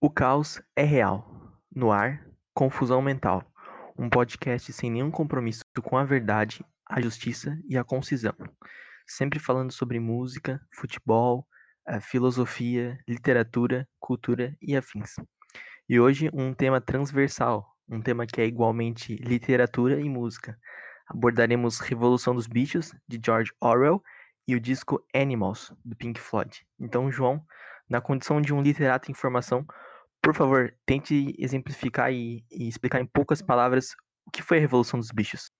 O caos é real. No ar, confusão mental. Um podcast sem nenhum compromisso com a verdade, a justiça e a concisão. Sempre falando sobre música, futebol, eh, filosofia, literatura, cultura e afins. E hoje um tema transversal, um tema que é igualmente literatura e música. Abordaremos Revolução dos Bichos, de George Orwell, e o disco Animals, do Pink Floyd. Então, João, na condição de um literato em formação, por favor, tente exemplificar e, e, explicar em poucas palavras o que foi a Revolução dos Bichos.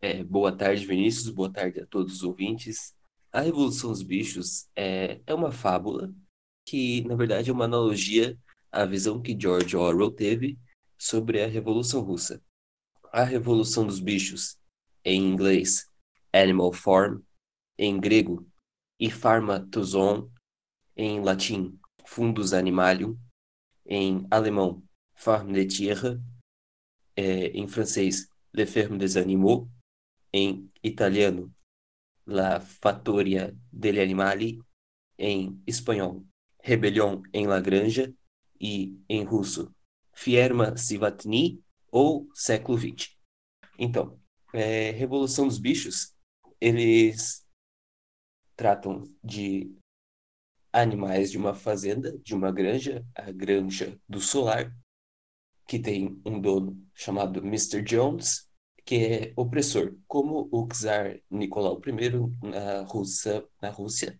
É, boa tarde, Vinícius. Boa tarde a todos os ouvintes. A Revolução dos Bichos é, é uma fábula que, na verdade, é uma analogia à visão que George Orwell teve sobre a Revolução Russa. A Revolução dos Bichos, em inglês, Animal Farm, em grego, Pharmatozon, em latim, Fundus Animalium, em alemão, Farm de Tierra, é, em francês, Le Ferme des Animaux, em italiano, La Fattoria degli Animali, em espanhol, Rebelião em La Granja e em russo, Fierma Sivatni ou século XX. Então, é, Revolução dos Bichos, eles tratam de animais de uma fazenda, de uma granja, a Granja do Solar, que tem um dono chamado Mr. Jones, que é opressor, como o czar Nicolau I na Rússia, na Rússia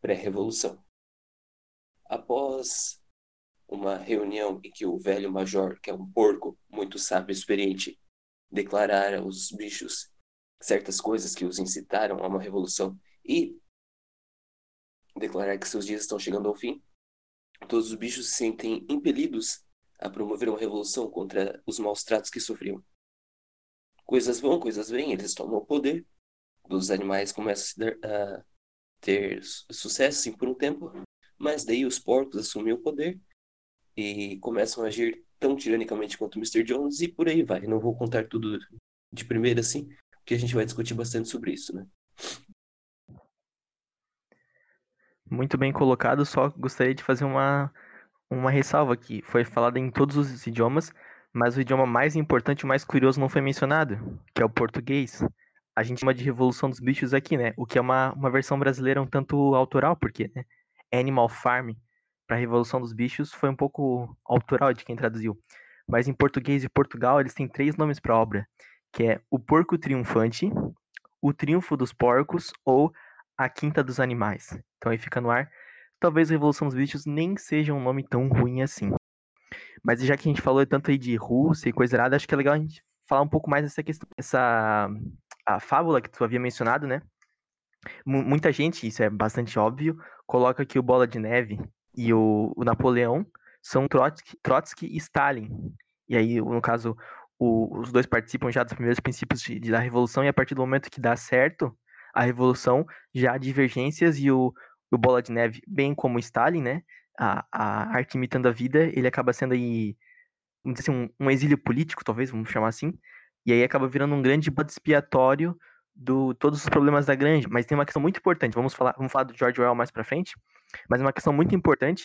pré-revolução. Após uma reunião em que o velho major, que é um porco muito sábio e experiente, declarara aos bichos certas coisas que os incitaram a uma revolução e declarar que seus dias estão chegando ao fim, todos os bichos se sentem impelidos a promover uma revolução contra os maus tratos que sofriam. Coisas vão, coisas vêm, eles tomam o poder, os animais começam a ter sucesso sim, por um tempo, mas daí os porcos assumem o poder e começam a agir tão tiranicamente quanto o Mr. Jones e por aí vai. Não vou contar tudo de primeira assim, porque a gente vai discutir bastante sobre isso, né? Muito bem colocado, só gostaria de fazer uma, uma ressalva aqui. Foi falado em todos os idiomas, mas o idioma mais importante e mais curioso não foi mencionado, que é o português. A gente chama de Revolução dos Bichos aqui, né? O que é uma, uma versão brasileira um tanto autoral, porque né? Animal Farm para Revolução dos Bichos foi um pouco autoral de quem traduziu. Mas em português de Portugal, eles têm três nomes para a obra, que é O Porco Triunfante, O Triunfo dos Porcos ou A Quinta dos Animais. Então aí fica no ar. Talvez Revolução dos Bichos nem seja um nome tão ruim assim. Mas já que a gente falou tanto aí de Rússia e coisa errada, acho que é legal a gente falar um pouco mais dessa questão, essa a fábula que tu havia mencionado, né? M muita gente, isso é bastante óbvio, coloca que o Bola de Neve e o, o Napoleão são Trotsky, Trotsky, e Stalin. E aí, no caso, o, os dois participam já dos primeiros princípios de, de, da Revolução, e a partir do momento que dá certo a Revolução, já há divergências e o, o Bola de Neve, bem como Stalin, né? A, a arte imitando a vida, ele acaba sendo aí, vamos dizer assim, um, um, exílio político, talvez, vamos chamar assim, e aí acaba virando um grande bode expiatório do todos os problemas da grande. Mas tem uma questão muito importante, vamos falar, vamos falar do George Orwell mais para frente, mas uma questão muito importante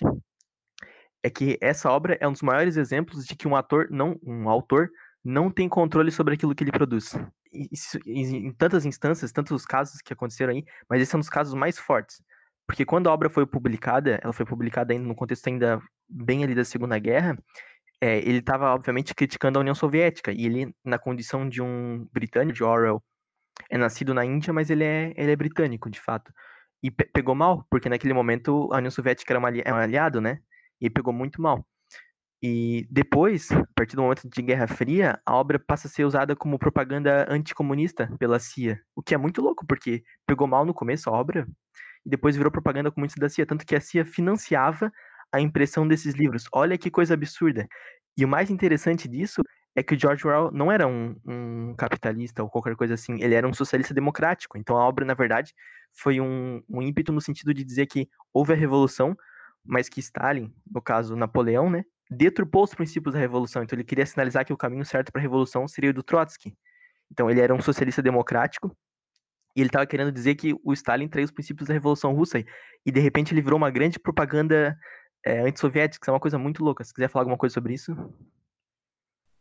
é que essa obra é um dos maiores exemplos de que um ator não, um autor não tem controle sobre aquilo que ele produz. Isso, em tantas instâncias, tantos casos que aconteceram aí, mas esse é um dos casos mais fortes. Porque quando a obra foi publicada, ela foi publicada ainda no contexto ainda bem ali da Segunda Guerra, é, ele estava, obviamente, criticando a União Soviética, e ele, na condição de um britânico, de Orwell, é nascido na Índia, mas ele é, ele é britânico, de fato. E pe pegou mal, porque naquele momento a União Soviética era um aliado, né? E pegou muito mal. E depois, a partir do momento de Guerra Fria, a obra passa a ser usada como propaganda anticomunista pela CIA. O que é muito louco, porque pegou mal no começo a obra, e depois virou propaganda comunista da CIA, tanto que a CIA financiava a impressão desses livros. Olha que coisa absurda. E o mais interessante disso é que o George Orwell não era um, um, capitalista ou qualquer coisa assim, ele era um socialista democrático. Então a obra, na verdade, foi um, um ímpeto no sentido de dizer que houve a revolução, mas que Stalin, no caso Napoleão, né, deturpou os princípios da revolução. Então ele queria sinalizar que o caminho certo para a revolução seria o do Trotsky. Então ele era um socialista democrático e ele estava querendo dizer que o Stalin traiu os princípios da revolução russa e de repente ele virou uma grande propaganda é, antissoviéticas, é uma coisa muito louca. Se quiser falar alguma coisa sobre isso.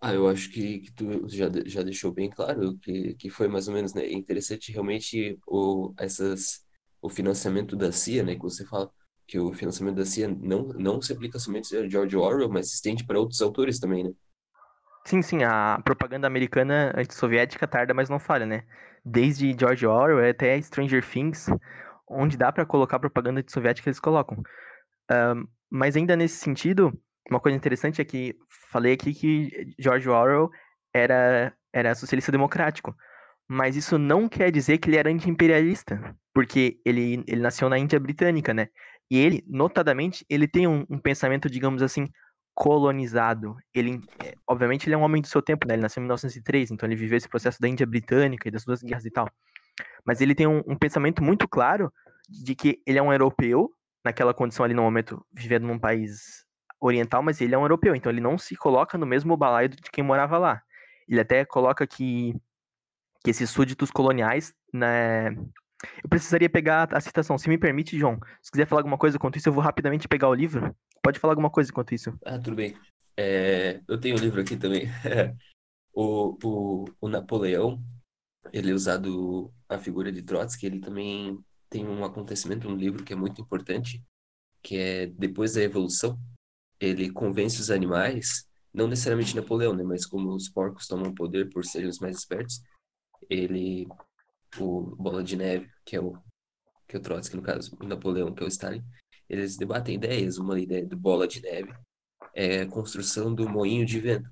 Ah, eu acho que, que tu já, já deixou bem claro que, que foi mais ou menos, né? É interessante realmente o, essas, o financiamento da CIA, né? Que você fala que o financiamento da CIA não, não se aplica somente a George Orwell, mas se estende para outros autores também, né? Sim, sim, a propaganda americana antissoviética tarda, mas não falha, né? Desde George Orwell até Stranger Things, onde dá pra colocar propaganda antissoviética, eles colocam. Mas ainda nesse sentido, uma coisa interessante é que falei aqui que George Orwell era, era socialista democrático. Mas isso não quer dizer que ele era anti-imperialista, porque ele, ele nasceu na Índia Britânica, né? E ele, notadamente, ele tem um, um pensamento, digamos assim, colonizado. Ele, é, obviamente, ele é um homem do seu tempo, né? Ele nasceu em 1903, então ele viveu esse processo da Índia Britânica e das duas guerras e tal. Mas ele tem um, um pensamento muito claro de que ele é um europeu, naquela condição ali no momento, vivendo num país oriental, mas ele é um europeu, então ele não se coloca no mesmo balaio de quem morava lá. Ele até coloca que que esses súditos coloniais, né? Eu precisaria pegar a citação. Se me permite, João, se quiser falar alguma coisa enquanto isso, eu vou rapidamente pegar o livro. Pode falar alguma coisa enquanto isso. Ah, tudo bem. É, eu tenho um livro aqui também. O, o, o Napoleão, ele é usado a figura de Trotsky, ele também tem um acontecimento no livro que é muito importante, que é depois da Revolução, ele convence os animais, não necessariamente Napoleão, né, mas como os porcos tomam poder por serem os mais espertos, ele, o Bola de Neve, que é o, que é o Trotsky, no caso, o Napoleão, que é o Stalin, eles debatem ideias, uma ideia do Bola de Neve é a construção do moinho de vento,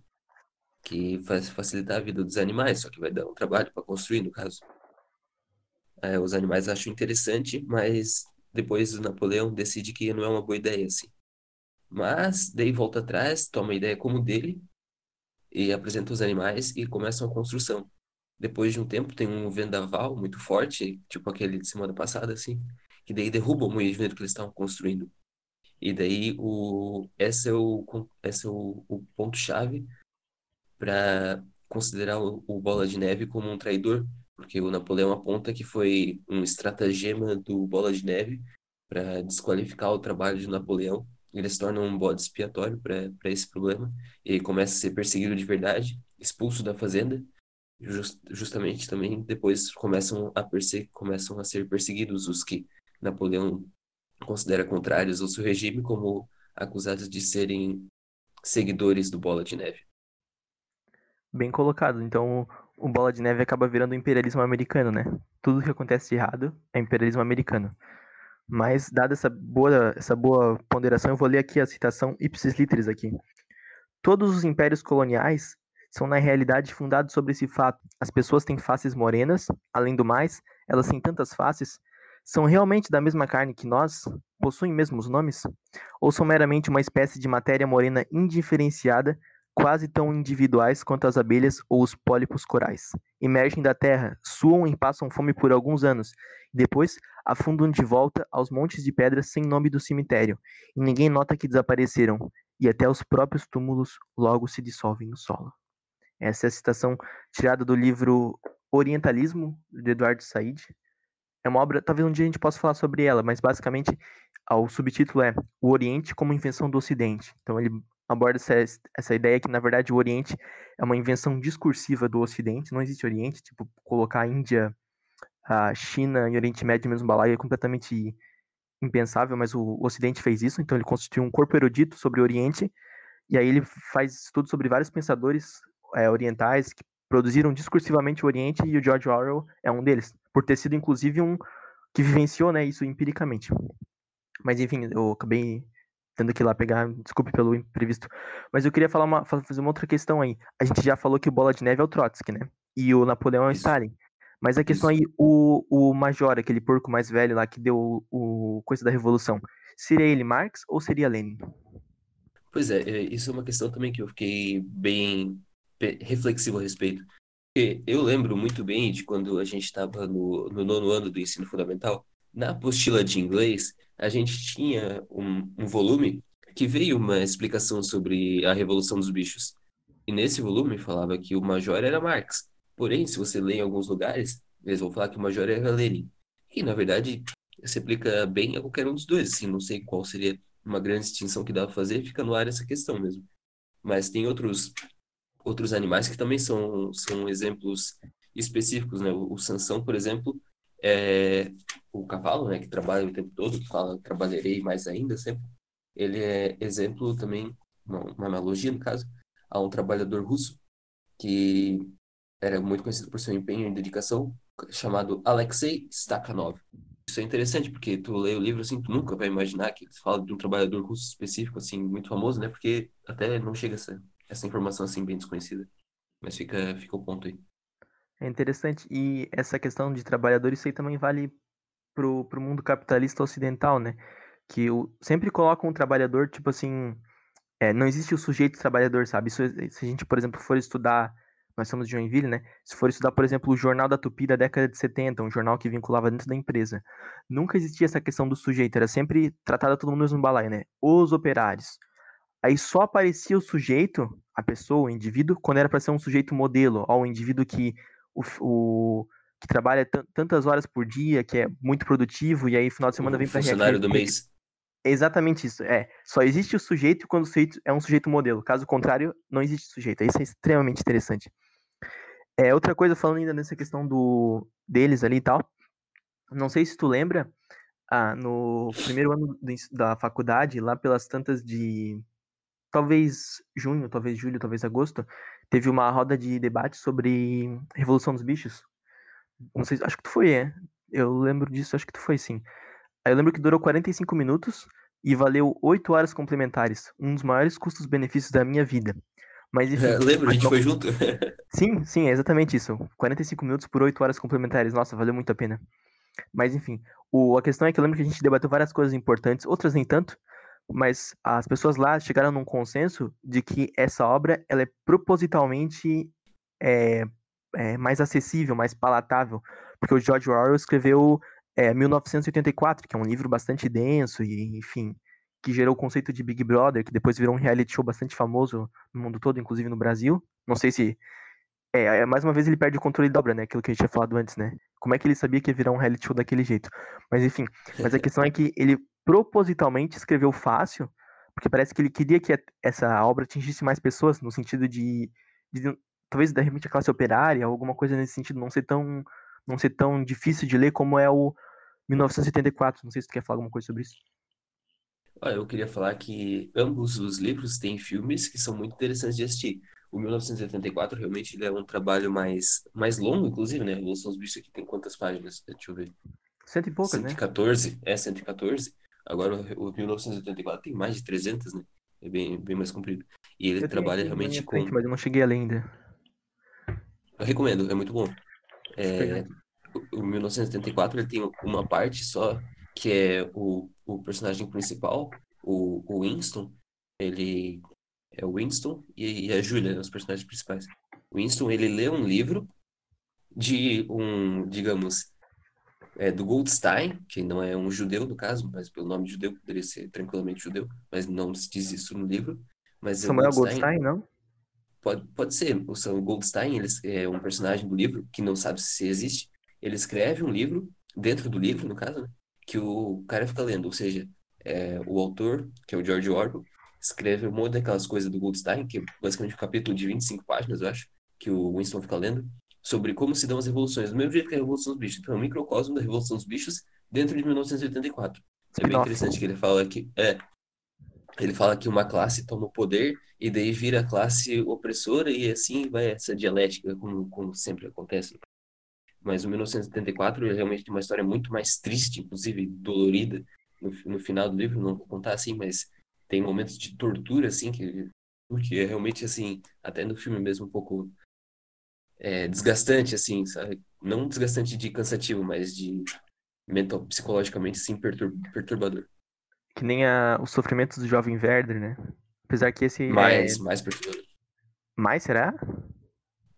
que faz facilitar a vida dos animais, só que vai dar um trabalho para construir, no caso. É, os animais acham interessante, mas depois o Napoleão decide que não é uma boa ideia, assim. Mas daí volta atrás, toma a ideia como dele e apresenta os animais e começa a construção. Depois de um tempo tem um vendaval muito forte, tipo aquele de semana passada, assim, que daí derruba o moinho de vento que eles estavam construindo. E daí o, esse é o, esse é o, o ponto-chave para considerar o, o Bola de Neve como um traidor, porque o Napoleão aponta que foi um estratagema do Bola de Neve para desqualificar o trabalho de Napoleão. Ele se torna um bode expiatório para esse problema e começa a ser perseguido de verdade, expulso da fazenda. Just, justamente também depois começam a, começam a ser perseguidos os que Napoleão considera contrários ao seu regime como acusados de serem seguidores do Bola de Neve. Bem colocado. Então, o Bola de Neve acaba virando o imperialismo americano, né? Tudo que acontece de errado é imperialismo americano. Mas, dada essa boa, essa boa ponderação, eu vou ler aqui a citação ipsis literis aqui. Todos os impérios coloniais são, na realidade, fundados sobre esse fato. As pessoas têm faces morenas, além do mais, elas têm tantas faces, são realmente da mesma carne que nós? Possuem mesmos nomes? Ou são meramente uma espécie de matéria morena indiferenciada, quase tão individuais quanto as abelhas ou os pólipos corais? Emergem da terra, suam e passam fome por alguns anos, e depois afundam de volta aos montes de pedras sem nome do cemitério, e ninguém nota que desapareceram, e até os próprios túmulos logo se dissolvem no solo. Essa é a citação tirada do livro Orientalismo, de Eduardo Said. É uma obra, talvez um dia a gente possa falar sobre ela, mas basicamente o subtítulo é O Oriente como Invenção do Ocidente. Então ele aborda essa, essa ideia que, na verdade, o Oriente é uma invenção discursiva do Ocidente, não existe Oriente, tipo, colocar a Índia, a China e o Oriente Médio no mesmo balaio é completamente impensável, mas o Ocidente fez isso, então ele constituiu um corpo erudito sobre o Oriente, e aí ele faz estudos sobre vários pensadores é, orientais que produziram discursivamente o Oriente e o George Orwell é um deles, por ter sido inclusive um que vivenciou né, isso empiricamente. Mas enfim, eu acabei tendo que ir lá pegar, desculpe pelo imprevisto. Mas eu queria falar uma, fazer uma outra questão aí. A gente já falou que o Bola de Neve é o Trotsky, né? E o Napoleão é o. Stalin. Mas a questão Isso. aí, o, o Major, aquele porco mais velho lá que deu o, o coisa da Revolução, seria ele Marx ou seria Lenin? Pois é, é, isso é uma questão também que eu fiquei bem reflexivo a respeito. Porque eu lembro muito bem de quando a gente estava no, no nono ano do ensino fundamental. Na apostila de inglês, a gente tinha um, um volume que veio uma explicação sobre a Revolução dos Bichos. E nesse volume falava que o Major era Marx. Porém, se você lê em alguns lugares, eles vão falar que o Major era Lenin. E, na verdade, se aplica bem a qualquer um dos dois, assim, não sei qual seria uma grande distinção que dá para fazer, fica no ar essa questão mesmo. Mas tem outros outros animais que também são, são exemplos específicos, né? O, o Sansão, por exemplo, é o cavalo, né, que trabalha o tempo todo, que fala trabalharei mais ainda sempre. Ele é exemplo também, uma, uma analogia no caso, a um trabalhador russo que era muito conhecido por seu empenho e dedicação, chamado Alexei Stakhanov. Isso é interessante, porque tu lê o livro assim, tu nunca vai imaginar que eles falam de um trabalhador russo específico, assim, muito famoso, né? Porque até não chega essa, essa informação assim bem desconhecida. Mas fica, fica o ponto aí. É interessante. E essa questão de trabalhador, isso aí também vale pro, pro mundo capitalista ocidental, né? Que o, sempre colocam um trabalhador, tipo assim, é, não existe o sujeito trabalhador, sabe? Isso, se a gente, por exemplo, for estudar, nós somos de Joinville, né? Se for estudar, por exemplo, o Jornal da Tupi da década de 70, um jornal que vinculava dentro da empresa, nunca existia essa questão do sujeito, era sempre tratada todo mundo no mesmo balaio, né? Os operários. Aí só aparecia o sujeito, a pessoa, o indivíduo, quando era para ser um sujeito modelo, ó, um indivíduo que o, o que trabalha tantas horas por dia, que é muito produtivo, e aí final de semana o vem para funcionário do mês. É exatamente isso. É, só existe o sujeito quando o sujeito é um sujeito modelo. Caso contrário, não existe sujeito. Isso é extremamente interessante. É, outra coisa, falando ainda nessa questão do deles ali e tal. Não sei se tu lembra, ah, no primeiro ano da faculdade, lá pelas tantas de talvez junho, talvez julho, talvez agosto, teve uma roda de debate sobre Revolução dos Bichos. Não sei, acho que tu foi, é. Eu lembro disso, acho que tu foi sim. Aí eu lembro que durou 45 minutos e valeu 8 horas complementares, um dos maiores custos-benefícios da minha vida. Mas enfim, é, lembro, a gente foi junto. sim, sim, é exatamente isso. 45 minutos por 8 horas complementares. Nossa, valeu muito a pena. Mas enfim, o, a questão é que eu lembro que a gente debateu várias coisas importantes, outras nem tanto, mas as pessoas lá chegaram num consenso de que essa obra ela é propositalmente é, é, mais acessível, mais palatável, porque o George Orwell escreveu é, 1984, que é um livro bastante denso e, enfim, que gerou o conceito de Big Brother, que depois virou um reality show bastante famoso no mundo todo, inclusive no Brasil. Não sei se. É, é mais uma vez ele perde o controle da obra, né? Aquilo que a gente tinha falado antes, né? Como é que ele sabia que ia virar um reality show daquele jeito? Mas enfim, mas a questão é que ele propositalmente escreveu fácil, porque parece que ele queria que essa obra atingisse mais pessoas, no sentido de, de talvez de repente a classe operária, alguma coisa nesse sentido, não ser tão não ser tão difícil de ler como é o 1974. Não sei se tu quer falar alguma coisa sobre isso. Olha, eu queria falar que ambos os livros têm filmes que são muito interessantes de assistir. O 1984 realmente é um trabalho mais, mais longo, inclusive, né? A Revolução dos Bichos aqui tem quantas páginas? Deixa eu ver. Cento e poucas, 114, né? É, 114. Agora o 1984 tem mais de 300, né? É bem, bem mais comprido. E ele eu trabalha realmente com... Frente, mas eu não cheguei além ainda. Eu recomendo, é muito bom. É, o 1984 ele tem uma parte só que é o, o personagem principal, o, o Winston. Ele é o Winston e, e a Julia, os personagens principais. O Winston ele lê um livro de um, digamos, é, do Goldstein, que não é um judeu no caso, mas pelo nome de judeu poderia ser tranquilamente judeu, mas não se diz isso no livro. Mas Samuel Goldstein, Goldstein não? Pode, pode ser. O Samuel Goldstein ele é um personagem do livro que não sabe se existe. Ele escreve um livro, dentro do livro, no caso, né, que o cara fica lendo. Ou seja, é, o autor, que é o George Orwell, escreve um monte daquelas coisas do Goldstein, que é basicamente um capítulo de 25 páginas, eu acho, que o Winston fica lendo, sobre como se dão as revoluções. Do mesmo jeito que a Revolução dos Bichos. Então, é um microcosmo da Revolução dos Bichos dentro de 1984. É bem interessante que ele fala que é, ele fala que uma classe toma o poder e daí vira a classe opressora e assim vai essa dialética, como, como sempre acontece. Mas o 1974 é realmente uma história muito mais triste, inclusive dolorida, no, no final do livro, não vou contar assim, mas tem momentos de tortura, assim, que, porque é realmente, assim, até no filme mesmo um pouco é, desgastante, assim, sabe? Não desgastante de cansativo, mas de mental, psicologicamente, sim, pertur perturbador. Que nem a, os sofrimentos do jovem Werder, né? Apesar que esse. Mais, é... mais perturbador. Mais, será?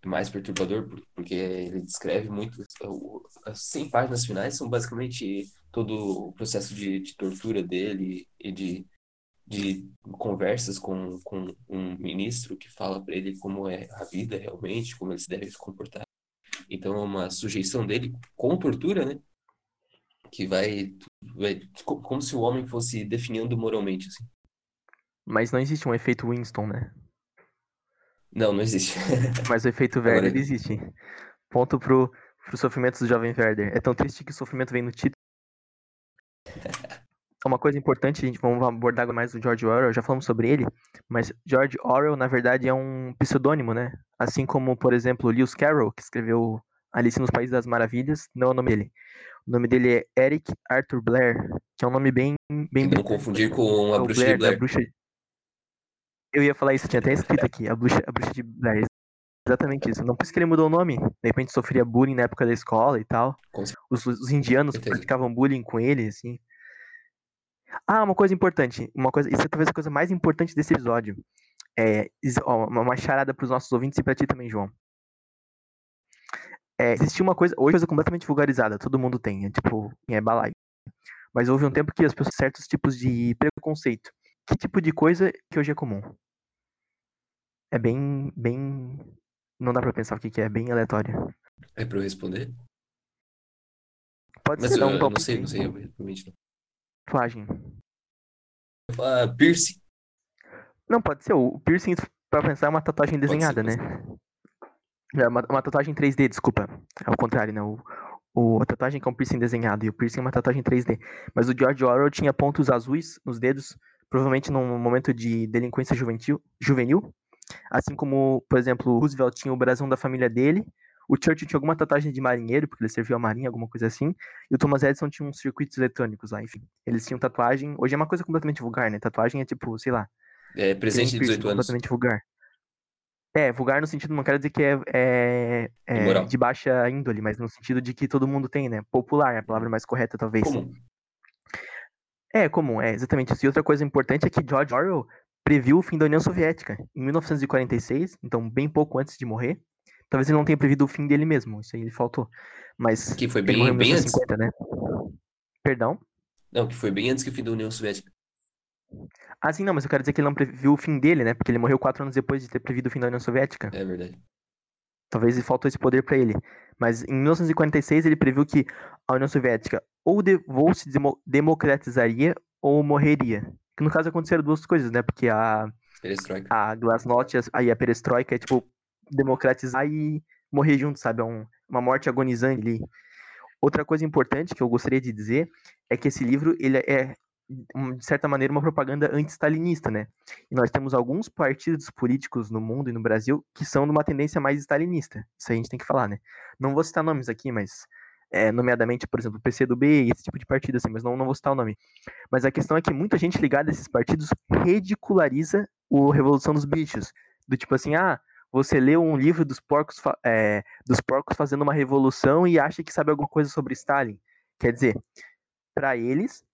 Mais perturbador, porque ele descreve muito. As 100 páginas finais são basicamente todo o processo de, de tortura dele e de, de conversas com, com um ministro que fala para ele como é a vida realmente, como ele se deve se comportar. Então é uma sujeição dele com tortura, né? Que vai, é, como se o homem fosse definhando moralmente, assim. Mas não existe um efeito Winston, né? Não, não existe. Mas o efeito Agora- Werder existe. Ponto pro, pro sofrimento do jovem Werder. É tão triste que o sofrimento vem no título. Uma coisa importante, a gente vamos abordar mais o George Orwell, já falamos sobre ele, mas George Orwell, na verdade, é um pseudônimo, né? Assim como, por exemplo, Lewis Carroll, que escreveu Alice nos Países das Maravilhas, não é o nome dele. O nome dele é Eric Arthur Blair, que é um nome bem, bem Não confundir com a é bruxa Blair, de Blair. Bruxa... Eu ia falar isso, tinha até escrito aqui, a bruxa, a bruxa de Blair. Exatamente isso. Não por isso que ele mudou o nome. De repente sofria bullying na época da escola e tal. Os, os indianos praticavam bullying com ele, assim. Ah, uma coisa importante. Uma coisa, isso é talvez a coisa mais importante desse episódio. É, uma, charada pros nossos ouvintes e pra ti também, João. É, existia uma coisa, hoje é coisa completamente vulgarizada, todo mundo tem, é tipo, é balaio. Mas houve um tempo que as pessoas certos tipos de preconceito. Que tipo de coisa que hoje é comum? É bem, bem, não dá pra pensar o que que é, é bem aleatório. É pra eu responder? Pode Mas ser eu, um eu não sei, não sei, eu realmente não. Tatuagem. Falar piercing. Não, pode ser. O piercing, pra pensar, é uma tatuagem ser, desenhada, pode né? É uma, uma tatuagem 3D, desculpa. É o contrário, né? O, o, a tatuagem que é um piercing desenhado e o piercing é uma tatuagem 3D. Mas o George Orwell tinha pontos azuis nos dedos, provavelmente num momento de delinquência juvenil, juvenil. Assim como, por exemplo, o Roosevelt tinha o brasão da família dele. O Churchill tinha alguma tatuagem de marinheiro, porque ele serviu à marinha, alguma coisa assim. E o Thomas Edison tinha uns circuitos eletrônicos lá, enfim. Eles tinham tatuagem. Hoje é uma coisa completamente vulgar, né? Tatuagem é tipo, sei lá, É, presente de piercing, 18 anos. completamente vulgar. É, vulgar no sentido, não quero dizer que é, é, é de baixa índole, mas no sentido de que todo mundo tem, né? Popular é a palavra mais correta, talvez. Comum. É, comum, é, exatamente isso. E outra coisa importante é que George Orwell previu o fim da União Soviética em 1946, então bem pouco antes de morrer. Talvez ele não tenha previsto o fim dele mesmo, isso aí ele faltou. Mas Que foi ele bem, em bem antes. 1950, né? Perdão? Não, que foi bem antes que o fim da União Soviética. Ah, sim, não, mas eu quero dizer que ele não previu o fim dele, né? Porque ele morreu quatro anos depois de ter previsto o fim da União Soviética. É verdade. Talvez faltou esse poder para ele. Mas em 1946 ele previu que a União Soviética ou, de, ou se demo- democratizaria ou morreria. Que no caso aconteceram duas coisas, né? Porque a, Perestroika. a Glasnost as- aí a Perestroika é tipo democratizar e morrer junto, sabe? É um- uma morte agonizante ali. Outra coisa importante que eu gostaria de dizer é que esse livro ele é de certa maneira uma propaganda anti-stalinista, né? E nós temos alguns partidos políticos no mundo e no Brasil que são de uma tendência mais stalinista. Isso a gente tem que falar, né? Não vou citar nomes aqui, mas é, nomeadamente, por exemplo, o PCdoB esse tipo de partido assim, mas não, não vou citar o nome. Mas a questão é que muita gente ligada a esses partidos ridiculariza o Revolução dos Bichos. Do tipo assim, ah, você leu um livro dos porcos, é, dos porcos fazendo uma revolução e acha que sabe alguma coisa sobre Stalin. Quer dizer, para eles,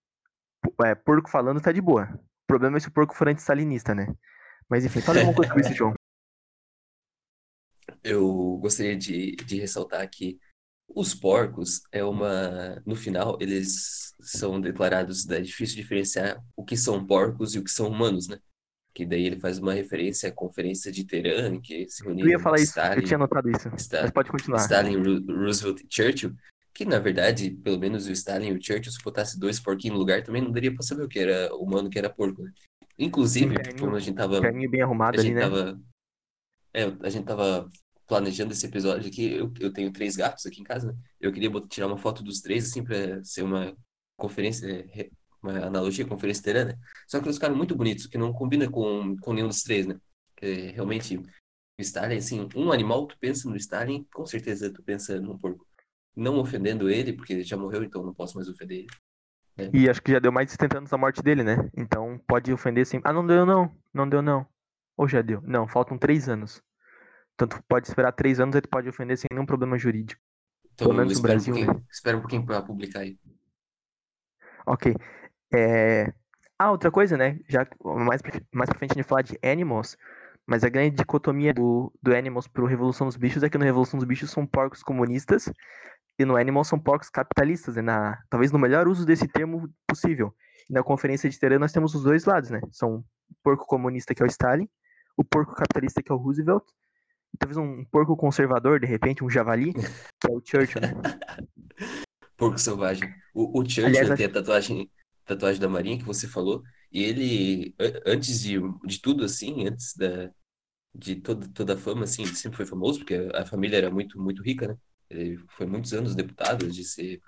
é, porco falando tá de boa. O problema é se o porco for anti-stalinista, né? Mas enfim, fala alguma coisa sobre isso, João. Eu gostaria de, de ressaltar que os porcos é uma. No final, eles são declarados. É difícil diferenciar o que são porcos e o que são humanos, né? Que daí ele faz uma referência à conferência de Teherã, que se Eu ia falar isso, Stalin, eu tinha notado isso. Sta- Mas pode continuar. Stalin, Roosevelt e Churchill, que na verdade, pelo menos o Stalin e o Churchill, se botasse dois porquinhos no lugar, também não daria pra saber o que era humano o que era porco, né? Inclusive, Sim, como a gente tava Carninho bem a arrumado ali, gente né? tava. É, a gente tava planejando esse episódio aqui. Eu, eu tenho três gatos aqui em casa, né? Eu queria tirar uma foto dos três, assim, pra ser uma conferência, re- uma analogia, conferência terana. Só que eles ficaram muito bonitos, que não combina com, com nenhum dos três, né? É, realmente, o Stalin, assim, um animal, tu pensa no Stalin, com certeza tu pensa num porco. Não ofendendo ele, porque ele já morreu, então não posso mais ofender ele. E acho que já deu mais de 70 anos da morte dele, né? Então pode ofender sem. Ah, não deu não. Não deu não. Ou já deu? Não, faltam três anos. Tanto pode esperar três anos e tu pode ofender sem nenhum problema jurídico. Então, Pelo menos no espera um Brasil, pouquinho, espera um pouquinho pra publicar aí. Ok. É... Ah, outra coisa, né? Já mais, pra- mais pra frente a gente falar de Animals, mas a grande dicotomia do, do Animals pro Revolução dos Bichos é que no Revolução dos Bichos são porcos comunistas e no Animals são porcos capitalistas, né? Na, talvez no melhor uso desse termo possível. E na Conferência de Teherã nós temos os dois lados, né? São o porco comunista que é o Stalin, o porco capitalista que é o Roosevelt, e talvez um porco conservador, de repente, um javali, que é o Churchill, né? Porco Selvagem. O, o Churchill Aliás, tem a tatuagem, tatuagem da Marinha que você falou, e ele, antes de, de tudo, assim, antes da, de toda, toda a fama, assim, ele sempre foi famoso, porque a família era muito, muito rica, né? Ele foi muitos anos deputado, de ser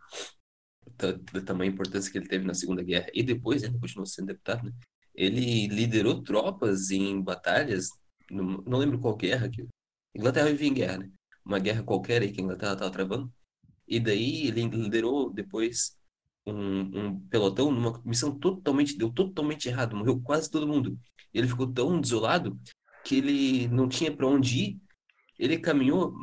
da, tamanha importância que ele teve na Segunda Guerra, e depois ainda continuou sendo deputado, né? Ele liderou tropas em batalhas, não, não lembro qual guerra, que Inglaterra vivia em guerra, né? Uma guerra qualquer aí que a Inglaterra estava travando, e daí ele liderou depois um, um pelotão numa missão totalmente, deu totalmente errado, morreu quase todo mundo. Ele ficou tão desolado que ele não tinha para onde ir. Ele caminhou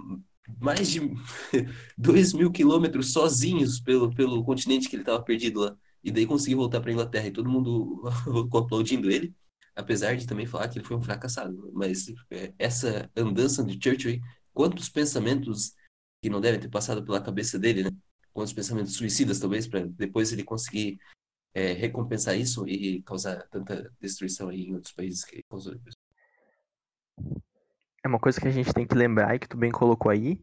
mais de dois mil quilômetros sozinhos pelo, pelo continente que ele estava perdido lá. E daí conseguiu voltar para Inglaterra e todo mundo aplaudindo ele, apesar de também falar que ele foi um fracassado. Mas é, essa andança de Churchill, quantos pensamentos que não devem ter passado pela cabeça dele, né? Quantos pensamentos suicidas, talvez, para depois ele conseguir é, recompensar isso e causar tanta destruição aí em outros países que causou depois. é uma coisa que a gente tem que lembrar e que tu bem colocou aí.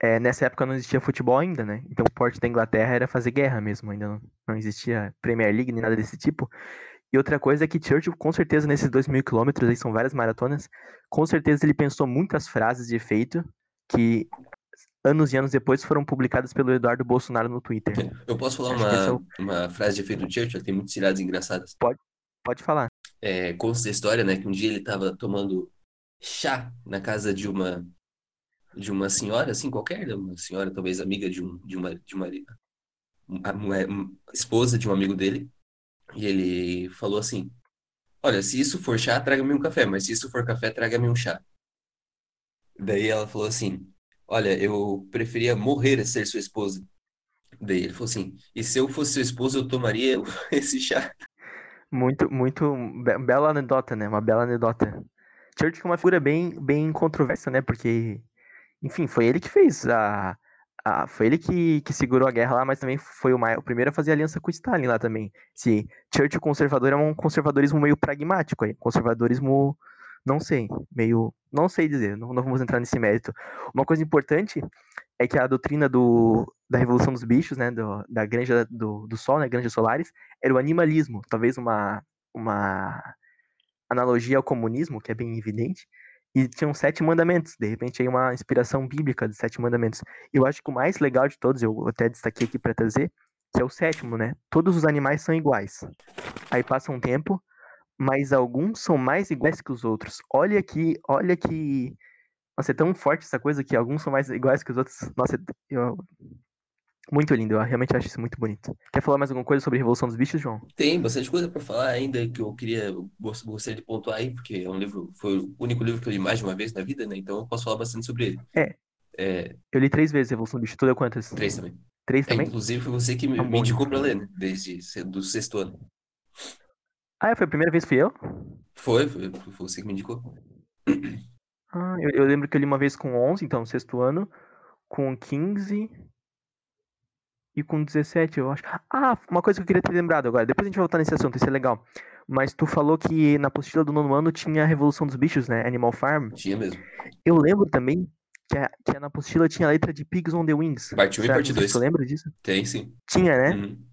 É, nessa época não existia futebol ainda, né? Então o porte da Inglaterra era fazer guerra mesmo, ainda não, não existia Premier League nem nada desse tipo. E outra coisa é que Churchill, com certeza, nesses dois mil quilômetros, aí são várias maratonas, com certeza ele pensou muitas frases de efeito que anos e anos depois foram publicadas pelo Eduardo Bolsonaro no Twitter. Eu posso falar esse é uma, o- uma frase de efeito do Churchill, tem muitas tiradas engraçadas. Pode falar. É, consta a história, né, que um dia ele estava tomando chá na casa de uma de uma senhora, assim, qualquer, né, uma senhora talvez amiga de um de uma de uma a mulher- um- esposa de um amigo dele, e ele falou assim: "Olha, se isso for chá, traga-me um café, mas se isso for café, traga-me um chá". Daí ela falou assim: "Olha, eu preferia morrer a ser sua esposa". Daí ele falou assim: "E se eu fosse seu esposo, eu tomaria esse chá". Muito, muito be- bela anedota, né? Uma bela anedota. Churchill é uma figura bem, bem controversa, né? Porque, enfim, foi ele que fez a, foi ele que, que segurou a guerra lá, mas também foi o, o primeiro a fazer aliança com Stalin lá também. Se Churchill conservador é um conservadorismo meio pragmático aí, conservadorismo, não sei, meio, não sei dizer, não, não vamos entrar nesse mérito. Uma coisa importante é que a doutrina do, da Revolução dos Bichos, né, do, da granja do, do Sol, né, Granja Solares, era o animalismo, talvez uma, uma analogia ao comunismo, que é bem evidente, e tinham sete mandamentos, de repente aí uma inspiração bíblica dos sete mandamentos. Eu acho que o mais legal de todos, eu até destaquei aqui para trazer, que é o sétimo, né? Todos os animais são iguais. Aí passa um tempo, mas alguns são mais iguais que os outros. Olha que, olha que, nossa, é tão forte essa coisa que alguns são mais iguais que os outros. Nossa, eu, muito lindo, eu realmente acho isso muito bonito. Quer falar mais alguma coisa sobre a Revolução dos Bichos, João? Tem bastante coisa para falar ainda que eu queria gostaria de pontuar aí, porque é um livro, foi o único livro que eu li mais de uma vez na vida, né? Então eu posso falar bastante sobre ele. É. É, Eu li três vezes a Revolução dos Bichos, tu leu quantas? três também. Três É, também? inclusive foi você que me, É um me indicou livro. para ler, né? Desde do sexto ano. Ah, foi a primeira vez que fui eu? Foi, foi, foi você que me indicou. Ah, eu, eu lembro que eu li uma vez com 11, então, sexto ano, com 15 e com 17, eu acho. Ah, uma coisa que eu queria ter lembrado agora, depois a gente vai voltar nesse assunto, isso é legal. Mas tu falou que na apostila do nono ano tinha a Revolução dos Bichos, né? Animal Farm. Tinha mesmo. Eu lembro também que, a, que a na apostila tinha a letra de Pigs on the Wings. Parte 1 e parte Não sei se 2. Tu lembra disso? Tem sim. Tinha, né? Uhum.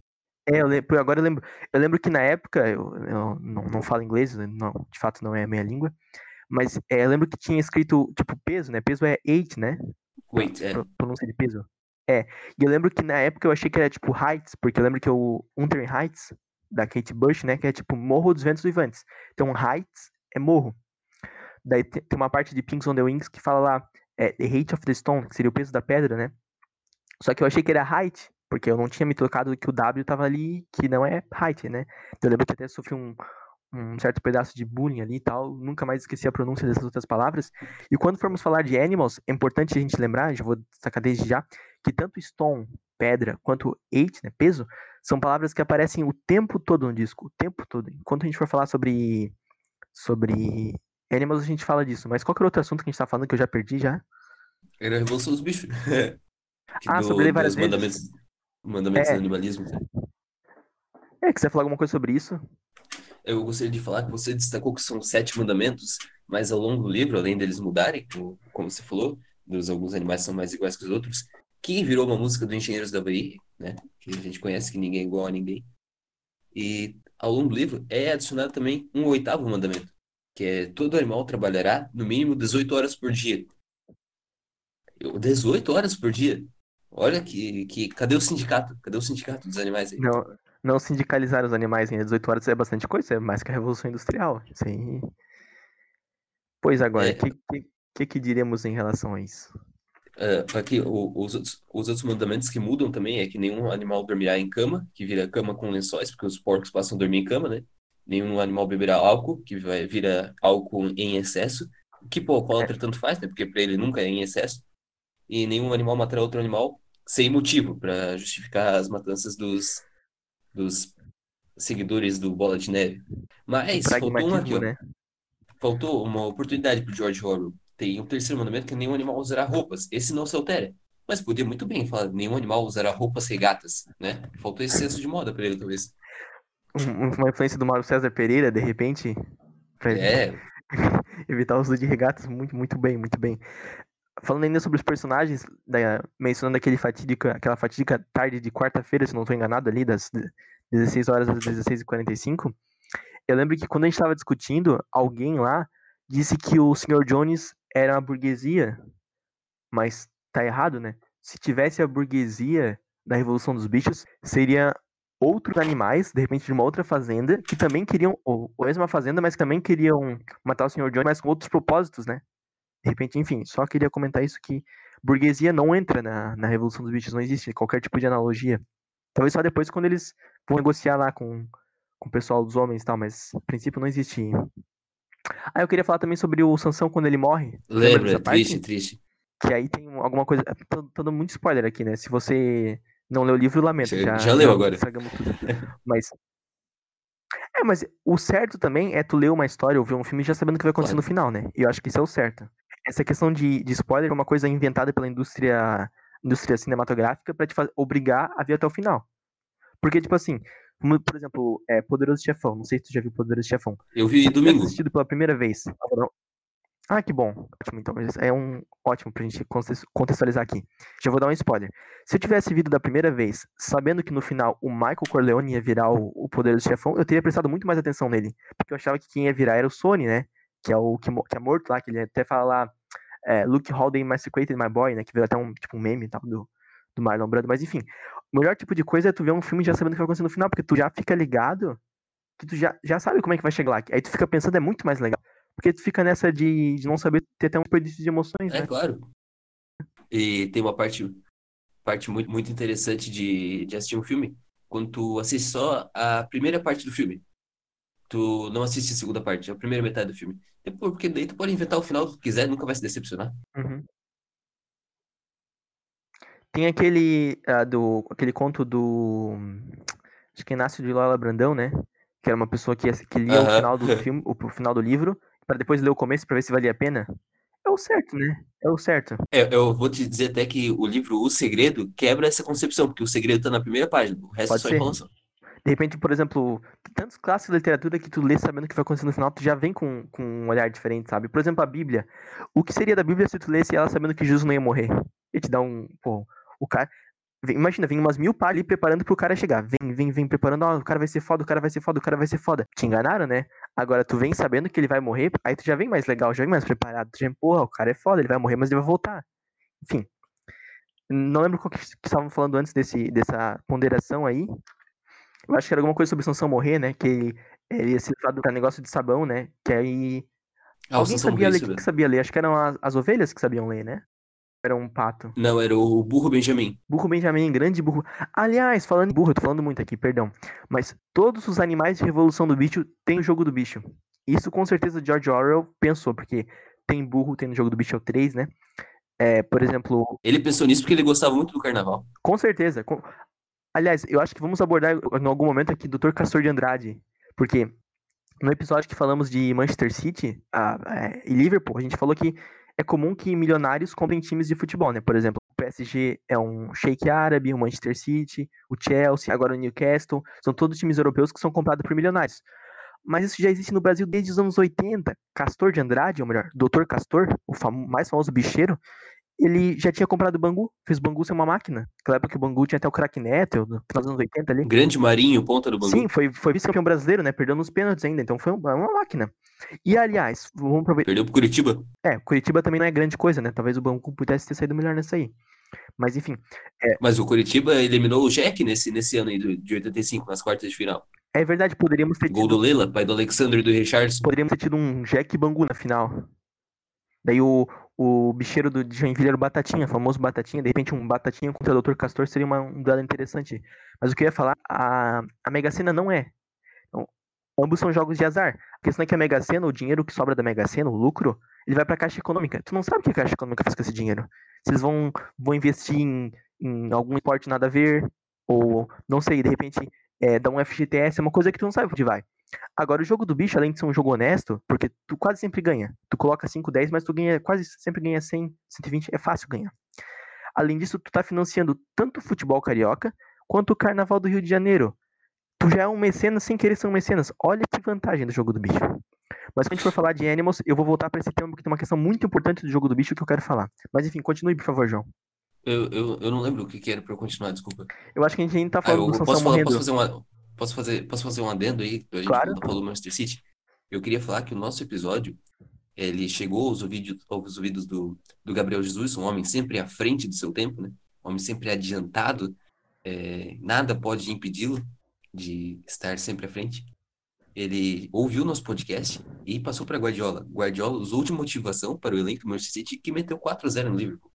É, eu lembro, agora eu lembro. Eu lembro que na época, eu, eu não, não falo inglês, né, não, de fato não é a minha língua, mas é, eu lembro que tinha escrito, tipo, peso, né? Peso é eight, né? Wait, é. Pro- Pronúncia de peso. É. E eu lembro que na época eu achei que era tipo Heights, porque eu lembro que o Wuthering Heights, da Kate Bush, né? Que é tipo Morro dos Ventos Vivantes. Então Heights é morro. Daí te- tem uma parte de Pinks on the Wings que fala lá, é, The Height of the Stone, que seria o peso da pedra, né? Só que eu achei que era height, porque eu não tinha me tocado que o W tava ali, que não é height, né? Então eu lembro que até sofri um, um certo pedaço de bullying ali e tal, nunca mais esqueci a pronúncia dessas outras palavras. E quando formos falar de animals, é importante a gente lembrar, já vou destacar desde já, que tanto stone, pedra, quanto eight, né, peso, são palavras que aparecem o tempo todo no disco, o tempo todo. Enquanto a gente for falar sobre sobre animals, a gente fala disso. Mas qual que era outro assunto que a gente tá falando que eu já perdi já? Era a Revolução dos Bichos. Ah, do- sobre várias vezes. mandamentos, mandamentos É. do animalismo. tá? É, quiser falar alguma coisa sobre isso? Eu gostaria de falar que você destacou que são sete mandamentos, mas ao longo do livro, além deles mudarem, como, como você falou, dos alguns animais são mais iguais que os outros, que virou uma música do Engenheiros da Havaí, né? Que a gente conhece que ninguém é igual a ninguém. E ao longo do livro é adicionado também um oitavo mandamento, que é todo animal trabalhará no mínimo 18 horas por dia. 18 horas por dia? Olha que, que. Cadê o sindicato? Cadê o sindicato dos animais aí? Não, não sindicalizar os animais em 18 horas é bastante coisa, é mais que a Revolução Industrial. Aí. Pois agora, o é... que, que, que diremos em relação a isso? Uh, aqui, o, os, outros, os outros mandamentos que mudam também é que nenhum animal dormirá em cama, que vira cama com lençóis, porque os porcos passam a dormir em cama, né? Nenhum animal beberá álcool, que vai, vira álcool em excesso, que pô, o é. tanto faz, né? Porque para ele nunca é em excesso. E nenhum animal matará outro animal sem motivo, para justificar as matanças dos, dos seguidores do Bola de Neve. Mas faltou um aqui, ó. Né? Faltou uma oportunidade pro George Orwell tem o terceiro mandamento que nenhum animal usará roupas. Esse não se altera. Mas podia muito bem falar, nenhum animal usará roupas regatas, né? Faltou esse senso de moda para ele, talvez. Uma influência do Mauro César Pereira, de repente. Pra é. evitar o uso de regatas, muito, muito bem, muito bem. Falando ainda sobre os personagens, da, mencionando aquele fatídica, aquela fatídica tarde de quarta-feira, se não estou enganado, ali, das 16 horas às 16h45, eu lembro que quando a gente estava discutindo, alguém lá disse que o Sr. Jones era a burguesia, mas tá errado, né? Se tivesse a burguesia da Revolução dos Bichos, seria outros animais, de repente de uma outra fazenda, que também queriam, ou, ou mesmo uma fazenda, mas também queriam matar o Sr. Jones, mas com outros propósitos, né? De repente, enfim, só queria comentar isso que burguesia não entra na, na Revolução dos Bichos, não existe qualquer tipo de analogia. Talvez só depois quando eles vão negociar lá com, com o pessoal dos homens e tal, mas a princípio não existe ah, eu queria falar também sobre o Sansão quando ele morre. Lembra, Lembra triste, triste. Que aí tem alguma coisa. Tô, tô dando muito spoiler aqui, né? Se você não leu o livro, lamento. já, já leu agora. Mas. É, mas o certo também é tu ler uma história ou ver um filme já sabendo o que vai acontecer claro. no final, né? E eu acho que isso é o certo. Essa questão de, de spoiler é uma coisa inventada pela indústria, indústria cinematográfica para te fazer, obrigar a ver até o final. Porque, tipo assim, por exemplo, é, Poderoso Chefão. Não sei se tu já viu Poderoso Chefão. Eu vi domingo. assistido pela primeira vez. Ah, que bom. Ótimo, então. É um ótimo pra gente contextualizar aqui. Já vou dar um spoiler. Se eu tivesse visto da primeira vez, sabendo que no final o Michael Corleone ia virar o, o Poderoso Chefão, eu teria prestado muito mais atenção nele. Porque eu achava que quem ia virar era o Sony, né? Que é o que, que é morto lá, que ele até fala lá. É, Luke Holden Massacrated My Boy, né? Que veio até um, tipo, um meme tal do, do Marlon Brando. Mas enfim, o melhor tipo de coisa é tu ver um filme já sabendo o que vai acontecer no final, porque tu já fica ligado, que tu já, já sabe como é que vai chegar lá. Aí tu fica pensando, é muito mais legal. Porque tu fica nessa de, de não saber ter até um desperdício de emoções, É, né? claro. E tem uma parte, parte muito, muito interessante de, de assistir um filme, quando tu assiste só a primeira parte do filme. Tu não assiste a segunda parte, a primeira metade do filme. Porque daí tu pode inventar o final que tu quiser, nunca vai se decepcionar. Uhum. Tem aquele, uh, do, aquele conto do. Acho que Inácio de Lola Brandão, né? Que era uma pessoa que, que lia o final do filme, o, final do livro, para depois ler o começo para ver se valia a pena. É o certo, né? É o certo. É, eu vou te dizer até que o livro O Segredo quebra essa concepção, porque o segredo tá na primeira página, o resto Pode é só ser. enrolação. De repente, por exemplo, tantos clássicos de literatura que tu lê sabendo o que vai acontecer no final, tu já vem com, com um olhar diferente, sabe? Por exemplo, a Bíblia. O que seria da Bíblia se tu lesse ela sabendo que Jesus não ia morrer? E te dá um, pô, o cara. Imagina, vem umas mil pá ali preparando pro cara chegar. Vem, vem, vem preparando, ó, o cara vai ser foda, o cara vai ser foda, o cara vai ser foda. Te enganaram, né? Agora tu vem sabendo que ele vai morrer, aí tu já vem mais legal, já vem mais preparado. Tu já, porra, o cara é foda, ele vai morrer, mas ele vai voltar. Enfim. Não lembro que, que estavam falando antes desse, dessa ponderação aí. Eu acho que era alguma coisa sobre Sansão morrer, né? Que ele ia ser levado pra negócio de sabão, né? Que aí. Ah, Alguém sabia ler, que, sabia ler? Acho que eram as, as ovelhas que sabiam ler, né? Era um pato. Não, era o Burro Benjamin. Burro Benjamin, grande burro. Aliás, falando em burro, eu tô falando muito aqui, perdão. Mas todos os animais de Revolução do Bicho têm o jogo do bicho. Isso com certeza George Orwell pensou, porque tem burro, tem no jogo do bicho é o 3, né? É, por exemplo. Ele pensou nisso porque ele gostava muito do carnaval. Com certeza. Com... Aliás, eu acho que vamos abordar em algum momento aqui Dr. Castor de Andrade. Porque no episódio que falamos de Manchester City a, é, e Liverpool, a gente falou que é comum que milionários comprem times de futebol, né? Por exemplo, o PSG é um Sheik árabe, o Manchester City, o Chelsea, agora o Newcastle, são todos times europeus que são comprados por milionários. Mas isso já existe no Brasil desde os anos 80. Castor de Andrade, ou melhor, Dr. Castor, o mais famoso bicheiro, ele já tinha comprado o Bangu, fez o Bangu ser uma máquina. Naquela época que o Bangu tinha até o craque Neto, no final dos anos 80 ali. Grande Marinho, ponta do Bangu. Sim, foi, foi vice-campeão brasileiro, né? Perdeu nos pênaltis ainda, então foi uma, máquina. E aliás, vamos aproveitar. Perdeu pro Curitiba. É, Curitiba também não é grande coisa, né? Talvez o Bangu pudesse ter saído melhor nessa aí. Mas enfim. É... Mas o Curitiba eliminou o Jack nesse, nesse ano aí de 85, nas quartas de final. É verdade, poderíamos ter Gol tido... do Lela, pai do Alexandre e do Richardson. Poderíamos ter tido um Jack Bangu na final. Daí o, o bicheiro do Joinville era o Batatinha, famoso Batatinha. De repente, um Batatinha contra o Dr. Castor seria uma, um duelo interessante. Mas o que eu ia falar, a, a Mega Sena não é. Então, ambos são jogos de azar. A questão é que a Mega Sena, o dinheiro que sobra da Mega Sena, o lucro, ele vai pra Caixa Econômica. Tu não sabe o que a Caixa Econômica faz com esse dinheiro. Eles vão, vão investir em, em algum esporte nada a ver, ou não sei, de repente é, dar um FGTS, é uma coisa que tu não sabe onde vai. Agora, o jogo do bicho, além de ser um jogo honesto, porque tu quase sempre ganha. Tu coloca 5, 10, mas tu ganha, quase sempre ganha 100, 120, é fácil ganhar. Além disso, tu tá financiando tanto o futebol carioca, quanto o carnaval do Rio de Janeiro. Tu já é um mecenas sem querer ser um mecenas. Olha que vantagem do jogo do bicho. Mas quando a gente for falar de Animals, eu vou voltar para esse tema, porque tem uma questão muito importante do jogo do bicho que eu quero falar. Mas enfim, continue, por favor, João. Eu, eu, eu não lembro o que, que era para eu continuar, desculpa. Eu acho que a gente ainda tá falando ah, eu, do posso, falar, posso fazer uma Posso fazer, posso fazer um adendo aí? A gente claro. falou do Manchester City. Eu queria falar que o nosso episódio, ele chegou aos ouvidos, aos ouvidos do, do Gabriel Jesus, um homem sempre à frente do seu tempo, né? Um homem sempre adiantado. É, nada pode impedi-lo de estar sempre à frente. Ele ouviu nosso podcast e passou para Guardiola. Guardiola usou de motivação para o elenco do Manchester City que meteu 4x0 no Liverpool.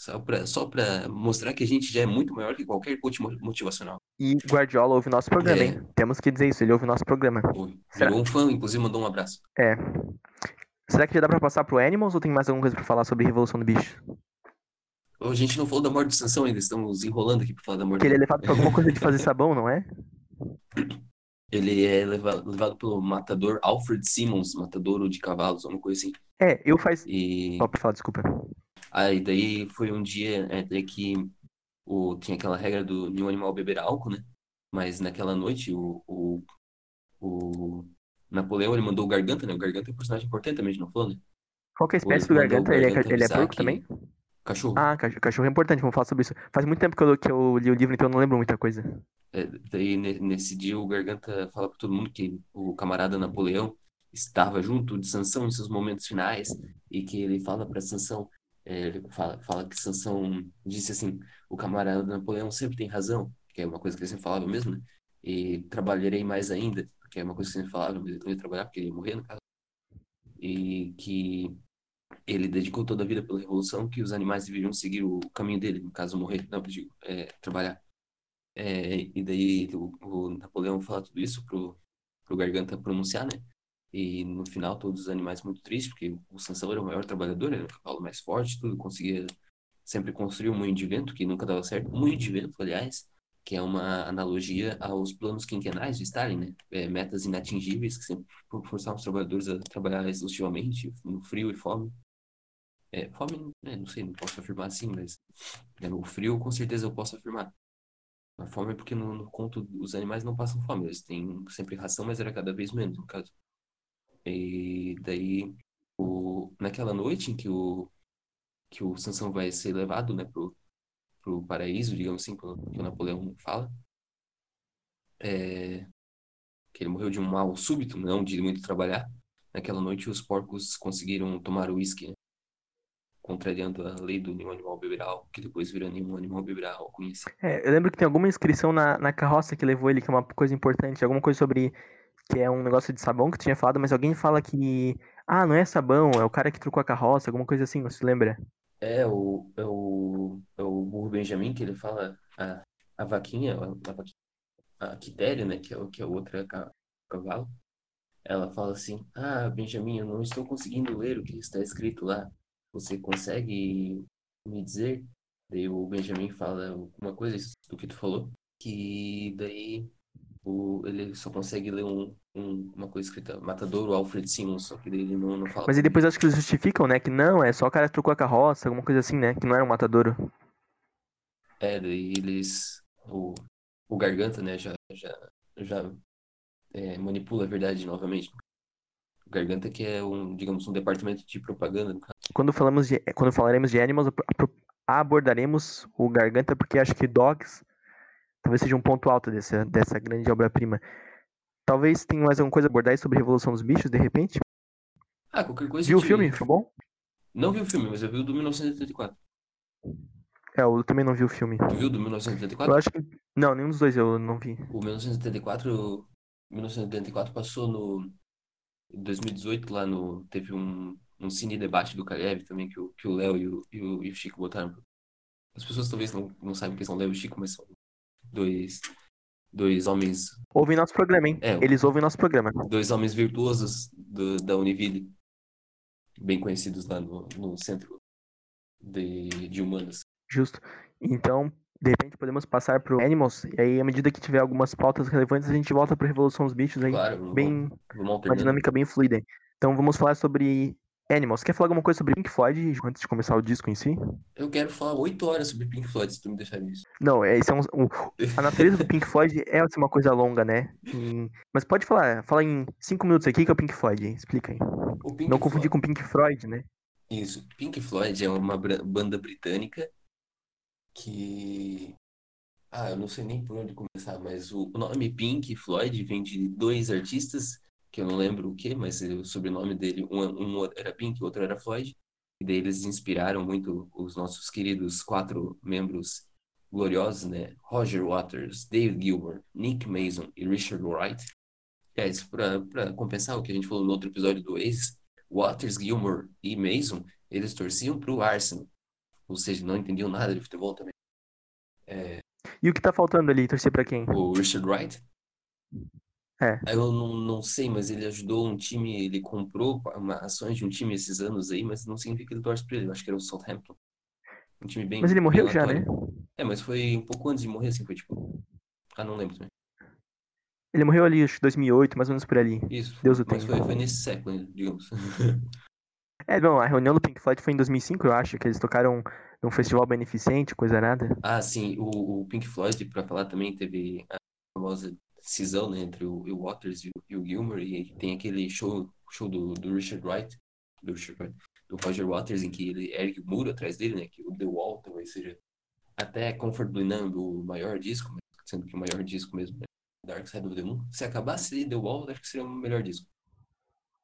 Só para só mostrar que a gente já é muito maior que qualquer coach motivacional. E Guardiola ouve nosso programa, é. hein? Temos que dizer isso, ele ouve nosso programa. Virou um fã, inclusive mandou um abraço. É. Será que já dá pra passar pro Animals ou tem mais alguma coisa pra falar sobre Revolução do Bicho? A gente não falou da morte de Sansão ainda, estamos enrolando aqui pra falar da morte. Que ele é levado pra alguma coisa de fazer sabão, não é? Ele é levado, levado pelo matador Alfred Simmons, matador de cavalos, alguma coisa assim. É, eu faz. E... Só pra falar, desculpa. Aí daí foi um dia é, que o, tinha aquela regra do nenhum animal beber álcool, né? Mas naquela noite o, o, o Napoleão ele mandou o Garganta, né? O Garganta é um personagem importante também, não falou, né? Qual que é a espécie do Garganta? Ele é, ele é porco também? Cachorro. Ah, cachorro é importante, vamos falar sobre isso. Faz muito tempo que eu, que eu li o livro, então eu não lembro muita coisa. É, daí nesse dia o Garganta fala para todo mundo que o camarada Napoleão estava junto de Sansão em seus momentos finais e que ele fala para Sansão ele fala, fala que Sansão disse assim, o camarada Napoleão sempre tem razão, que é uma coisa que ele sempre falava mesmo, né? E trabalharei mais ainda, que é uma coisa que sempre falava, mas ele não ia trabalhar porque ele ia morrer, no caso. E que ele dedicou toda a vida pela revolução, que os animais deveriam seguir o caminho dele, no caso morrer, não, digo, é, trabalhar. É, e daí o, o, Napoleão fala tudo isso pro, pro Garganta pronunciar, né? E no final, todos os animais muito tristes, porque o Sansão era o maior trabalhador, era o cavalo mais forte, tudo, conseguia sempre construir um moinho de vento, que nunca dava certo. Moinho de vento, aliás, que é uma analogia aos planos quinquenais de Stalin, né? É, metas inatingíveis que sempre forçavam os trabalhadores a trabalhar exaustivamente, no frio e fome. É, fome, é, não sei, não posso afirmar assim, mas é, no frio com certeza eu posso afirmar. A fome é porque no, no conto os animais não passam fome, eles têm sempre ração, mas era cada vez menos, no caso. E daí, o, naquela noite em que o, que o Sansão vai ser levado né, pro, pro paraíso, digamos assim, que o Napoleão fala, é, que ele morreu de um mal súbito, não de muito trabalhar. Naquela noite, os porcos conseguiram tomar o uísque, né? contrariando a lei do nenhum animal beberá que depois vira nenhum animal beberá álcool É, eu lembro que tem alguma inscrição na, na carroça que levou ele, que é uma coisa importante, alguma coisa sobre que é um negócio de sabão que tu tinha falado, mas alguém fala que. Ah, não é sabão, é o cara que trocou a carroça, alguma coisa assim, se lembra? É, o, é o, é o burro Benjamin que ele fala a, a vaquinha, a, a, a Quitéria, né, que é, que é outra cavalo. Ela fala assim: Ah, Benjamin, eu não estou conseguindo ler o que está escrito lá. Você consegue me dizer? Daí o Benjamin fala alguma coisa do que tu falou. Que daí o, ele só consegue ler um, um, uma coisa escrita Matadouro Alfred Simmons, só que ele não, não fala. Mas e depois acho que eles justificam, né? Que não, é só o cara trocou a carroça, alguma coisa assim, né? Que não era um Matadouro. É, daí eles. O, o Garganta, né, já, já, já é, manipula a verdade novamente. O Garganta que é um, digamos, um departamento de propaganda, quando, falamos de, quando falaremos de Animals, abordaremos o Garganta, porque acho que Dogs talvez seja um ponto alto dessa, dessa grande obra-prima. Talvez tenha mais alguma coisa a abordar sobre Revolução dos Bichos, de repente? Ah, qualquer coisa. Viu o filme? Foi bom? Não vi o filme, mas eu vi o do 1984. É, eu também não vi o filme. Tu viu do 1984? Eu acho que. Não, nenhum dos dois eu não vi. O 1984, 1984 passou no. Em 2018, lá no. Teve um, um cine debate do Kalev também, que o, que o Léo e o, e, o, e o Chico botaram. As pessoas talvez não, não saibam quem são Léo e Chico, mas são dois, dois homens. Ouvem nosso programa, hein? É, Eles ouvem nosso programa. Dois homens virtuosos do, da Univille, bem conhecidos lá no, no centro de, de humanas. Justo. Então, de repente podemos passar pro Animals, e aí à medida que tiver algumas pautas relevantes, a gente volta pro Revolução dos Bichos aí. Claro, bem, vamos uma dinâmica bem fluida. Então vamos falar sobre Animals. Quer falar alguma coisa sobre Pink Floyd antes de começar o disco em si? Eu quero falar oito horas sobre Pink Floyd, se tu me deixar isso. Não, esse é um, um, a natureza do Pink Floyd é uma coisa longa, né? E, mas pode falar, fala em cinco minutos aqui que é o Pink Floyd, explica aí. Não confundir com Pink Floyd, né? Isso, Pink Floyd é uma banda britânica que. Ah, eu não sei nem por onde começar, mas o nome Pink Floyd vem de dois artistas, que eu não lembro o que, mas o sobrenome dele, um, um era Pink, o outro era Floyd, e daí eles inspiraram muito os nossos queridos quatro membros gloriosos, né? Roger Waters, David Gilmour, Nick Mason e Richard Wright. É, isso para compensar o que a gente falou no outro episódio do Ace, Waters, Gilmour e Mason, eles torciam para o Arsenal, ou seja, não entendiam nada de futebol também. É... E o que tá faltando ali? Torcer pra quem? O Richard Wright? É. Eu não, não sei, mas ele ajudou um time, ele comprou uma, ações de um time esses anos aí, mas não significa que ele torce pra ele. Eu acho que era o Southampton. Um time bem. Mas ele morreu já, né? É, mas foi um pouco antes de morrer, assim, foi tipo. Ah, não lembro também. Ele morreu ali, acho que 2008, mais ou menos por ali. Isso. Deus o tenha. Mas foi, foi nesse século, digamos. é, não, a reunião do Pink Floyd foi em 2005, eu acho, que eles tocaram num festival beneficente, coisa nada. Ah, sim, o, o Pink Floyd, pra falar também, teve a famosa cisão, né, entre o, o Waters e o, e o Gilmour, e tem aquele show, show do, do Richard Wright, do Richard Wright, do Roger Waters, em que ele ergue o muro atrás dele, né, que o The Wall talvez seja até Comfortably Numb o maior disco, sendo que o maior disco mesmo é Dark Side of the Moon. Se acabasse The Wall, acho que seria o melhor disco.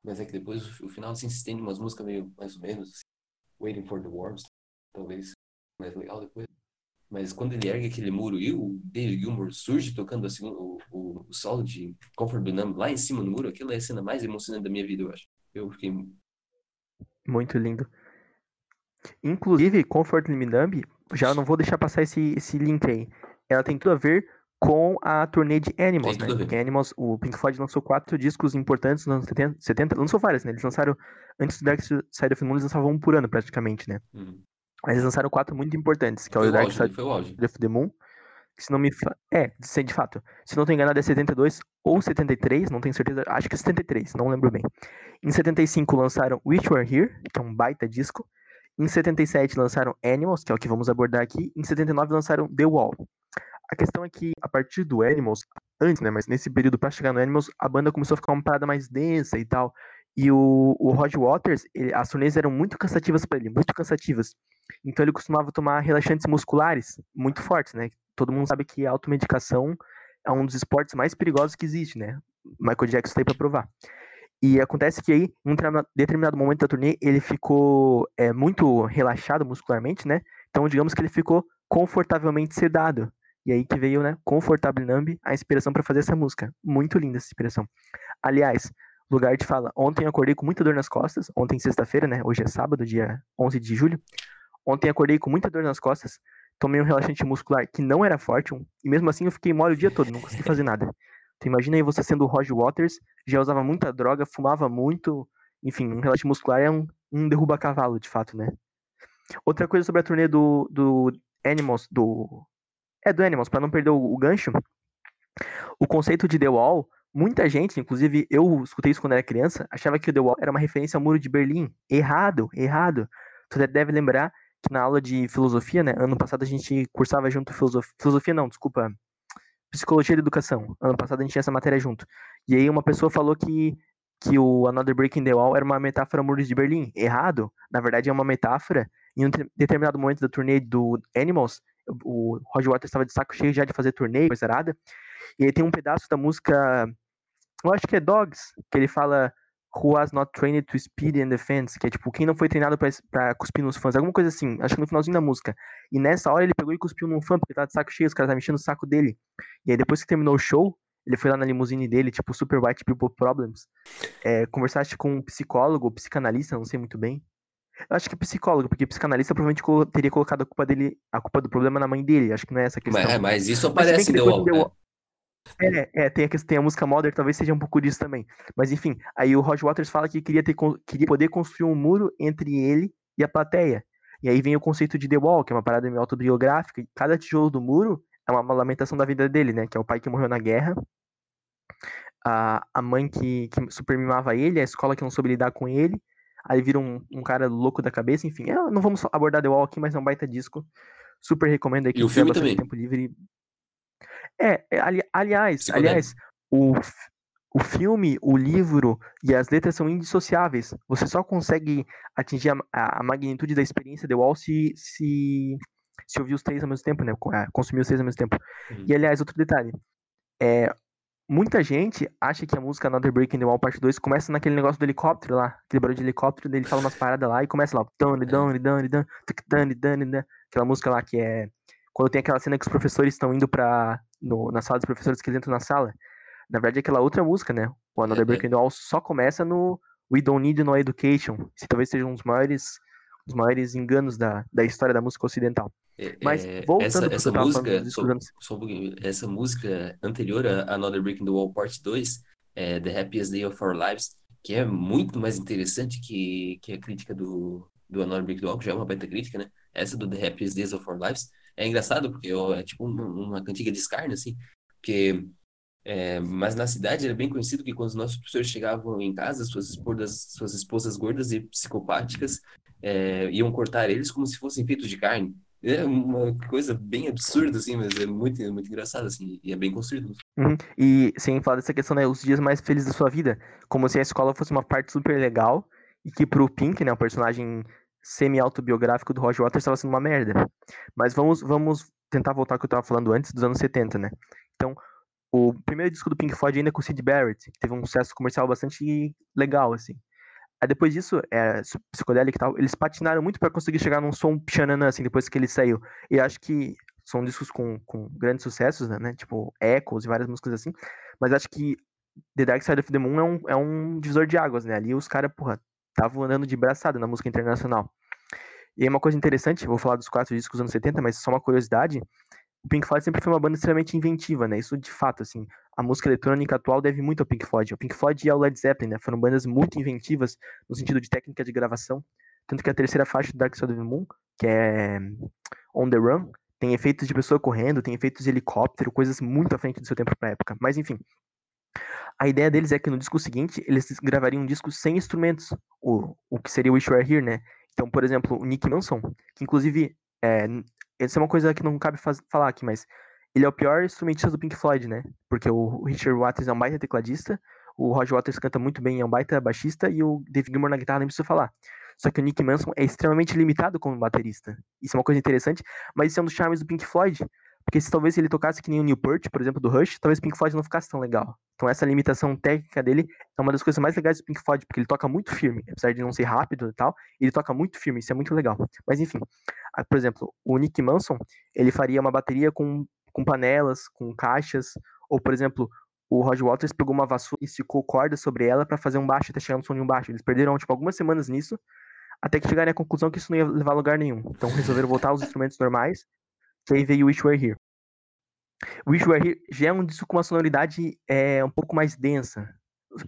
Mas é que depois o final assim, se estende umas músicas meio mais ou menos, assim, Waiting for the Worms, talvez mais legal depois. Mas quando ele ergue aquele muro e o David Gilmour surge tocando assim, o, o, o solo de Comfort Numb lá em cima do muro, aquilo é a cena mais emocionante da minha vida, eu acho. Eu fiquei. Muito lindo. Inclusive, Comfort Numb, já não vou deixar passar esse, esse link aí. Ela tem tudo a ver com a turnê de Animals, né? Porque Animals, o Pink Floyd lançou quatro discos importantes nos anos 70, lançou vários, né? Eles lançaram, antes do Dark Side of the Moon, eles lançavam um por ano, praticamente, né? Uhum. Mas eles lançaram quatro muito importantes, que é o Dark Side of the Moon, que se não me... É, de fato. Se não estou enganado é 72 ou 73, não tenho certeza, acho que é 73, não lembro bem. Em 75 lançaram Which Were Here, que é um baita disco. Em 77 lançaram Animals, que é o que vamos abordar aqui. Em 79 lançaram The Wall. A questão é que, a partir do Animals, antes, né, mas nesse período pra chegar no Animals, a banda começou a ficar uma parada mais densa e tal. E o, o Roger Waters, ele, as turnês eram muito cansativas para ele, muito cansativas. Então ele costumava tomar relaxantes musculares muito fortes, né? Todo mundo sabe que a automedicação é um dos esportes mais perigosos que existe, né? Michael Jackson tem para provar. E acontece que aí, em um determinado momento da turnê, ele ficou é, muito relaxado muscularmente, né? Então, digamos que ele ficou confortavelmente sedado. E aí que veio, né, Confortable Numb, a inspiração para fazer essa música. Muito linda essa inspiração. Aliás, lugar de fala, ontem acordei com muita dor nas costas, ontem sexta-feira, né, hoje é sábado, dia 11 de julho. Ontem acordei com muita dor nas costas, tomei um relaxante muscular que não era forte, e mesmo assim eu fiquei mole o dia todo, não consegui fazer nada. Então imagina aí você sendo o Roger Waters, já usava muita droga, fumava muito, enfim, um relaxante muscular é um, um derruba-cavalo, de fato, né. Outra coisa sobre a turnê do, do Animals, do é do Animals, para não perder o, o, gancho. O conceito de The Wall, muita gente, inclusive eu escutei isso quando era criança, achava que o The Wall era uma referência ao Muro de Berlim. Errado, errado. Tu deve lembrar que na aula de filosofia, né, ano passado a gente cursava junto filosofia, filosofia não, desculpa, psicologia da educação. Ano passado a gente tinha essa matéria junto. E aí uma pessoa falou que que o Another Breaking the Wall era uma metáfora Muros de Berlim. Errado. Na verdade, é uma metáfora. Em um determinado momento da turnê do Animals, o Roger Waters estava de saco cheio já de fazer turnê, coisa errada. E aí tem um pedaço da música, eu acho que é Dogs, que ele fala Who was not trained to speed and defense, que é tipo, quem não foi treinado pra, cuspir nos fãs, alguma coisa assim, acho que no finalzinho da música. E nessa hora ele pegou e cuspiu num fã, porque tava de saco cheio, os caras estavam mexendo o saco dele. E aí depois que terminou o show, ele foi lá na limusine dele, tipo, Super White People Problems, é, conversaste com um psicólogo, psicanalista, não sei muito bem. Eu acho que psicólogo, porque psicanalista provavelmente teria colocado a culpa dele, a culpa do problema na mãe dele, acho que não é essa questão. Mas, mas isso aparece em The Wall, né? É, é, tem a, tem a música Modern, talvez seja um pouco disso também. Mas enfim, aí o Roger Waters fala que queria, ter, queria poder construir um muro entre ele e a plateia. E aí vem o conceito de The Wall, que é uma parada meio autobiográfica. E cada tijolo do muro é uma, uma, lamentação da vida dele, né? Que é o pai que morreu na guerra, a, a mãe que, que super mimava ele, a escola que não soube lidar com ele. Aí vira um, um cara louco da cabeça, enfim. É, não vamos abordar The Wall aqui, mas é um baita disco. Super recomendo aí que e o filme também. tempo livre é, é ali, aliás, aliás, o, o filme, o livro e as letras são indissociáveis. Você só consegue atingir a, a magnitude da experiência The Wall se, se, se ouvir os três ao mesmo tempo, né? É, consumir os três ao mesmo tempo. Uhum. E aliás, outro detalhe. É, muita gente acha que a música Another Breaking the Wall Parte 2 começa naquele negócio do helicóptero lá, aquele barulho de helicóptero, dele fala umas paradas lá e começa lá, aquela música lá que é quando tem aquela cena que os professores estão indo pra. No, na sala dos professores que eles entram na sala. Na verdade, é aquela outra música, né? O Another é, Breaking the Wall só começa no We Don't Need No Education. Se talvez seja um dos maiores, os maiores enganos da, da história da música ocidental. É, Mas é, voltando essa, essa música, só, só um essa música anterior a Another Breaking the Wall Part 2, é The Happiest Day of Our Lives, que é muito mais interessante que, que a crítica do, do Another Breaking the Wall, que já é uma baita crítica, né? Essa do The Happiest Days of Our Lives é engraçado, porque eu, é tipo uma, uma cantiga de escárnio, assim, porque... É, mas na cidade era bem conhecido que quando os nossos professores chegavam em casa, suas esposas, suas esposas gordas e psicopáticas é, iam cortar eles como se fossem feitos de carne. É uma coisa bem absurda, assim, mas é muito, muito engraçado, assim, e é bem construído. Uhum. E sem falar dessa questão, né, os dias mais felizes da sua vida, como se a escola fosse uma parte super legal e que pro Pink, né, o personagem semi-autobiográfico do Roger Waters estava sendo uma merda. Mas vamos, vamos tentar voltar ao que eu estava falando antes, dos anos 70, né? Então, o primeiro disco do Pink Floyd ainda é com o Sid Barrett, que teve um sucesso comercial bastante legal, assim. Aí depois disso, é, psicodélico e tal, eles patinaram muito para conseguir chegar num som pianana, assim, depois que ele saiu. E acho que são discos com, com grandes sucessos, né? Tipo, Echoes e várias músicas assim. Mas acho que The Dark Side of the Moon é um, é um divisor de águas, né? Ali os caras, porra, estavam andando de braçada na música internacional. E uma coisa interessante, vou falar dos quatro discos dos anos 70, mas só uma curiosidade, o Pink Floyd sempre foi uma banda extremamente inventiva, né? Isso de fato, assim, a música eletrônica atual deve muito ao Pink Floyd. O Pink Floyd e o Led Zeppelin, né? Foram bandas muito inventivas no sentido de técnica de gravação, tanto que a terceira faixa do Dark Side of the Moon, que é On the Run, tem efeitos de pessoa correndo, tem efeitos de helicóptero, coisas muito à frente do seu tempo pra época. Mas enfim, a ideia deles é que no disco seguinte eles gravariam um disco sem instrumentos, o, o que seria Wish You Were Here, né? Então, por exemplo, o Nick Manson, que inclusive, é, essa é uma coisa que não cabe faz, falar aqui, mas ele é o pior instrumentista do Pink Floyd, né? Porque o Richard Waters é um baita tecladista, o Roger Waters canta muito bem, é um baita baixista, e o Dave Gilmour na guitarra nem precisa falar. Só que o Nick Manson é extremamente limitado como baterista. Isso é uma coisa interessante, mas isso é um dos charmes do Pink Floyd, porque se talvez ele tocasse que nem o Newport, por exemplo, do Rush, talvez Pink Floyd não ficasse tão legal. Então essa limitação técnica dele é uma das coisas mais legais do Pink Floyd, porque ele toca muito firme, apesar de não ser rápido e tal, ele toca muito firme, isso é muito legal. Mas enfim, por exemplo, o Nick Manson, ele faria uma bateria com, com panelas, com caixas, ou por exemplo, o Roger Waters pegou uma vassoura e esticou corda sobre ela para fazer um baixo até chegar no som de um baixo. Eles perderam tipo algumas semanas nisso, até que chegarem à conclusão que isso não ia levar a lugar nenhum. Então resolveram voltar aos instrumentos normais que aí Wish Were Here. Wish Were Here já é um disco com uma sonoridade é, um pouco mais densa.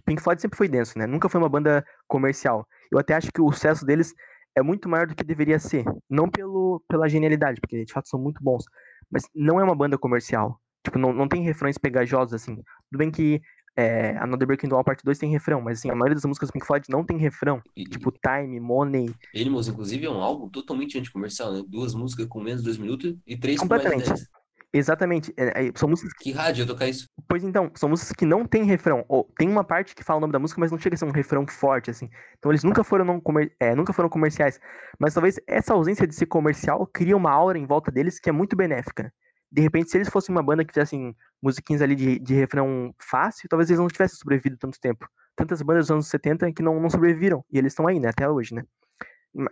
Pink Floyd sempre foi denso, né? Nunca foi uma banda comercial. Eu até acho que o sucesso deles é muito maior do que deveria ser. Não pelo, pela genialidade, porque de fato são muito bons. Mas não é uma banda comercial. Tipo, não, não tem refrões pegajosos, assim. Tudo bem que é, Another Breaking the Wall Part 2 tem refrão, mas assim, a maioria das músicas do Pink Floyd não tem refrão. E, tipo, Time, Money. Animals, inclusive, é um álbum totalmente anticomercial, né? Duas músicas com menos de dois minutos e três com mais de 10. Exatamente. É, são músicas Que rádio ia tocar isso? Pois então, são músicas que não tem refrão. Ou tem uma parte que fala o nome da música, mas não chega a ser um refrão forte, assim. Então eles nunca foram, não comer... é, nunca foram comerciais. Mas talvez essa ausência de ser comercial cria uma aura em volta deles que é muito benéfica. De repente, se eles fossem uma banda que fizessem musiquinhas ali de, de refrão fácil, talvez eles não tivessem sobrevivido tanto tempo. Tantas bandas dos anos 70 que não, não sobreviveram. E eles estão aí, né? Até hoje, né?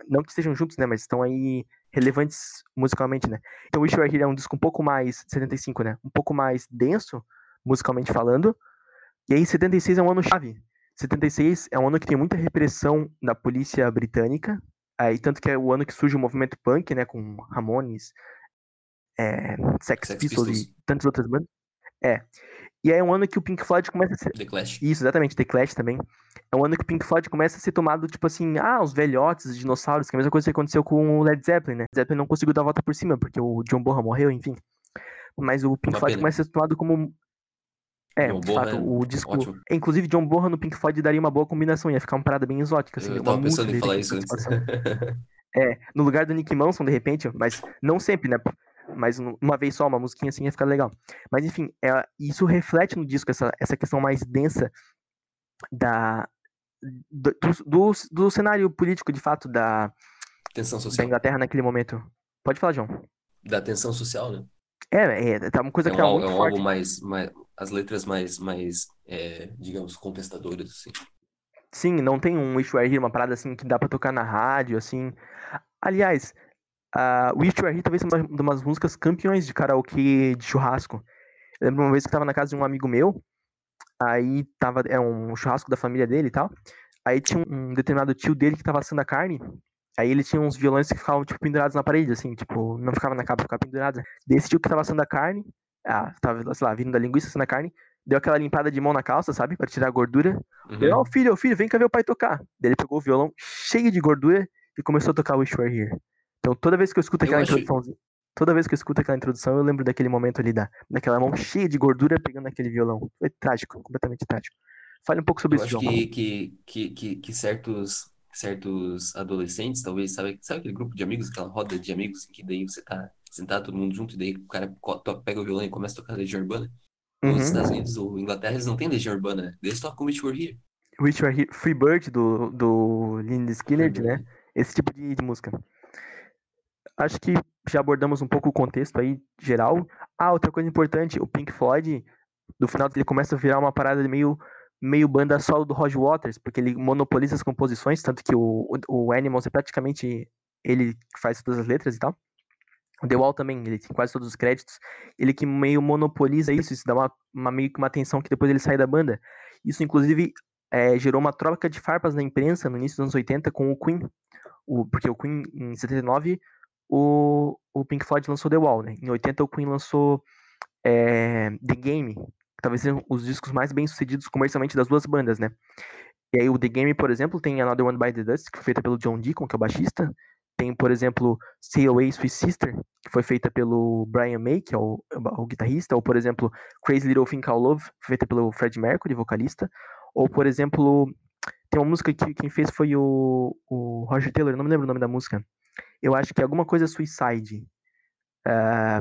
Não que estejam juntos, né? Mas estão aí relevantes musicalmente, né? Então, Wish You Were Here é um disco um pouco mais 75, né? Um pouco mais denso, musicalmente falando. E aí, 76 é um ano chave. 76 é um ano que tem muita repressão da polícia britânica. Aí, tanto que é o ano que surge o movimento punk, né? Com Ramones, é, Sex, Sex Pistols, Pistols. e tantas outras bandas. É. E aí é um ano que o Pink Floyd começa a ser. The Clash. Isso, exatamente, The Clash também. É um ano que o Pink Floyd começa a ser tomado, tipo assim, ah, os velhotes, os dinossauros, que é a mesma coisa que aconteceu com o Led Zeppelin, né? Led Zeppelin não conseguiu dar a volta por cima, porque o John Bonham morreu, enfim. Mas o Pink Uma Floyd pena. começa a ser tomado como. É, John de fato, o disco. ótimo. É, Inclusive, John Bonham no Pink Floyd daria uma boa combinação, ia ficar uma parada bem exótica, assim, Eu tava pensando em falar isso antes. É, no lugar do Nick Manson, de repente, mas não sempre, né? Mas um- uma vez só, uma musiquinha assim ia ficar legal. Mas enfim, é, isso reflete no disco essa, essa questão mais densa da, do, do, do- cenário político, de fato, da, Tensão da social. Inglaterra naquele momento. Pode falar, João. Da tensão social, né? É, é tá uma coisa É que um, tá muito é um forte. álbum mais, mais. As letras mais, mais é, digamos, contestadoras, assim. Sim, não tem um Wish Were Here, uma parada assim que dá pra tocar na rádio, assim. Aliás, a Wish You Were Here talvez seja uma de umas músicas campeões de karaokê de churrasco. Eu lembro uma vez que eu tava na casa de um amigo meu, aí tava, é um churrasco da família dele e tal. Aí tinha um, determinado tio dele que tava assando a carne. Aí ele tinha uns violões que ficavam, tipo, pendurados na parede, assim, tipo, não ficava na capa, ficava pendurado. Desse tio que tava assando a carne, ah, tava, sei lá, vindo da linguiça assando a carne, deu aquela limpada de mão na calça, sabe, pra tirar a gordura. Deu, Uhum. ó, filho, ó, filho, vem cá ver o pai tocar. Daí ele pegou o violão cheio de gordura e começou a tocar Wish You Were Here. Então toda vez que eu escuto Eu aquela acho- introdução, toda vez que eu escuto aquela introdução, eu lembro daquele momento ali da, daquela mão cheia de gordura pegando aquele violão. Foi trágico, completamente trágico. Fale um pouco sobre Eu isso, acho João. que, que, que, que, que certos, certos adolescentes, talvez, sabe, sabe aquele grupo de amigos, aquela roda de amigos, em que daí você tá sentado todo mundo junto, e daí o cara pega o violão e começa a tocar Legião Urbana? Nos Uhum. Estados Unidos ou Inglaterra, eles não têm Legião Urbana? Eles tocam Wish You Were Here. Wish Were Here, Free Bird do, do Lynyrd Skynyrd, né? Esse tipo de, de música. Acho que já abordamos um pouco o contexto aí geral. Ah, outra coisa importante, o Pink Floyd, no final ele começa a virar uma parada meio, meio banda solo do Roger Waters, porque ele monopoliza as composições, tanto que o, o, o Animals é praticamente ele que faz todas as letras e tal. O The Wall também, ele tem quase todos os créditos. Ele que meio monopoliza isso, isso dá uma, uma meio que uma atenção que depois ele sai da banda. Isso, inclusive, é, gerou uma troca de farpas na imprensa no início dos anos 80 com o Queen. O, porque o Queen, em 79, o, o Pink Floyd lançou The Wall, né? Em 80, o Queen lançou é, The Game, que talvez sejam os discos mais bem sucedidos comercialmente das duas bandas, né? E aí o The Game, por exemplo, tem Another One by the Dust, que foi feita pelo John Deacon, que é o baixista. Tem, por exemplo, Away Sweet Sister, que foi feita pelo Brian May, que é o, o guitarrista. Ou, por exemplo, Crazy Little Thing Called Love, feita pelo Fred Mercury, vocalista. Ou, por exemplo, tem uma música que quem fez foi o, o Roger Taylor, não me lembro o nome da música. Eu acho que é alguma coisa Suicide. Ah,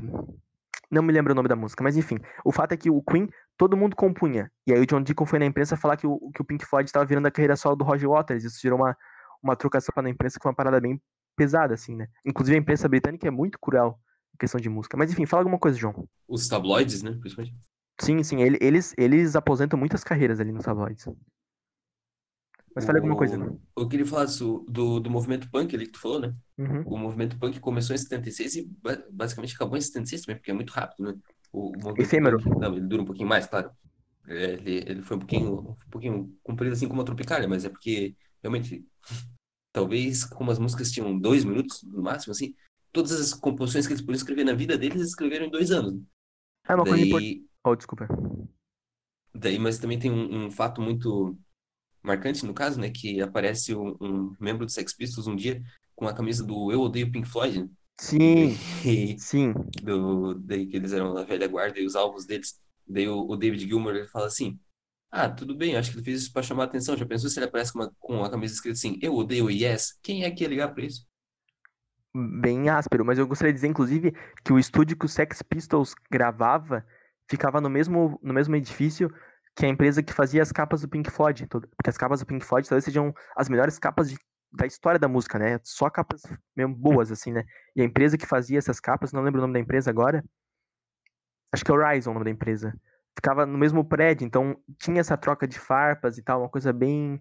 não me lembro o nome da música, mas enfim. O fato é que o Queen, todo mundo compunha. E aí o John Deacon foi na imprensa falar que o, que o Pink Floyd estava virando a carreira solo do Roger Waters. Isso gerou uma, uma trocação na imprensa que foi uma parada bem pesada, assim, né? Inclusive a imprensa britânica é muito cruel em questão de música. Mas enfim, fala alguma coisa, João. Os tabloides, né? Principalmente. Sim, sim, ele- eles, eles aposentam muitas carreiras ali nos tabloides. Mas fale alguma coisa. O- Eu queria falar do, do, do movimento punk ali que tu falou, né? Uhum. O movimento punk começou em 76 e ba- basicamente acabou em 76 também, porque é muito rápido, né? O, o Efêmero. punk- não, ele dura um pouquinho mais, claro. É, Ele, ele foi um pouquinho, um pouquinho comprido assim como a Tropicália, mas é porque realmente, talvez como as músicas tinham dois minutos no máximo, assim, todas as composições que eles podiam escrever na vida deles, eles escreveram em dois anos. Ah, uma coisa importante. Daí, Oh, desculpa. daí, mas também tem um, um fato muito marcante no caso, né? Que aparece um, um membro do Sex Pistols um dia com a camisa do Eu Odeio Pink Floyd, né? Sim, E, sim. do, daí que eles eram da velha guarda e os alvos deles. Daí o, o David Gilmour ele fala assim: Ah, tudo bem, acho que ele fez isso pra chamar a atenção. Já pensou se ele aparece com uma, com uma camisa escrita assim: Eu odeio Yes? Quem é que ia ligar pra isso? bem áspero, mas eu gostaria de dizer, inclusive, que o estúdio que o Sex Pistols gravava ficava no mesmo, no mesmo edifício que a empresa que fazia as capas do Pink Floyd. Porque as capas do Pink Floyd talvez sejam as melhores capas de, da história da música, né? Só capas mesmo boas, assim, né? E a empresa que fazia essas capas, não lembro o nome da empresa agora, acho que é Horizon o nome da empresa. Ficava no mesmo prédio, então tinha essa troca de farpas e tal, uma coisa bem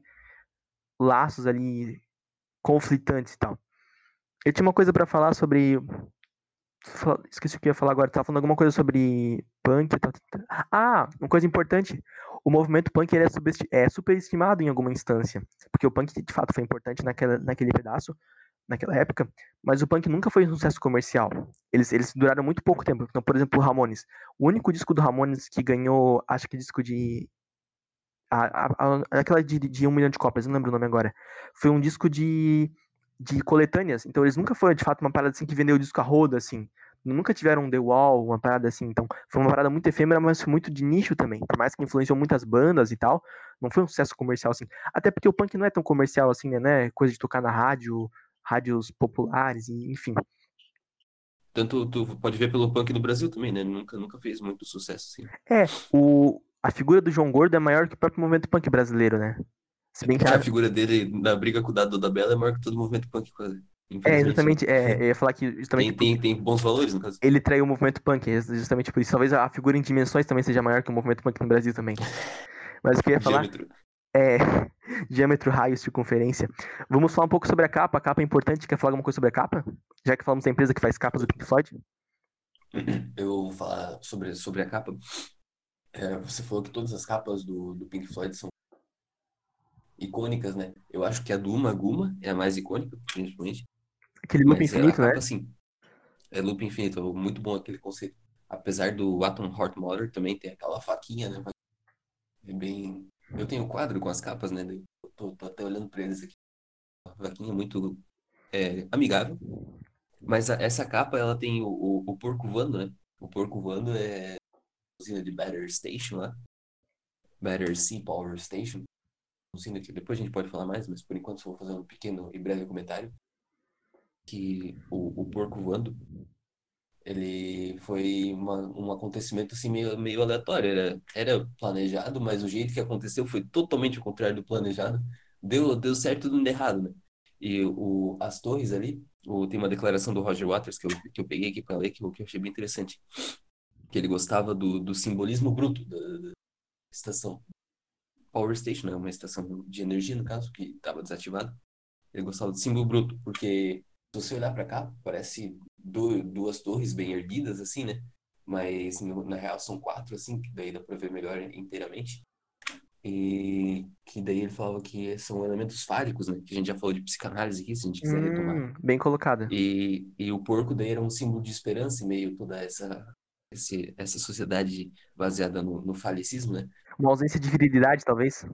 laços ali conflitantes e tal. Eu tinha uma coisa para falar sobre. Esqueci o que eu ia falar agora. Tava falando alguma coisa sobre punk. Ah, uma coisa importante. O movimento punk ele é, é superestimado em alguma instância. Porque o punk de fato foi importante naquela, naquele pedaço, naquela época. Mas o punk nunca foi um sucesso comercial. Eles, eles duraram muito pouco tempo. Então, por exemplo, o Ramones. O único disco do Ramones que ganhou, acho que disco de a, a, aquela de, de um milhão de cópias, não lembro o nome agora. Foi um disco de, de coletâneas. Então eles nunca foi de fato uma parada assim que vendeu o disco a roda, assim. Nunca tiveram um The Wall, uma parada assim. Então foi uma parada muito efêmera, mas muito de nicho também. Por mais que influenciou muitas bandas e tal, não foi um sucesso comercial assim. Até porque o punk não é tão comercial assim, né? né? Coisa de tocar na rádio, rádios populares, e, enfim. Tanto tu pode ver pelo punk no Brasil também, né? Nunca, nunca fez muito sucesso, assim. É, o, a figura do João Gordo é maior que o próprio movimento punk brasileiro, né? Se bem que a... a figura dele na briga com o Dado da Bela é maior que todo o movimento punk, quase. É, justamente, é, eu ia falar que justamente. Tem, tem, tem, bons valores, no caso. Ele traiu o movimento punk, justamente por isso. Talvez a figura em dimensões também seja maior que o movimento punk no Brasil também. Mas o que eu ia falar. Diâmetro. É. Diâmetro, raio, circunferência. Vamos falar um pouco sobre a capa. A capa é importante. Quer falar alguma coisa sobre a capa? Já que falamos da empresa que faz capas do Pink Floyd? Eu vou falar sobre, sobre a capa. É, você falou que todas as capas do, do Pink Floyd são icônicas, né? Eu acho que a do Uma Guma é a mais icônica, principalmente. Aquele loop infinito, capa, né? Assim, é loop infinito, muito bom aquele conceito. Apesar do Atom Heart Mother também ter aquela faquinha, né? É bem. Eu tenho quadro com as capas, né? Eu tô, tô até olhando pra eles aqui. A faquinha muito é, amigável. Mas a, essa capa, ela tem o, o, o porco voando, né? O porco voando é usina de Better Station lá. Better Sea Power Station. Usina que depois a gente pode falar mais, mas por enquanto só vou fazer um pequeno e breve comentário. Que o, o porco voando, ele foi uma, um acontecimento assim meio, meio aleatório. Era, era planejado, mas o jeito que aconteceu foi totalmente o contrário do planejado. Deu, deu certo dando errado, né? E o, as torres ali, o, tem uma declaração do Roger Waters que eu, que eu peguei aqui para ler, que eu, que eu achei bem interessante que ele gostava do, do simbolismo bruto da, da estação. Power Station, é uma estação de energia, no caso, que estava desativada. Ele gostava do símbolo bruto, porque você olhar para cá, parece duas torres bem erguidas, assim, né? Mas no, na real são quatro, assim, que daí dá para ver melhor inteiramente. E que daí ele falava que são elementos fálicos, né? Que a gente já falou de psicanálise aqui, se a gente quiser hum, retomar. Bem colocado. E, e o porco daí era um símbolo de esperança em meio a toda essa esse, essa sociedade baseada no, no falecismo, né? Uma ausência de virilidade, talvez.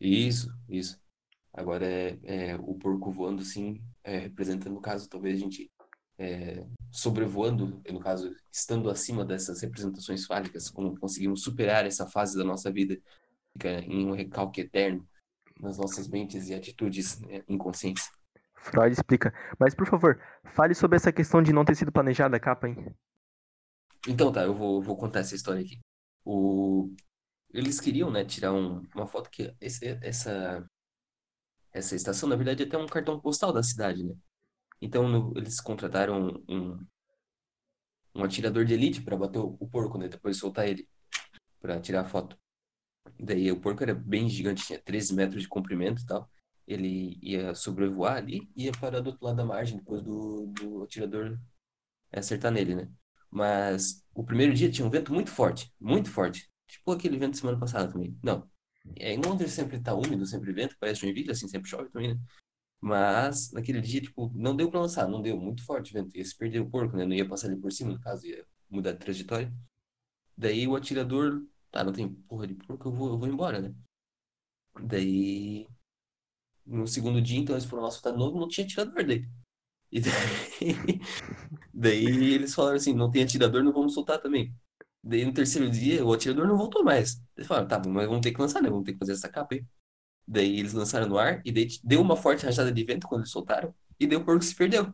Isso, isso. Agora é, é o porco voando, assim, é, representando, no caso, talvez a gente é, sobrevoando, no caso, estando acima dessas representações fálicas, como conseguimos superar essa fase da nossa vida, fica em um recalque eterno nas nossas mentes e atitudes né, inconscientes. Freud explica. Mas, por favor, fale sobre essa questão de não ter sido planejada a capa, hein? Então tá, eu vou, vou contar essa história aqui. O... Eles queriam, né, tirar um, uma foto que esse, essa, essa estação, na verdade, é até um cartão postal da cidade, né? Então no, eles contrataram um, um atirador de elite para bater o, porco, né? Depois soltar ele para tirar a foto. Daí o porco era bem gigante, tinha 13 metros de comprimento e tal. Ele ia sobrevoar ali e ia parar do outro lado da margem depois do, do atirador acertar nele, né? Mas o primeiro dia tinha um vento muito forte, muito forte. Tipo aquele vento semana passada também. Não. É, em Londres sempre tá úmido, sempre vento, parece Joinville, assim, sempre chove também, né? Mas naquele dia, tipo, não deu pra lançar, não deu, muito forte o vento. Ia se perder o porco, né? Não ia passar ali por cima, no caso, ia mudar de trajetória. Daí o atirador, tá, não tem porra de porco, eu vou, eu vou embora, né? Daí, no segundo dia, então, eles foram lá soltar de novo, não tinha atirador daí. E daí, daí eles falaram assim, não tem atirador, não vamos soltar também. Daí no terceiro dia, o atirador não voltou mais. Eles falaram, tá, mas vamos ter que lançar, né? Vamos ter que fazer essa capa aí. Daí eles lançaram no ar, e daí deu uma forte rajada de vento quando eles soltaram, e daí o porco se perdeu.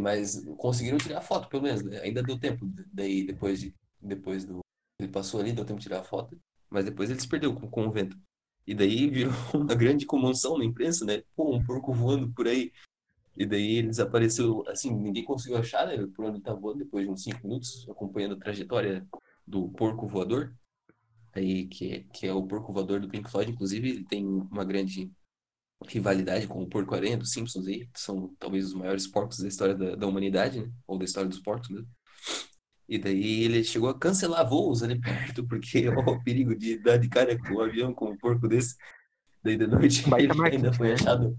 Mas conseguiram tirar a foto, pelo menos, né? Ainda deu tempo. Daí, depois, de, depois do. Ele passou ali, deu tempo de tirar a foto. Mas depois ele se perdeu com, com o vento. E daí virou uma grande comoção na imprensa, né? Pô, um porco voando por aí. E daí ele desapareceu, assim, ninguém conseguiu achar, né? Por onde ele tá voando, depois de uns 5 minutos, acompanhando a trajetória do porco voador. Aí, que, é, que é o porco voador do Pink Floyd, inclusive, ele tem uma grande rivalidade com o porco-aranha dos Simpsons aí, que são talvez os maiores porcos da história da, da humanidade, né? Ou da história dos porcos mesmo. E daí ele chegou a cancelar voos ali perto, porque ó, o perigo de dar de cara com um avião com um porco desse. Daí de noite ele ainda foi né? achado.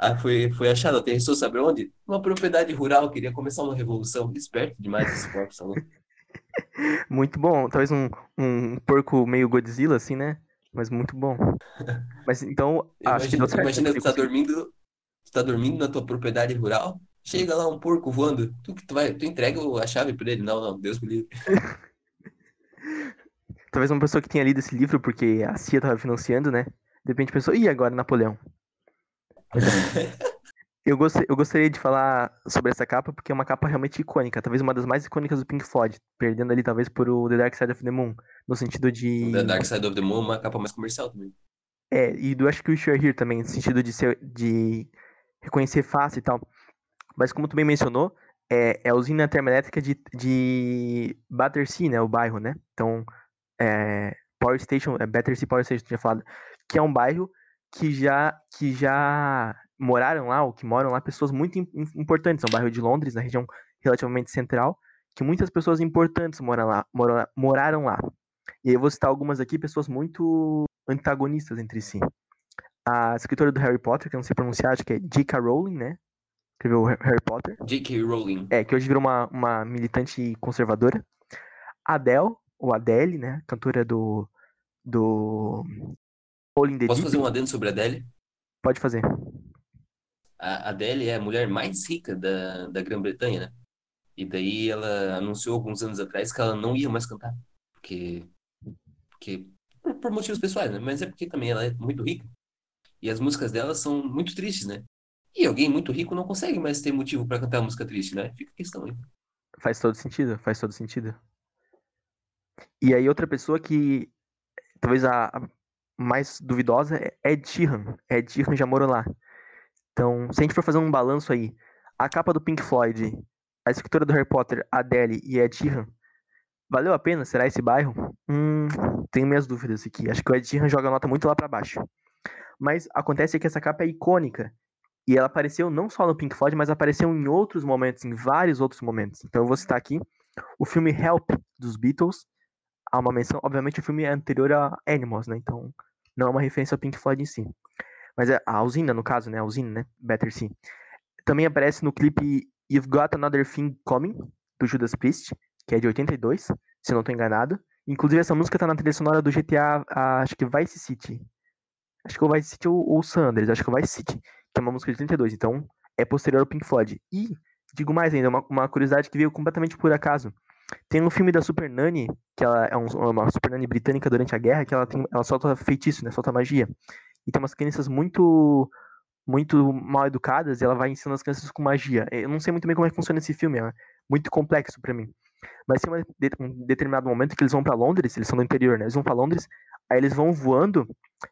Ah, foi, foi achado, aterrissou, sabe onde? Uma propriedade rural, queria começar uma revolução. Esperto demais esse porco, salão. Muito bom. Talvez um, um porco meio Godzilla, assim, né? Mas muito bom. Mas então, imagina, acho que deu certo. Imagina tu tá dormindo, tu tá dormindo na tua propriedade rural, chega lá um porco voando, tu, tu, vai, tu entrega a chave pra ele. Não, não, Deus me livre. Talvez uma pessoa que tenha lido esse livro, porque a CIA tava financiando, né? De repente pensou, ih, agora Napoleão. Eu, gost, eu gostaria de falar sobre essa capa, porque é uma capa realmente icônica, talvez uma das mais icônicas do Pink Floyd, perdendo ali talvez por o The Dark Side of the Moon, no sentido de... The Dark Side of the Moon é uma capa mais comercial também. É, e do Acho que o You're Here também, no sentido de, ser, de reconhecer fácil e tal. Mas como tu bem mencionou, é, é a usina termoelétrica de, de Battersea, né, o bairro, né? Então, é, Power Station, é Battersea Power Station, tinha falado, que é um bairro que já, que já moraram lá, ou que moram lá, pessoas muito importantes. É um bairro de Londres, na região relativamente central, que muitas pessoas importantes moram lá, moram, moraram lá. E aí eu vou citar algumas aqui, pessoas muito antagonistas entre si. A escritora do Harry Potter, que eu não sei pronunciar, acho que é J.K. Rowling, né? Escreveu Harry Potter. J.K. Rowling. É, que hoje virou uma, uma militante conservadora. Adele, ou Adele, né? Cantora do. do. Posso Deep. fazer um adendo sobre a Adele? Pode fazer a Adele é a mulher mais rica da, da Grã-Bretanha, né? E daí ela anunciou alguns anos atrás que ela não ia mais cantar, porque, porque por, por motivos pessoais, né? Mas é porque também ela é muito rica. E as músicas dela são muito tristes, né? E alguém muito rico não consegue mais ter motivo para cantar música triste, né? Fica a questão aí. Faz todo sentido, faz todo sentido. E aí outra pessoa que talvez a, mais duvidosa é Ed Sheeran. Ed Sheeran já morou lá. Então, se a gente for fazer um balanço aí, a capa do Pink Floyd, a escritora do Harry Potter, Adele e Ed Sheeran, valeu a pena? Será esse bairro? Hum, tenho minhas dúvidas aqui. Acho que o Ed Sheeran joga a nota muito lá para baixo. Mas acontece que essa capa é icônica. E ela apareceu não só no Pink Floyd, mas apareceu em outros momentos, em vários outros momentos. Então eu vou citar aqui o filme Help, dos Beatles. Há uma menção, obviamente o filme é anterior a Animals, né? Então não é uma referência ao Pink Floyd em si. Mas é a usina, no caso, né? A usina, né? Battersea. Também aparece no clipe You've Got Another Thing Coming, do Judas Priest, que é de 82, se não estou enganado. Inclusive, essa música tá na trilha sonora do GTA, acho que Vice City. Acho que o Vice City ou o San Andreas, acho que o Vice City, que é uma música de 32, então é posterior ao Pink Floyd. E, digo mais ainda, uma, uma curiosidade que veio completamente por acaso. Tem um filme da Super Nanny, que ela é um, uma Super Nanny britânica durante a guerra, que ela, tem, ela solta feitiço, né? Solta magia e tem umas crianças muito muito mal educadas e ela vai ensinando as crianças com magia. Eu não sei muito bem como é que funciona esse filme, é muito complexo para mim. Mas tem um determinado momento que eles vão para Londres, eles são do interior, né? Eles vão para Londres, aí eles vão voando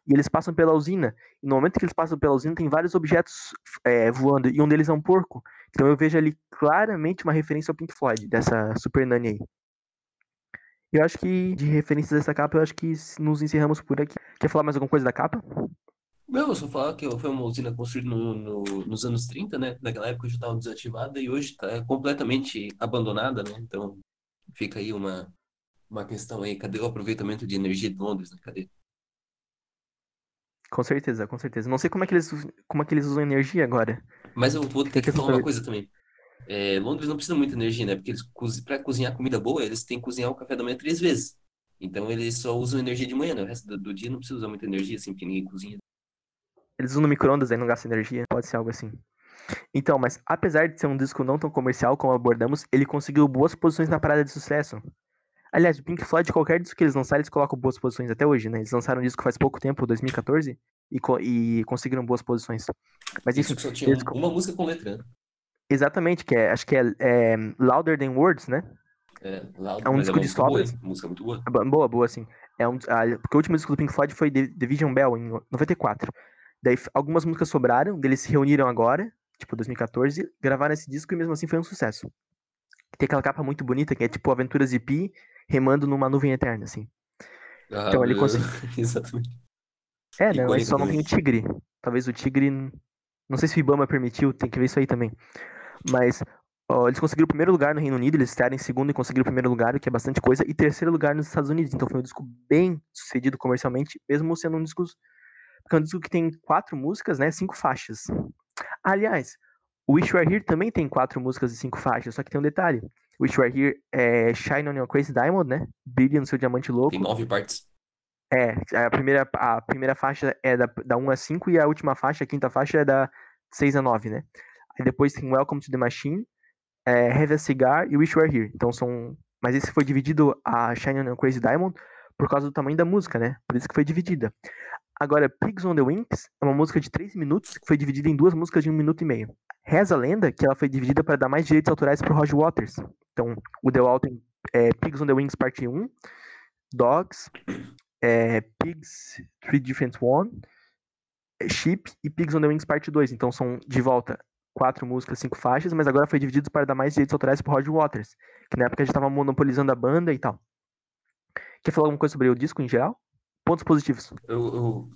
e eles passam pela usina. E no momento que eles passam pela usina, tem vários objetos é, voando e um deles é um porco. Então eu vejo ali claramente uma referência ao Pink Floyd, dessa Super Nanny aí. Eu acho que, de referências dessa capa, eu acho que nos encerramos por aqui. Quer falar mais alguma coisa da capa? Não, só falar que foi uma usina construída no, no, nos anos 30, né? Naquela época já estava desativada e hoje está completamente abandonada, né? Então fica aí uma, uma questão aí, cadê o aproveitamento de energia de Londres, né? Cadê? Com certeza, com certeza. Não sei como é que eles, como é que eles usam energia agora. Mas eu vou ter que falar uma coisa também. É, Londres não precisa muita energia, né? Porque eles para cozinhar comida boa, eles têm que cozinhar o café da manhã três vezes. Então eles só usam energia de manhã, né? O resto do, do dia não precisa usar muita energia, assim, porque ninguém cozinha. Eles usam no micro-ondas aí, não gastam energia. Pode ser algo assim. Então, mas apesar de ser um disco não tão comercial como abordamos, ele conseguiu boas posições na parada de sucesso. Aliás, o Pink Floyd, qualquer disco que eles lançarem, eles colocam boas posições até hoje, né? Eles lançaram um disco faz pouco tempo, 2014, e, co e conseguiram boas posições. Mas isso só tinha eles... uma música com letra. Né? Exatamente, que é, acho que é, é Louder Than Words, né? É, Loud, É um disco uma de sobras. música muito boa. Bo- Boa, boa, assim. É um, ah, porque o último disco do Pink Floyd foi The, The Vision Bell, em 94. Daí algumas músicas sobraram, eles se reuniram agora, tipo 2014, gravaram esse disco e mesmo assim foi um sucesso. Tem aquela capa muito bonita, que é tipo Aventuras de Pi remando numa nuvem eterna, assim. Ah, Então, ele conseguiu- Exatamente. É, né? Mas só não tem o tigre. Talvez o tigre. Não sei se o Ibama permitiu, tem que ver isso aí também. Mas ó, eles conseguiram o primeiro lugar no Reino Unido, eles estavam em segundo e conseguiram o primeiro lugar, o que é bastante coisa, e terceiro lugar nos Estados Unidos. Então foi um disco bem sucedido comercialmente, mesmo sendo um disco. É um disco que tem quatro músicas, né? Cinco faixas. Aliás, o Wish Were Here também tem quatro músicas e cinco faixas, só que tem um detalhe. Wish Were Here é Shine on Your Crazy Diamond, né? Brilha no seu diamante louco. Tem nove partes. É, a primeira, a primeira faixa é da, da 1 a 5 e a última faixa, a quinta faixa, é da 6 a 9, né? Aí depois tem Welcome to the Machine, é, Have a Cigar e Wish Were Here. Então são. Mas esse foi dividido a Shine on a Crazy Diamond por causa do tamanho da música, né? Por isso que foi dividida. Agora, Pigs on the Wings é uma música de 3 minutos que foi dividida em duas músicas de 1 minuto e meio. Reza a lenda que ela foi dividida para dar mais direitos autorais pro Roger Waters. Então, o The Wall tem é, Pigs on the Wings parte 1, Dogs, é, Pigs, Three Different One, é, Sheep e Pigs on the Wings parte 2. Então são de volta quatro músicas, cinco faixas, mas agora foi dividido para dar mais direitos autorais pro Roger Waters, que na época já estava monopolizando a banda e tal. Quer falar alguma coisa sobre o disco em geral? Pontos positivos. Eu, eu-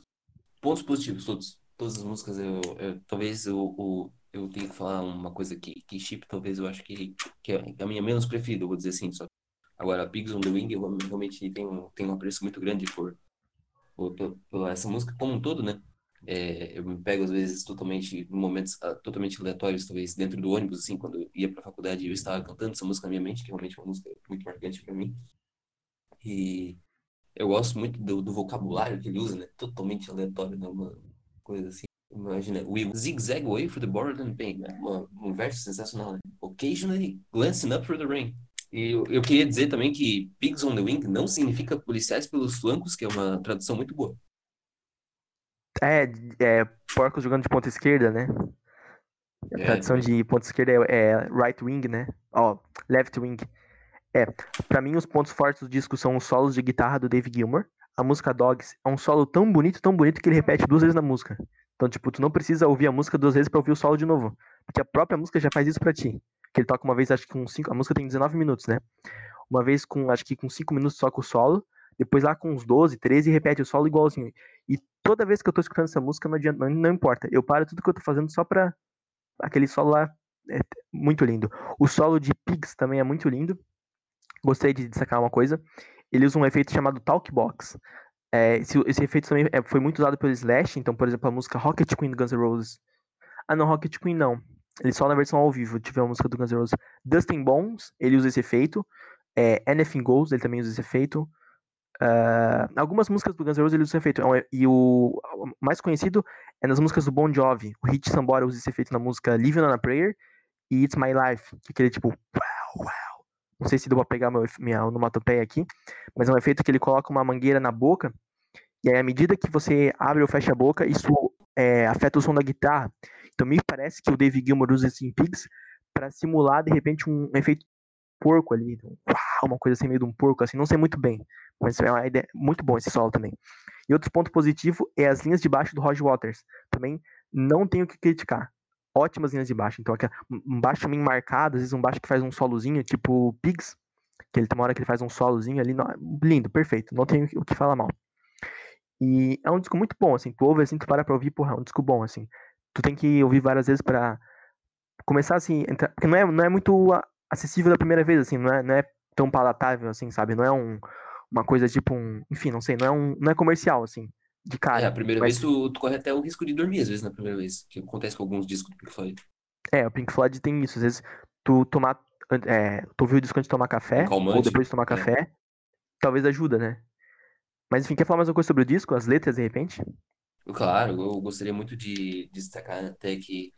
Pontos positivos, todos. Todas as músicas, eu, eu- talvez eu, eu, tenha que falar uma coisa que, que Chip, talvez eu acho que, que é a minha menos preferida, vou dizer assim. Só. Agora, Pigs on the Wing, eu realmente tenho, tenho um apreço muito grande por, por, por- por essa música como um todo, né? É, eu me pego, às vezes, totalmente, em momentos ah, totalmente aleatórios, talvez dentro do ônibus, assim, quando eu ia pra faculdade, eu estava cantando essa música na minha mente, que realmente é uma música muito marcante pra mim. E eu gosto muito do, do vocabulário que ele usa, né? Totalmente aleatório, né? Uma coisa assim. Imagina, we zigzag away through the border and pain, né? Uma- um verso sensacional, né? Occasionally glancing up through the rain. E eu, eu queria dizer também que pigs on the wing não significa policiais pelos flancos, que é uma tradução muito boa. É, é porcos jogando de ponta esquerda, né? A É, tradução de ponta esquerda é, é right wing, né? Ó, left wing. É, pra mim os pontos fortes do disco são os solos de guitarra do Dave Gilmour. A música Dogs é um solo tão bonito, tão bonito que ele repete duas vezes na música. Então, tipo, tu não precisa ouvir a música duas vezes pra ouvir o solo de novo. Porque a própria música já faz isso pra ti. Que ele toca uma vez, acho que com cinco. A música tem 19 minutos, né? Uma vez com, acho que com 5 minutos toca o solo. Depois lá com uns 12, 13 repete o solo igualzinho. E toda vez que eu tô escutando essa música, não adianta, não, não importa. Eu paro tudo que eu tô fazendo só pra. Aquele solo lá é muito lindo. O solo de Pigs também é muito lindo. Gostei de destacar uma coisa. Ele usa um efeito chamado Talkbox. É, esse, esse efeito também é- foi muito usado pelo Slash. Então, por exemplo, a música Rocket Queen do Guns N' Roses. Ah, não, Rocket Queen não. Ele só na versão ao vivo tiver a música do Guns N' Roses. Dustin Bones, ele usa esse efeito. É, Anything Goes, ele também usa esse efeito. Ah, algumas músicas do Guns N' Roses ele usa esse efeito. É E o mais conhecido é nas músicas do Bon Jovi. O Hit Sambora usa esse efeito na música Living on a Prayer e It's My Life. Que é aquele tipo. Não sei se deu pra pegar meu, minha onomatopeia aqui. Mas é um efeito que ele coloca uma mangueira na boca. E aí, à medida que você abre ou fecha a boca, isso é, afeta o som da guitarra. Então me parece que o Dave Gilmour usa esse Pigs pra simular, de repente, um efeito porco ali. um Uma coisa assim, meio de um porco, assim. Não sei muito bem. Mas é uma ideia muito bom esse solo também. E outro ponto positivo é as linhas de baixo do Roger Waters. Também não tenho o que criticar. Ótimas linhas de baixo. Então, um baixo também marcado, às vezes um baixo que faz um solozinho, tipo Pigs, que ele tem uma hora que ele faz um solozinho ali. lindo, perfeito. Não tenho o que falar mal. E é um disco muito bom, assim. Tu ouve assim, tu para pra ouvir, porra, é um disco bom, assim. Tu tem que ouvir várias vezes pra começar assim, entrar- porque não é, não é muito acessível da primeira vez, assim, não é, não é tão palatável, assim, sabe? Não é um, uma coisa tipo um. Enfim, não sei, não é um. Não é comercial, assim, de cara. É, a primeira mas- vez tu, tu corre até o risco de dormir, às vezes, na primeira vez. Que acontece com alguns discos do Pink Floyd. É, o Pink Floyd tem isso. Às vezes tu tomar. É, tu ouvir o disco antes de tomar café, calmante, ou depois de tomar é. café, talvez ajuda, né? Mas enfim, quer falar mais uma coisa sobre o disco, as letras, de repente? Claro, eu gostaria muito de destacar até que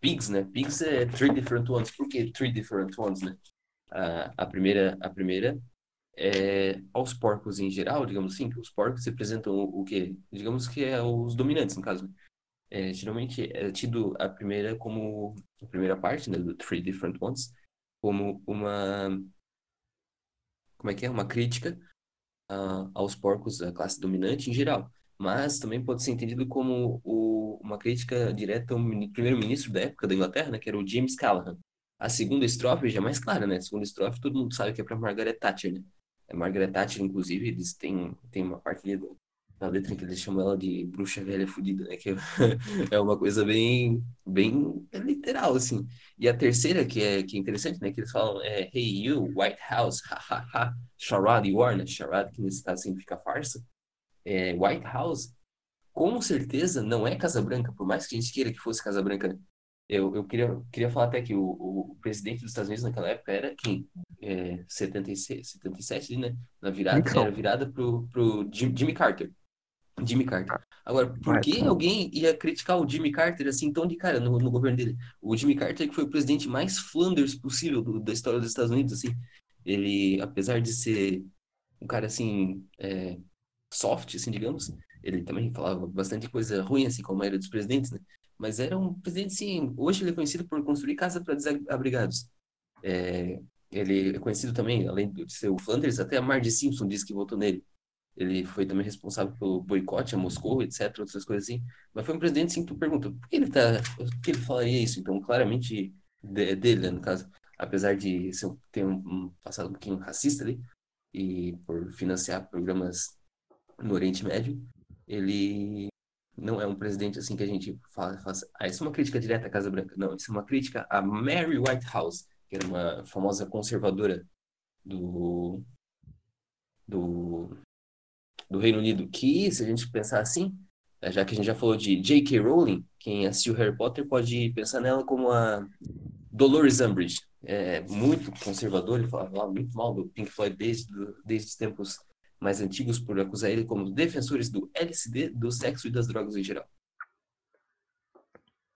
Pigs, né? Pigs é three different ones. Por que three different ones, né? A, a primeira, a primeira é aos porcos em geral, digamos assim, que os porcos representam o, o quê? Digamos que é os dominantes, no caso. né? É, geralmente é tido a primeira como a primeira parte, né, do Three Different Ones, como uma como é que é? Uma crítica aos porcos da classe dominante em geral. Mas também pode ser entendido como o, uma crítica direta ao primeiro-ministro da época da Inglaterra, né, que era o James Callaghan. A segunda estrofe já é mais clara, né? A segunda estrofe todo mundo sabe que é para Margaret Thatcher, né? A Margaret Thatcher, inclusive, eles têm, têm uma parte ali letra que eles chamam ela de bruxa velha fudida, né? Que é uma coisa bem, bem literal, assim. E a terceira, que é, que é interessante, né? Que eles falam é Hey you, White House, ha ha ha, charade are, né? Charade, que nesse caso significa farsa. É, White House, com certeza, não é Casa Branca, por mais que a gente queira que fosse Casa Branca, né? Eu, eu queria, queria falar até que o, o presidente dos Estados Unidos naquela época era quem? É, 76, 77, né? Na virada, Nixon. era virada pro, pro Jimmy Carter. Jimmy Carter. Agora, por que alguém ia criticar o Jimmy Carter assim tão de cara no, no governo dele? O Jimmy Carter que foi o presidente mais Flanders possível do, da história dos Estados Unidos, assim. Ele, apesar de ser um cara assim é, soft, assim, digamos, ele também falava bastante coisa ruim, assim, como a maioria dos presidentes, né? Mas era um presidente, sim. Hoje ele é conhecido por construir casa para desabrigados. É, ele é conhecido também, além de ser o Flanders, até a Marge Simpson disse que votou nele. Ele foi também responsável pelo boicote a Moscou, etc, outras coisas assim. Mas foi um presidente, sim, que tu pergunta, por que ele tá, por que ele falaria isso? Então, claramente, é dele, né, no caso. Apesar de ser, ter um, passado um pouquinho racista ali, e por financiar programas no Oriente Médio, ele não é um presidente assim que a gente fala, fala ah, isso é uma crítica direta à Casa Branca. Não, isso é uma crítica a Mary Whitehouse, que era uma famosa conservadora do, do, do Reino Unido, que, se a gente pensar assim, eh, já que a gente já falou de J.K. Rowling, quem assistiu Harry Potter pode pensar nela como a Dolores Umbridge. É muito conservadora, ele falava muito mal do Pink Floyd desde, desde os tempos mais antigos por acusar ele como defensores do LSD, do sexo e das drogas em geral.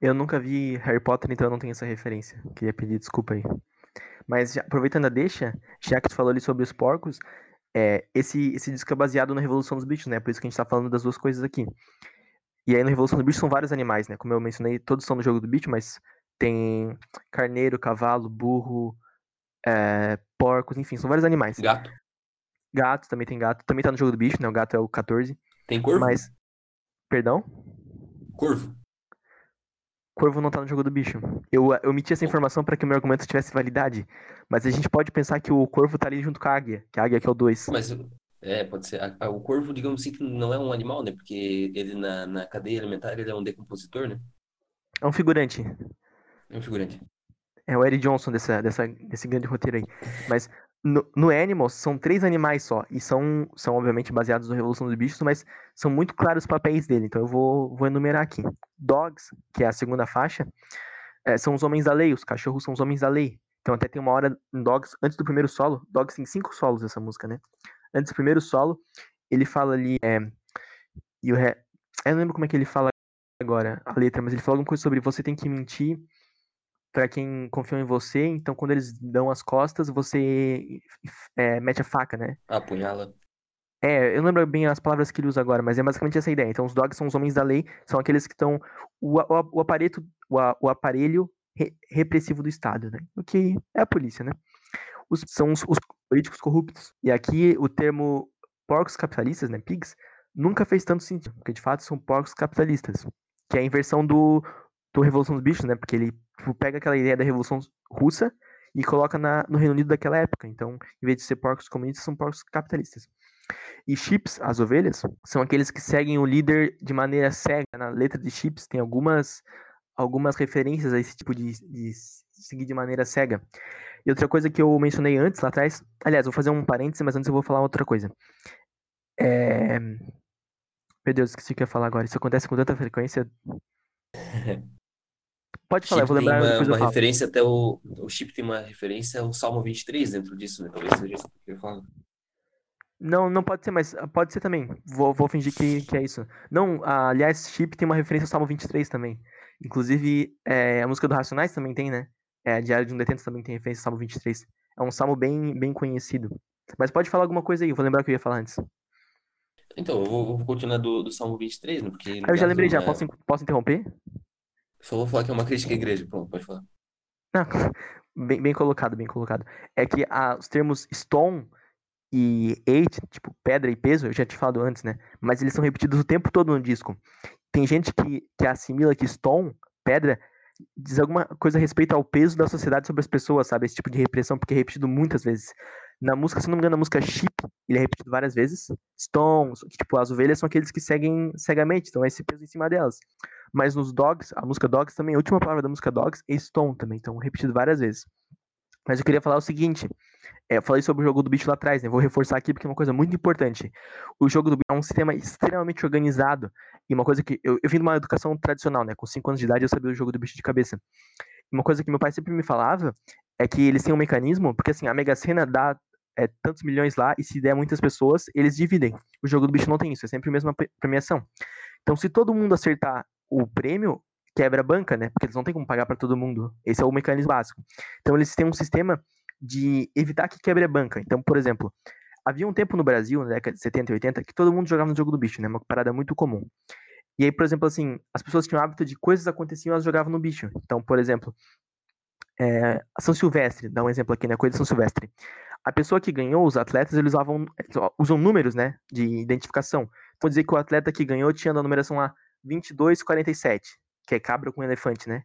Eu nunca vi Harry Potter, então eu não tenho essa referência. Queria pedir desculpa aí. Mas já, aproveitando a deixa, já que tu falou ali sobre os porcos, é, esse, esse disco é baseado na Revolução dos Bichos, né? Por isso que a gente tá falando das duas coisas aqui. E aí na Revolução dos Bichos são vários animais, né? Como eu mencionei, todos são no jogo do bicho, mas tem carneiro, cavalo, burro, é, porcos, enfim, são vários animais. Gato. Gato, também tem gato. Também tá no jogo do bicho, né? O gato é o 14. Tem corvo? Mas. Perdão? Corvo. Corvo não tá no jogo do bicho. Eu, eu omiti essa informação para que o meu argumento tivesse validade. Mas a gente pode pensar que o corvo tá ali junto com a águia, que a águia que é o 2. Mas é, pode ser. O corvo, digamos assim, que não é um animal, né? Porque ele na, na cadeia alimentar ele é um decompositor, né? É um figurante. É um figurante. É o Eric Johnson dessa, dessa, desse grande roteiro aí. Mas no, no Animals são três animais só, e são, são obviamente baseados na Revolução dos Bichos, mas são muito claros os papéis dele, então eu vou, vou enumerar aqui. Dogs, que é a segunda faixa, é, são os homens da lei, os cachorros são os homens da lei. Então até tem uma hora em Dogs, antes do primeiro solo, Dogs tem cinco solos essa música, né? Antes do primeiro solo, ele fala ali, é, you have, eu não lembro como é que ele fala agora a letra, mas ele fala alguma coisa sobre você tem que mentir para quem confiou em você, então quando eles dão as costas, você é, mete a faca, né? Apunhala. É, eu não lembro bem as palavras que ele usa agora, mas é basicamente essa ideia. Então, os dogs são os homens da lei, são aqueles que estão. O, o, o, aparelho, o, o aparelho re, repressivo do Estado, né? O que é a polícia, né? Os, são os, os, políticos corruptos. E aqui o termo porcos capitalistas, né? Pigs, nunca fez tanto sentido, porque de fato são porcos capitalistas, que é a inversão do, do Revolução dos Bichos, né? Porque ele tipo, pega aquela ideia da Revolução Russa e coloca na, no Reino Unido daquela época. Então, em vez de ser porcos comunistas, são porcos capitalistas. E chips, as ovelhas, são aqueles que seguem o líder de maneira cega. Na letra de chips tem algumas, algumas referências a esse tipo de, de seguir de maneira cega. E outra coisa que eu mencionei antes, lá atrás, aliás, vou fazer um parêntese, mas antes eu vou falar outra coisa. É... Meu Deus, esqueci o que eu ia falar agora. Isso acontece com tanta frequência. Pode falar, eu vou lembrar. Tem uma, uma referência até o. O chip tem uma referência ao Salmo 23 dentro disso, né? Talvez seja isso que eu falo. Não, não pode ser, mas pode ser também. Vou, vou fingir que, que é isso. Não, aliás, chip tem uma referência ao Salmo 23 também. Inclusive, é, a música do Racionais também tem, né? É, a Diário de um Detento também tem referência ao Salmo 23. É um salmo bem, bem conhecido. Mas pode falar alguma coisa aí, vou lembrar o que eu ia falar antes. Então, eu vou, vou continuar do, do Salmo 23, né? Porque, Ah, eu já lembrei já, na... posso, posso interromper? Só vou falar que é uma crítica à igreja. Pronto, pode falar. Não, bem, bem colocado, bem colocado. É que ah, os termos stone e eight, tipo pedra e peso, eu já tinha falado antes, né? Mas eles são repetidos o tempo todo no disco. Tem gente que, que assimila que stone, pedra, diz alguma coisa a respeito ao peso da sociedade sobre as pessoas, sabe? Esse tipo de repressão, porque é repetido muitas vezes. Na música, se não me engano, na música Sheep, ele é repetido várias vezes. Stone, que, tipo, as ovelhas são aqueles que seguem cegamente, então é esse peso em cima delas. Mas nos Dogs, a música Dogs também, a última palavra da música Dogs é Stone também, então repetido várias vezes. Mas eu queria falar o seguinte, é, eu falei sobre o jogo do bicho lá atrás, né? Vou reforçar aqui porque é uma coisa muito importante. O jogo do bicho é um sistema extremamente organizado e uma coisa que eu, eu vim de uma educação tradicional, né? Com 5 anos de idade eu sabia o jogo do bicho de cabeça. Uma coisa que meu pai sempre me falava é que eles têm um mecanismo, porque assim, a Mega Sena dá é, tantos milhões lá e se der muitas pessoas, eles dividem. O jogo do bicho não tem isso, é sempre a mesma premiação. Então, se todo mundo acertar o prêmio, quebra a banca, né? Porque eles não têm como pagar para todo mundo. Esse é o mecanismo básico. Então, eles têm um sistema de evitar que quebre a banca. Então, por exemplo, havia um tempo no Brasil, na década de 70 e 80, que todo mundo jogava no jogo do bicho, né? Uma parada muito comum. E aí, por exemplo, assim, as pessoas tinham o hábito de coisas aconteciam, elas jogavam no bicho. Então, por exemplo, é, São Silvestre, dá um exemplo aqui, né? Coisa de São Silvestre. A pessoa que ganhou, os atletas, eles usavam, usam números, né? De identificação. Então, dizer que o atleta que ganhou tinha na numeração lá 2247, que é cabra com elefante, né?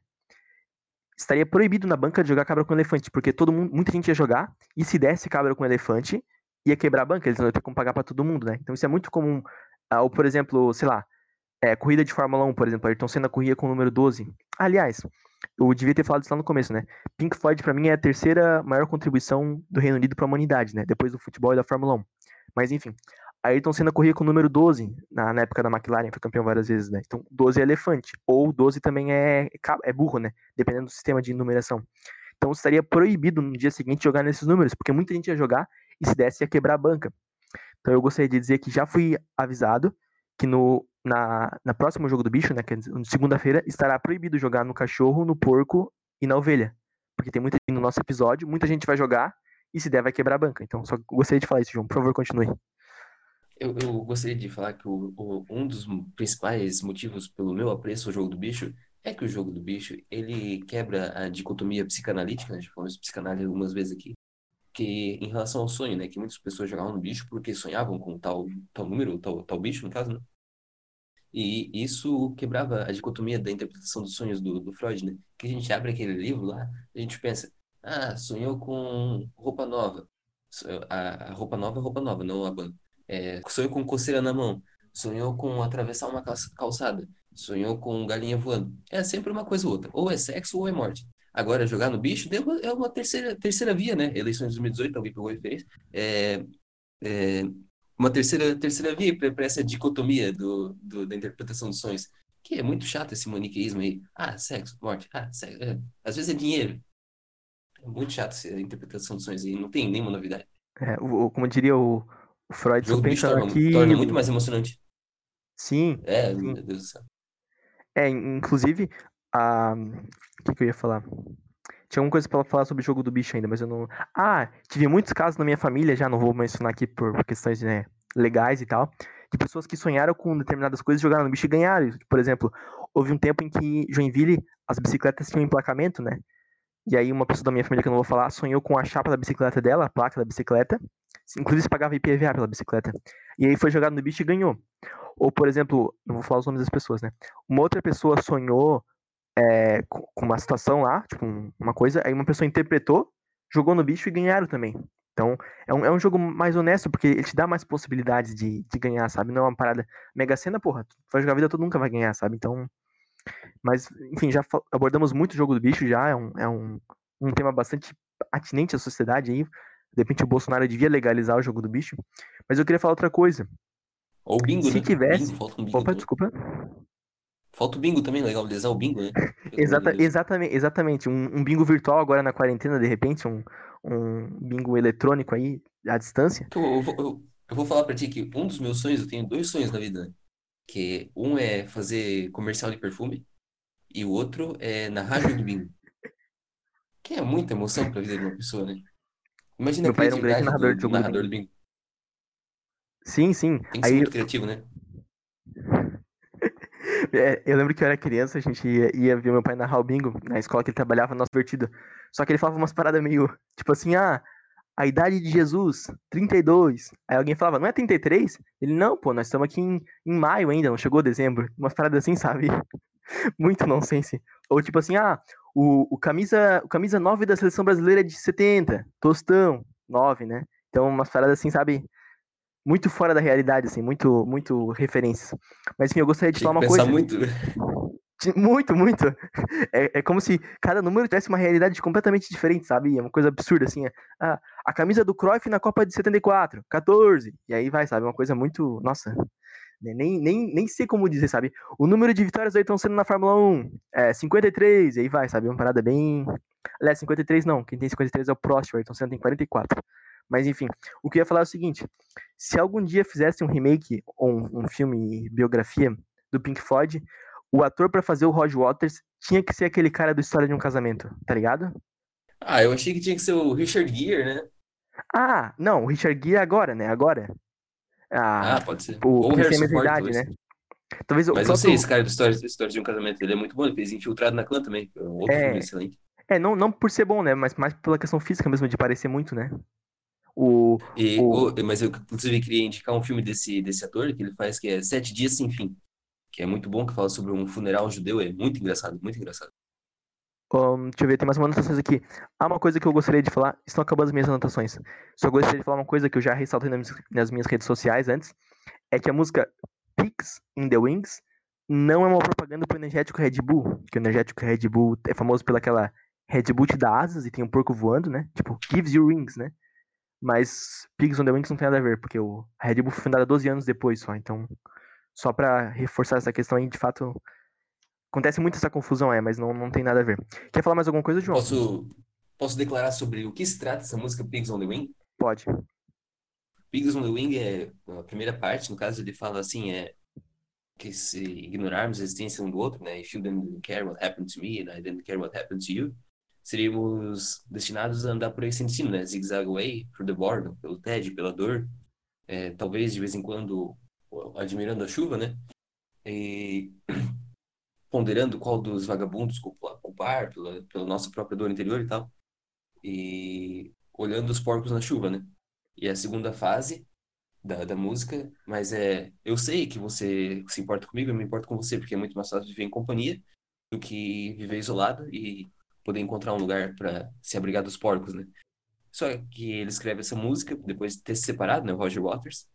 estaria proibido na banca de jogar cabra com elefante, porque todo mundo, muita gente ia jogar, e se desse cabra com elefante, ia quebrar a banca, eles não iam ter como pagar para todo mundo, né? Então isso é muito comum. Ah, ou, por exemplo, sei lá, é, corrida de Fórmula 1, por exemplo, Ayrton Senna corria com o número 12. Aliás, eu devia ter falado isso lá no começo, né? Pink Floyd, para mim, é a terceira maior contribuição do Reino Unido para a humanidade, né? Depois do futebol e da Fórmula 1. Mas, enfim, Ayrton Senna corria com o número 12 na, na, época da McLaren, foi campeão várias vezes, né? Então, 12 é elefante. Ou 12 também é, é burro, né? Dependendo do sistema de numeração. Então, estaria proibido no dia seguinte jogar nesses números, porque muita gente ia jogar e se desse ia quebrar a banca. Então, eu gostaria de dizer que já fui avisado que no na, na próximo jogo do bicho, né, que é segunda-feira, estará proibido jogar no cachorro, no porco e na ovelha. Porque tem muita gente no nosso episódio, muita gente vai jogar e se der vai quebrar a banca. Então, só gostaria de falar isso, João. Por favor, continue. Eu, eu gostaria de falar que o, o, um dos principais motivos pelo meu apreço ao jogo do bicho é que o jogo do bicho ele quebra a dicotomia psicanalítica, né? Já falamos psicanálise algumas vezes aqui, que em relação ao sonho, né? Que muitas pessoas jogavam no bicho porque sonhavam com tal, tal número, tal, tal bicho, no caso, né? E isso quebrava a dicotomia da interpretação dos sonhos do, do Freud, né? Que a gente abre aquele livro lá, a gente pensa, ah, sonhou com roupa nova. A, roupa nova é roupa nova, não a banda. É, sonhou com coceira na mão. Sonhou com atravessar uma calçada. Sonhou com galinha voando. É sempre uma coisa ou outra. Ou é sexo ou é morte. Agora, jogar no bicho é uma terceira, terceira via, né? Eleições de 2018, alguém pegou referência. É, é uma terceira, terceira via para essa dicotomia do, do, da interpretação dos sonhos. Que é muito chato esse maniqueísmo aí. Ah, sexo, morte. Ah, sexo. É. Às vezes é dinheiro. É muito chato essa interpretação dos sonhos aí. Não tem nenhuma novidade. É, o, como diria o, o Freud o torna, que... torna muito mais emocionante. Sim. É, sim. meu Deus do céu. É, inclusive, a... o que, que eu ia falar? Tinha alguma coisa para falar sobre o jogo do bicho ainda, mas eu não. Ah, tive muitos casos na minha família, já não vou mencionar aqui por questões né, legais e tal, de pessoas que sonharam com determinadas coisas, jogaram no bicho e ganharam. Por exemplo, houve um tempo em que Joinville as bicicletas tinham emplacamento, né? E aí uma pessoa da minha família que eu não vou falar sonhou com a chapa da bicicleta dela, a placa da bicicleta, Inclusive, você pagava IPVA pela bicicleta. E aí foi jogado no bicho e ganhou. Ou, por exemplo, não vou falar os nomes das pessoas, né? Uma outra pessoa sonhou é, com uma situação lá, tipo, uma coisa, aí uma pessoa interpretou, jogou no bicho e ganharam também. Então, é um, é um jogo mais honesto, porque ele te dá mais possibilidades de, de ganhar, sabe? Não é uma parada mega cena, porra, tu vai jogar a vida, todo nunca vai ganhar, sabe? Então, mas, enfim, já abordamos muito o jogo do bicho, já é um, é um, um tema bastante atinente à sociedade aí. De repente o Bolsonaro devia legalizar o jogo do bicho. Mas eu queria falar outra coisa. Ou bingo, Se né? tivesse. Bingo, um bingo Opa, desculpa. Falta o bingo também, legalizar o bingo, né? Exata, exatamente, exatamente. Um, um bingo virtual agora na quarentena, de repente, um, um bingo eletrônico aí à distância. Então, eu, vou, eu, eu vou falar pra ti que um dos meus sonhos, eu tenho dois sonhos na vida, né? Que um é fazer comercial de perfume e o outro é narrar jogo do bingo. Que é muita emoção pra vida de uma pessoa, né? Imagina a Meu pai era um grande criatividade narrador do, narrador do bingo. bingo. Sim, sim. Tem que ser Aí, muito criativo, né? É, eu lembro que eu era criança, a gente ia, ia ver meu pai narrar o bingo na escola que ele trabalhava, nosso divertido. Só que ele falava umas paradas meio, tipo assim, ah, a idade de Jesus, 32. Aí alguém falava, não é 33? Ele, não, pô, nós estamos aqui em, em maio ainda, não chegou dezembro. Umas paradas assim, sabe? Muito nonsense. Ou tipo assim, ah, o, o, camisa, o camisa 9 da seleção brasileira é de 70, Tostão, 9, né? Então, umas paradas assim, sabe? Muito fora da realidade, assim, muito, muito referências. Mas enfim, eu gostaria de falar uma coisa. muito. Muito, muito. É, é como se cada número tivesse uma realidade completamente diferente, sabe? É uma coisa absurda, assim. é, ah, a camisa do Cruyff na Copa de 74, 14. E aí vai, sabe? Uma coisa muito. Nossa. né, Nem, nem, nem sei como dizer, sabe? O número de vitórias do Ayrton Senna na Fórmula 1 é 53, e aí vai, sabe? Uma parada bem. Aliás, 53 não. Quem tem 53 é o Prost, o Ayrton Senna tem 44. Mas enfim, o que eu ia falar é o seguinte: se algum dia fizesse um remake ou um, um filme biografia do Pink Floyd, o ator pra fazer o Roger Waters tinha que ser aquele cara do História de um Casamento, tá ligado? Ah, eu achei que tinha que ser o Richard Gere, né? Ah, não, o Richard Gere agora, né? Agora. Ah, Ah, pode ser. o Ou o Harrison Ford, idade, né? Talvez Mas eu sei, esse cara do História, História de um Casamento, ele é muito bom, ele fez Infiltrado na Clã também, é um outro filme É, excelente. é não, não por ser bom, né? Mas mais pela questão física mesmo, de parecer muito, né? O, E, o, oh, mas eu, inclusive, queria indicar um filme desse, desse ator que ele faz, que é Sete Dias Sem Fim, que é muito bom, que fala sobre um funeral judeu, é muito engraçado, muito engraçado. Ahn, deixa eu ver, tem mais umas anotações aqui. Há uma coisa que eu gostaria de falar, estão acabando as minhas anotações. Só gostaria de falar uma coisa que eu já ressaltei nas, minhas- nas minhas redes sociais antes, é que a música Pigs in the Wings não é uma propaganda pro energético Red Bull, que o energético Red Bull é famoso pelaquela Red Bull te dá asas e tem um porco voando, né? Tipo, gives you wings, né? Mas Pigs on the Wings não tem nada a ver, porque o Red Bull foi fundada 12 anos depois só, então só pra reforçar essa questão aí, de fato, acontece muito essa confusão, é, mas não, não tem nada a ver. Quer falar mais alguma coisa, João? Posso, posso declarar sobre o que se trata essa música Pigs on the Wing? Pode. Pigs on the Wing é a primeira parte, no caso ele fala assim, é que se ignorarmos a existência um do outro, né? If you didn't care what happened to me and I didn't care what happened to you, seríamos destinados a andar por aí sem destino, né? Zig-zag through the boredom, pelo tédio, pela dor, é, talvez de vez em quando admirando a chuva, né? E ponderando qual dos vagabundos culpa- culpar pela, pela nossa própria dor interior e tal, e olhando os porcos na chuva, né? E a segunda fase da, da música, mas é, eu sei que você se importa comigo, eu me importo com você, porque é muito mais fácil viver em companhia do que viver isolado e poder encontrar um lugar para se abrigar dos porcos, né? Só que ele escreve essa música depois de ter se separado, né, Roger Waters,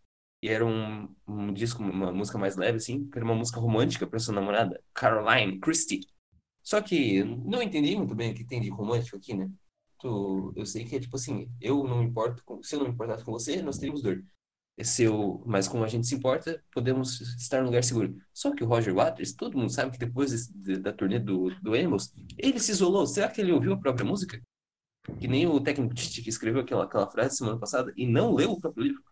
e era um, um disco, uma música mais leve, assim, que era uma música romântica para sua namorada, Caroline Christie. Só que não entendi muito bem o que tem de romântico aqui, né? Eu sei que é tipo assim, eu não importo com, se eu não me importasse com você, nós teríamos dor. Se eu, mas como a gente se importa, podemos estar num lugar seguro. Só que o Roger Waters, todo mundo sabe que depois de- da turnê do, do Amos, ele se isolou. Será que ele ouviu a própria música? Que nem o técnico Tite que escreveu aquela, aquela frase semana passada e não leu o próprio livro.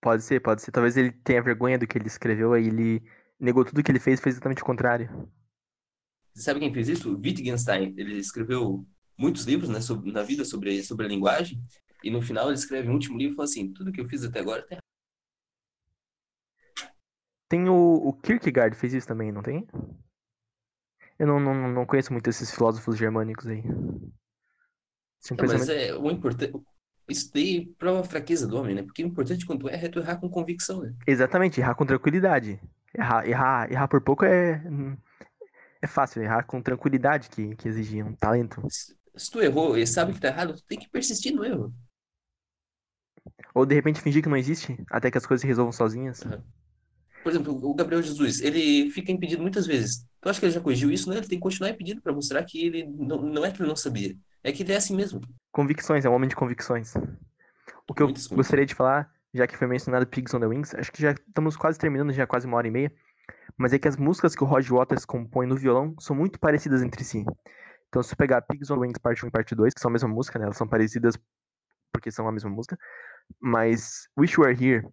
Pode ser, pode ser. Talvez ele tenha vergonha do que ele escreveu, aí ele negou tudo que ele fez, fez exatamente o contrário. Você sabe quem fez isso? O Wittgenstein. Ele escreveu muitos livros, né, sobre, na vida sobre, sobre a linguagem. E no final ele escreve um último livro e fala assim: tudo que eu fiz até agora tá errado. Tem o, o Kierkegaard fez isso também, não tem? Eu não, não, não conheço muito esses filósofos germânicos aí. Esse é mas é o importante. Isso daí prova a fraqueza do homem, né? Porque o importante quando tu erra é tu errar com convicção, né? Exatamente, errar com tranquilidade. Errar, errar, errar por pouco é. É fácil, errar com tranquilidade que, que exige um talento. Se, se tu errou e sabe que tá errado, tu tem que persistir no erro. Ou de repente fingir que não existe, até que as coisas se resolvam sozinhas. Por exemplo, o Gabriel Jesus, ele fica impedido muitas vezes. Tu acha que ele já corrigiu isso? Não, ele tem que continuar impedido pra mostrar que ele não, não é que ele não sabia. É que ele é assim mesmo. Convicções, é um homem de convicções. O que eu Muitas convicções. gostaria de falar, já que foi mencionado Pigs on the Wings, acho que já estamos quase terminando, já quase uma hora e meia. Mas é que as músicas que o Roger Waters compõe no violão são muito parecidas entre si. Então, se você pegar Pigs on the Wings parte 1 e parte 2, que são a mesma música, né? Elas são parecidas porque são a mesma música. Mas Wish You Were Here,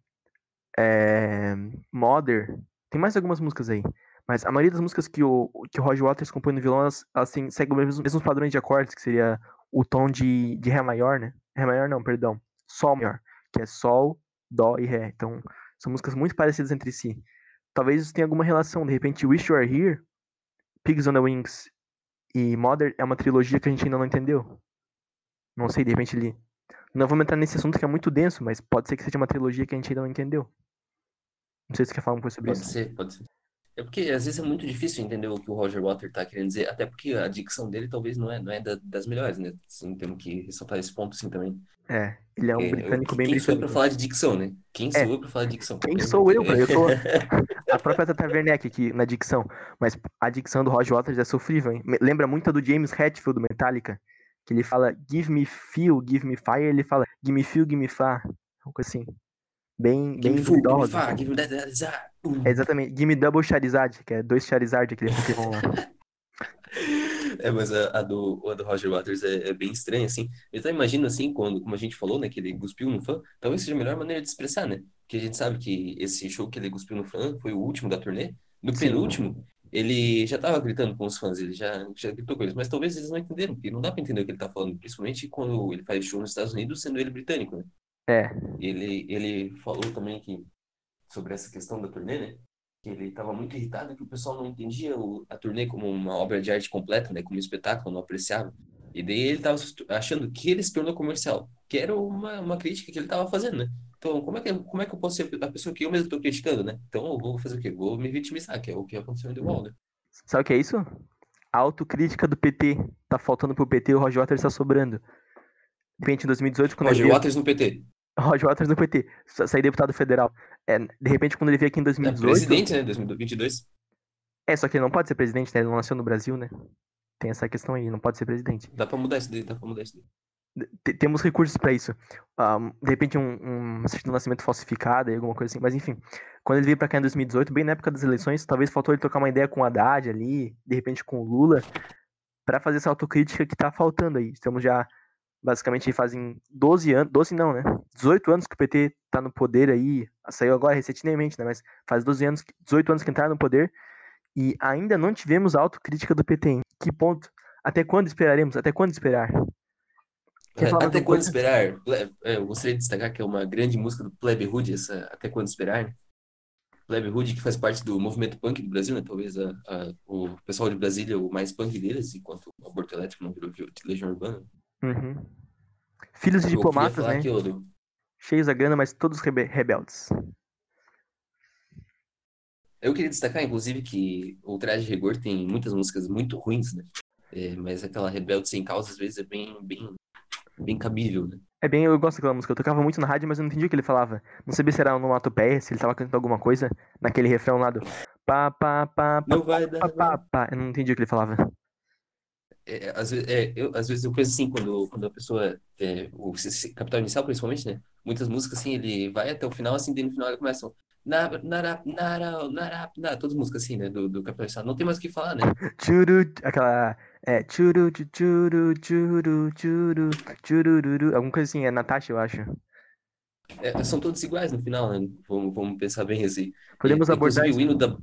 é, Mother, tem mais algumas músicas aí. Mas a maioria das músicas que o, que o Roger Waters compõe no violão, elas, elas têm- seguem os mesmos, mesmos padrões de acordes, que seria o tom de, de Ré maior, né? Ré maior não, perdão. Sol maior, que é Sol, dó e ré. Então, são músicas muito parecidas entre si. Talvez isso tenha alguma relação. De repente, Wish You Are Here, Pigs on the Wings e Mother é uma trilogia que a gente ainda não entendeu. Não sei, de repente ele. Não vamos entrar nesse assunto que é muito denso, mas pode ser que seja uma trilogia que a gente ainda não entendeu. Não sei se você quer falar um pouco sobre Pode isso. ser, pode ser. É porque às vezes é muito difícil entender o que o Roger Water tá querendo dizer, até porque a dicção dele talvez não é, não é da- das melhores, né? Assim, temos que ressaltar esse ponto sim também. É, ele é um É, britânico bem Quem sou eu pra britânico. falar de dicção, né? Quem sou É. eu pra falar de dicção? Quem um sou eu? Eu sou a própria Tata Werneck aqui na dicção. Mas a dicção do Roger Waters é sofrível, hein? Lembra muito a do James Hetfield do Metallica. Que ele fala give me feel, give me fire, ele fala give me feel, give me fa. Uma coisa assim. Bem, Give bem me give me fire, give me that. Uh. É exatamente. Give me double Charizard, que é dois Charizard aquele Pokémon lá. É, mas a, a do, a do Roger Waters é, é bem estranha, assim. Eu até imagino, assim, quando, como a gente falou, né, que ele cuspiu no fã, talvez seja a melhor maneira de expressar, né? Porque a gente sabe que esse show que ele cuspiu no fã foi o último da turnê. No Sim. penúltimo, ele já tava gritando com os fãs, ele já, já gritou com eles, mas talvez eles não entenderam, porque não dá pra entender o que ele tá falando, principalmente quando ele faz show nos Estados Unidos, sendo ele britânico, né? É, Ele, ele falou também que, sobre essa questão da turnê, né? Que ele estava muito irritado que o pessoal não entendia o- a turnê como uma obra de arte completa, né? Como um espetáculo, não apreciava. E daí ele estava achando que ele se tornou comercial, que era uma, uma crítica que ele estava fazendo, né? Então, como é que, como é que eu posso ser a pessoa que eu mesmo estou criticando, né? Então, eu vou fazer o quê? Vou me vitimizar, que é o que aconteceu em The Wall, né? sabe o que é isso? A autocrítica do PT. Tá faltando pro PT, o Roger Waters tá sobrando. De repente, em 2018, quando ele Roger veio... Waters no PT. Roger Waters do PT, sa- sair deputado federal. É, de repente, quando ele veio aqui em É 2018... presidente, né? 2022. É, só que ele não pode ser presidente, né? Ele não nasceu no Brasil, né? Tem essa questão aí, não pode ser presidente. Dá pra mudar isso daí, dá pra mudar isso daí. Temos recursos pra isso. Ah, de repente, um, um, certidão de nascimento falsificada e alguma coisa assim. Mas enfim, quando ele veio pra cá em 2018, bem na época das eleições, talvez faltou ele trocar uma ideia com o Haddad ali, de repente com o Lula, pra fazer essa autocrítica que tá faltando aí. Estamos já, basicamente, fazem 12 anos, 12 não, né? 18 anos que o PT tá no poder aí, saiu agora recentemente, né? Mas faz 12 anos, que- 18 anos que entraram no poder e ainda não tivemos autocrítica do PT. Em que ponto? Até quando esperaremos? Até quando esperar? Quer É, falar mais Até quando coisa? esperar? É, Eu gostaria de destacar que é uma grande música do Plebe Hood, essa Até Quando Esperar. Plebe Hood, que faz parte do movimento punk do Brasil, né? Talvez a, a- o pessoal de Brasília, o mais punk deles, enquanto o aborto elétrico não virou vi- legião urbana. Uhum. Filhos de Eu diplomatas, né? Cheios da grana, mas todos rebe- rebeldes. Eu queria destacar, inclusive, que o Traje Rigor tem muitas músicas muito ruins, né? É, mas aquela Rebelde Sem Causa, às vezes, é bem, bem, bem cabível, né? É bem, eu gosto daquela música. Eu tocava muito na rádio, mas eu não entendi o que ele falava. Não sabia se era onomatopeia, se ele tava cantando alguma coisa naquele refrão lá do pá, pá, pá, pá, Não vai dar. pá, pá, pá. Eu não entendi o que ele falava. É, às vezes, é, eu, às vezes eu penso assim, quando, quando a pessoa, é, o Capital Inicial principalmente, né? Muitas músicas assim, ele vai até o final, assim, daí no final ele começa na, todas as músicas assim, né? Do, do Capital Inicial. Não tem mais o que falar, né? Churu, aquela. É, churu, chu- churu, churu, churu, churururu. Alguma coisa assim, é Natasha, eu acho. É, são todos iguais no final, né? Vamos, vamos pensar bem assim. Podemos E, abordar isso. o hino da,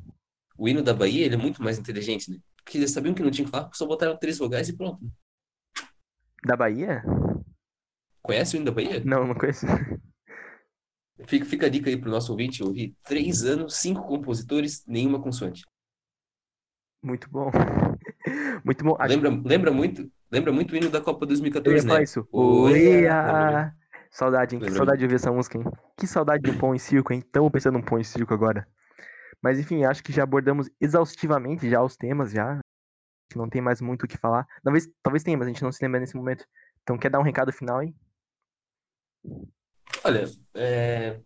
o hino da Bahia, ele é muito mais inteligente, né? Porque eles sabiam que não tinha que falar, só botaram três vogais e pronto. Da Bahia? Conhece o hino da Bahia? Não, não conheço. Fica, fica a dica aí pro nosso ouvinte ouvir. Três anos, cinco compositores, nenhuma consoante. Muito bom. Muito bom. Lembra, lembra muito, lembra muito o hino da Copa Eu ia 2014, falar né? isso. Oea! Saudade, hein? Que saudade de ouvir essa música, hein? Que saudade de um pão em circo, hein? Tamo pensando num pão em circo agora. Mas enfim, acho que já abordamos exaustivamente já os temas, já. Não tem mais muito o que falar. Talvez, talvez tenha, mas a gente não se lembra nesse momento. Então quer dar um recado final aí? Olha, é,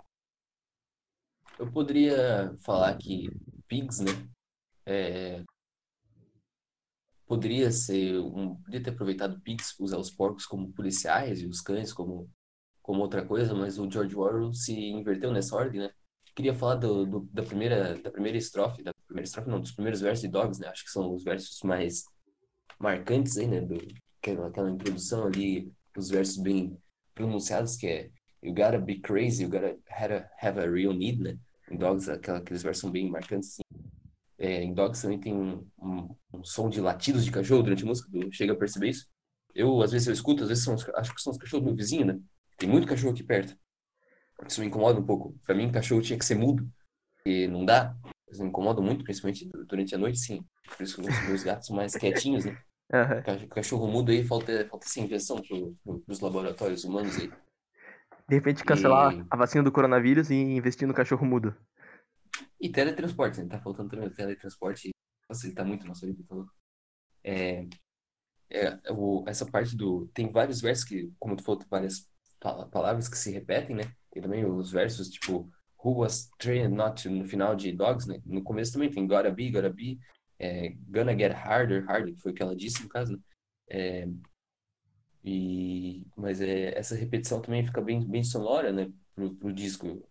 eu poderia falar que Pigs, né? é, poderia ser um, poderia ter aproveitado Pigs, usar os porcos como policiais e os cães como, como outra coisa, mas o George Orwell se inverteu nessa ordem, né? Queria falar do, do- da primeira da primeira estrofe, da primeira estrofe não, dos primeiros versos de Dogs, né? Acho que são os versos mais marcantes aí, né? Do, aquela, aquela introdução ali, os versos bem pronunciados que é You gotta be crazy, you gotta have a, have a real need, né? Em Dogs, aquela, aqueles versos são bem marcantes, assim. É, em Dogs também tem um, um, um som de latidos de cachorro durante a música, tu chega a perceber isso? Eu, às vezes, eu escuto, às vezes são, acho que são os cachorros do meu vizinho, né? Tem muito cachorro aqui perto. Isso me incomoda um pouco. Pra mim, cachorro tinha que ser mudo. E não dá. Me incomoda muito, principalmente durante a noite, sim. Por isso que os meus gatos são mais quietinhos, né? Uhum. Cachorro mudo aí, falta, falta essa injeção pro, pro, pros laboratórios humanos aí. De repente cancelar e... a vacina do coronavírus e investir no cachorro mudo. E teletransporte, né? Tá faltando também o teletransporte. Facilitar muito a nossa vida. Então, é, é, o, essa parte do. Tem vários versos que, como tu falou, várias palavras que se repetem, né? Tem também os versos, tipo, Who was trained not to, no final de Dogs, né? No começo também tem Gotta Be, Gotta Be, é, Gonna Get Harder, Harder, que foi o que ela disse no caso, né? É, e, mas é, essa repetição também fica bem, bem sonora, né? Pro, pro disco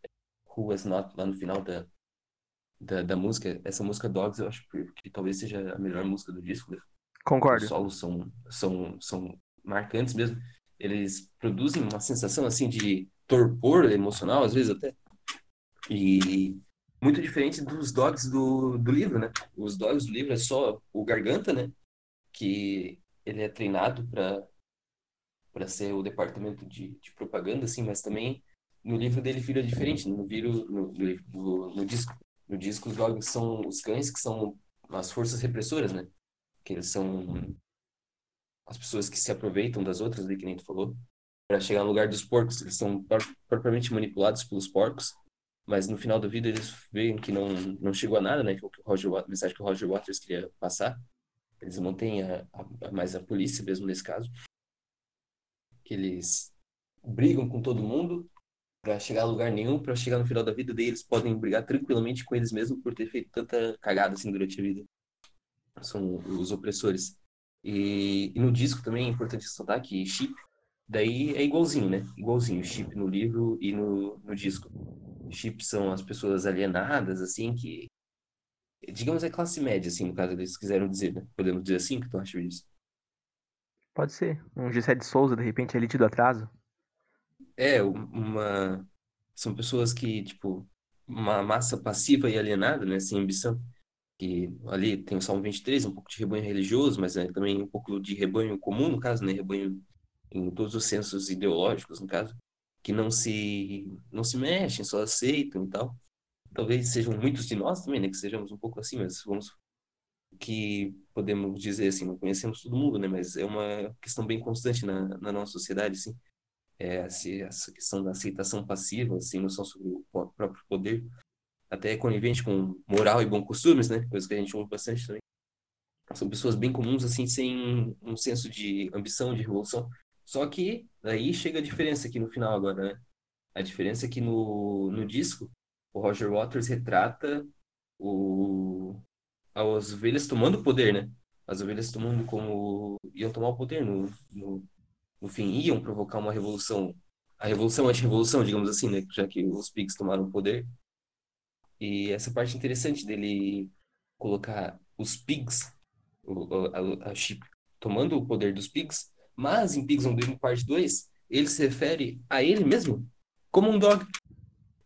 Who Was Not, lá no final da, da, da música. Essa música Dogs, eu acho que, que talvez seja a melhor música do disco, né? Concordo. Os solos são, são, são marcantes mesmo. Eles produzem uma sensação, assim, de torpor emocional, às vezes até. E muito diferente dos dogs do, do livro, né? Os dogs do livro é só o Garganta, né? Que ele é treinado para para ser o departamento de, de propaganda, assim, mas também no livro dele vira diferente. No, viro, no, no, no, disco, no disco os dogs são os cães que são as forças repressoras, né? Que eles são as pessoas que se aproveitam das outras, ali, que nem tu falou, para chegar no lugar dos porcos. Eles são propriamente manipulados pelos porcos, mas no final da vida eles veem que não, não chegou a nada, né? Que o Roger, a mensagem que o Roger Waters queria passar. Eles mantêm a, a, mais a polícia mesmo nesse caso que eles brigam com todo mundo para chegar a lugar nenhum, para chegar no final da vida deles eles podem brigar tranquilamente com eles mesmos por ter feito tanta cagada assim durante a vida. São os opressores. E, e no disco também é importante ressaltar que chip daí é igualzinho, né? Igualzinho, chip no livro e no, no disco. Chip são as pessoas alienadas, assim, que digamos é classe média, assim, no caso eles quiseram dizer, né? Podemos dizer assim, que tu acha disso? Pode ser. Um Gessé de Souza, de repente, elite do atraso. É, uma. São pessoas que, tipo, uma massa passiva e alienada, né? Sem ambição. Que ali tem o Salmo 23, um pouco de rebanho religioso, mas é também um pouco de rebanho comum, no caso, né? Rebanho em todos os sensos ideológicos, no caso, que não se não se mexem, só aceitam e tal. Talvez sejam muitos de nós também, né? Que sejamos um pouco assim, mas vamos que podemos dizer assim, não conhecemos todo mundo, né? Mas é uma questão bem constante na, na nossa sociedade, assim. É, essa questão da aceitação passiva, assim, noção sobre o próprio poder, até conivente com moral e bons costumes, né? Coisa que a gente ouve bastante também. São pessoas bem comuns, assim, sem um senso de ambição, de revolução. Só que aí chega a diferença aqui no final agora, né? A diferença é que no, no disco, o Roger Waters retrata o, as ovelhas tomando o poder, né? As ovelhas tomando como. iam tomar o poder no, no, no fim, iam provocar uma revolução. A revolução anti-revolução, digamos assim, né? Já que os pigs tomaram o poder. E essa parte interessante dele colocar os pigs, a, a chip, tomando o poder dos pigs, mas em Pigs on Wing Parte 2, ele se refere a ele mesmo como um dog.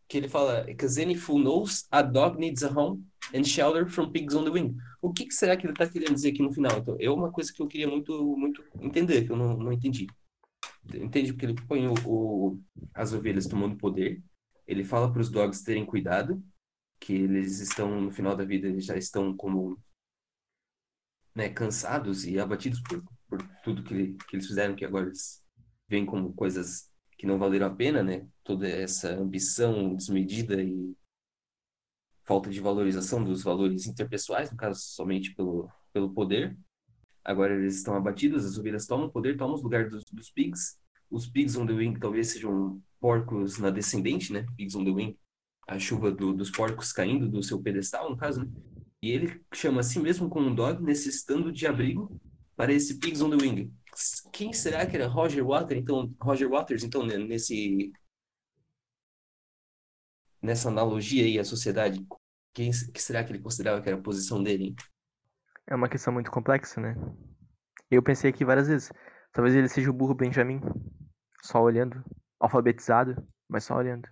Que ele fala, because any fool knows a dog needs a home and shelter from pigs on the wing. O que, que será que ele está querendo dizer aqui no final? Então, é uma coisa que eu queria muito, muito entender, que eu não, não entendi. Entende? Porque ele põe o, o as ovelhas tomando poder, ele fala para os dogs terem cuidado, que eles estão, no final da vida, eles já estão como né, cansados e abatidos por, por tudo que, que eles fizeram, que agora eles veem como coisas que não valeram a pena, né? Toda essa ambição desmedida e falta de valorização dos valores interpessoais, no caso, somente pelo, pelo poder. Agora eles estão abatidos, as ovelhas tomam poder, tomam os lugares dos, dos pigs. Os pigs on the wing talvez sejam porcos na descendente, né? Pigs on the wing, a chuva do, dos porcos caindo do seu pedestal, no caso, né? E ele chama a si mesmo como um dog, necessitando de abrigo para esse pigs on the wing. Quem será que era Roger Waters, então, Roger Waters, então, nesse nessa analogia aí à sociedade, quem que será que ele considerava que era a posição dele? É uma questão muito complexa, né? Eu pensei aqui várias vezes. Talvez ele seja o burro Benjamin, só olhando, alfabetizado, mas só olhando.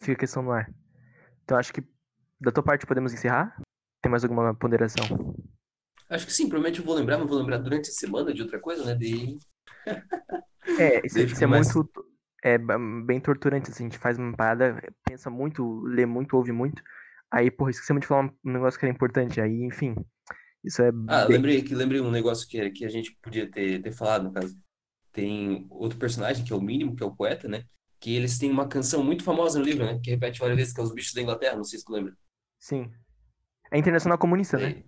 Fica a questão no ar. Então acho que da tua parte podemos encerrar? Tem mais alguma ponderação? Acho que sim, provavelmente eu vou lembrar, mas vou lembrar durante a semana de outra coisa, né? De... é, isso, isso é muito é bem torturante, assim, a gente faz uma parada, pensa muito, lê muito, ouve muito, aí, porra, esquecemos de falar um negócio que era importante, aí, enfim, isso é Ah, bem... lembrei que lembrei um negócio que, que a gente podia ter, ter falado, no caso. Tem outro personagem, que é o Mínimo, que é o poeta, né? Que eles têm uma canção muito famosa no livro, né? Que repete várias vezes, que é Os Bichos da Inglaterra, não sei se tu lembra. Sim. É internacional comunista, né? Daí,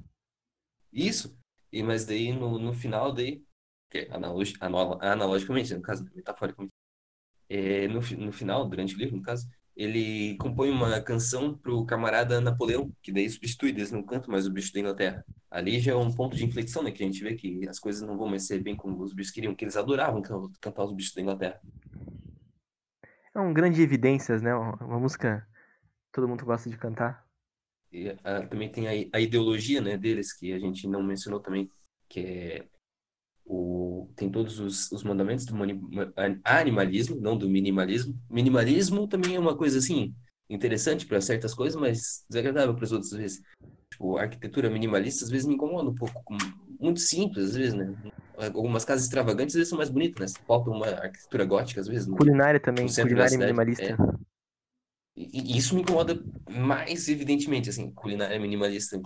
isso. E, mas daí, no, no final, daí, que é analogi, analo- analogicamente, né, no caso, metaforicamente, é, no, no final, durante o livro, no caso, ele compõe uma canção pro camarada Napoleão, que daí substitui, eles não cantam mais o bicho da Inglaterra. Ali já é um ponto de inflexão, né? Que a gente vê que as coisas não vão mais ser bem como os bichos queriam, que eles adoravam can- cantar os bichos da Inglaterra. É um grande evidências, né? Uma música que todo mundo gosta de cantar. E ah, também tem a, a ideologia, né, deles, que a gente não mencionou também, que é o, tem todos os, os mandamentos do animalismo, não do minimalismo. Minimalismo também é uma coisa, assim, interessante para certas coisas, mas desagradável para as outras vezes. Tipo, a arquitetura minimalista às vezes me incomoda um pouco, muito simples às vezes, né? Algumas casas extravagantes às vezes são mais bonitas, né? Falta uma arquitetura gótica às vezes, no, Culinária também, culinária minimalista. É. E e isso me incomoda mais evidentemente, assim, culinária minimalista.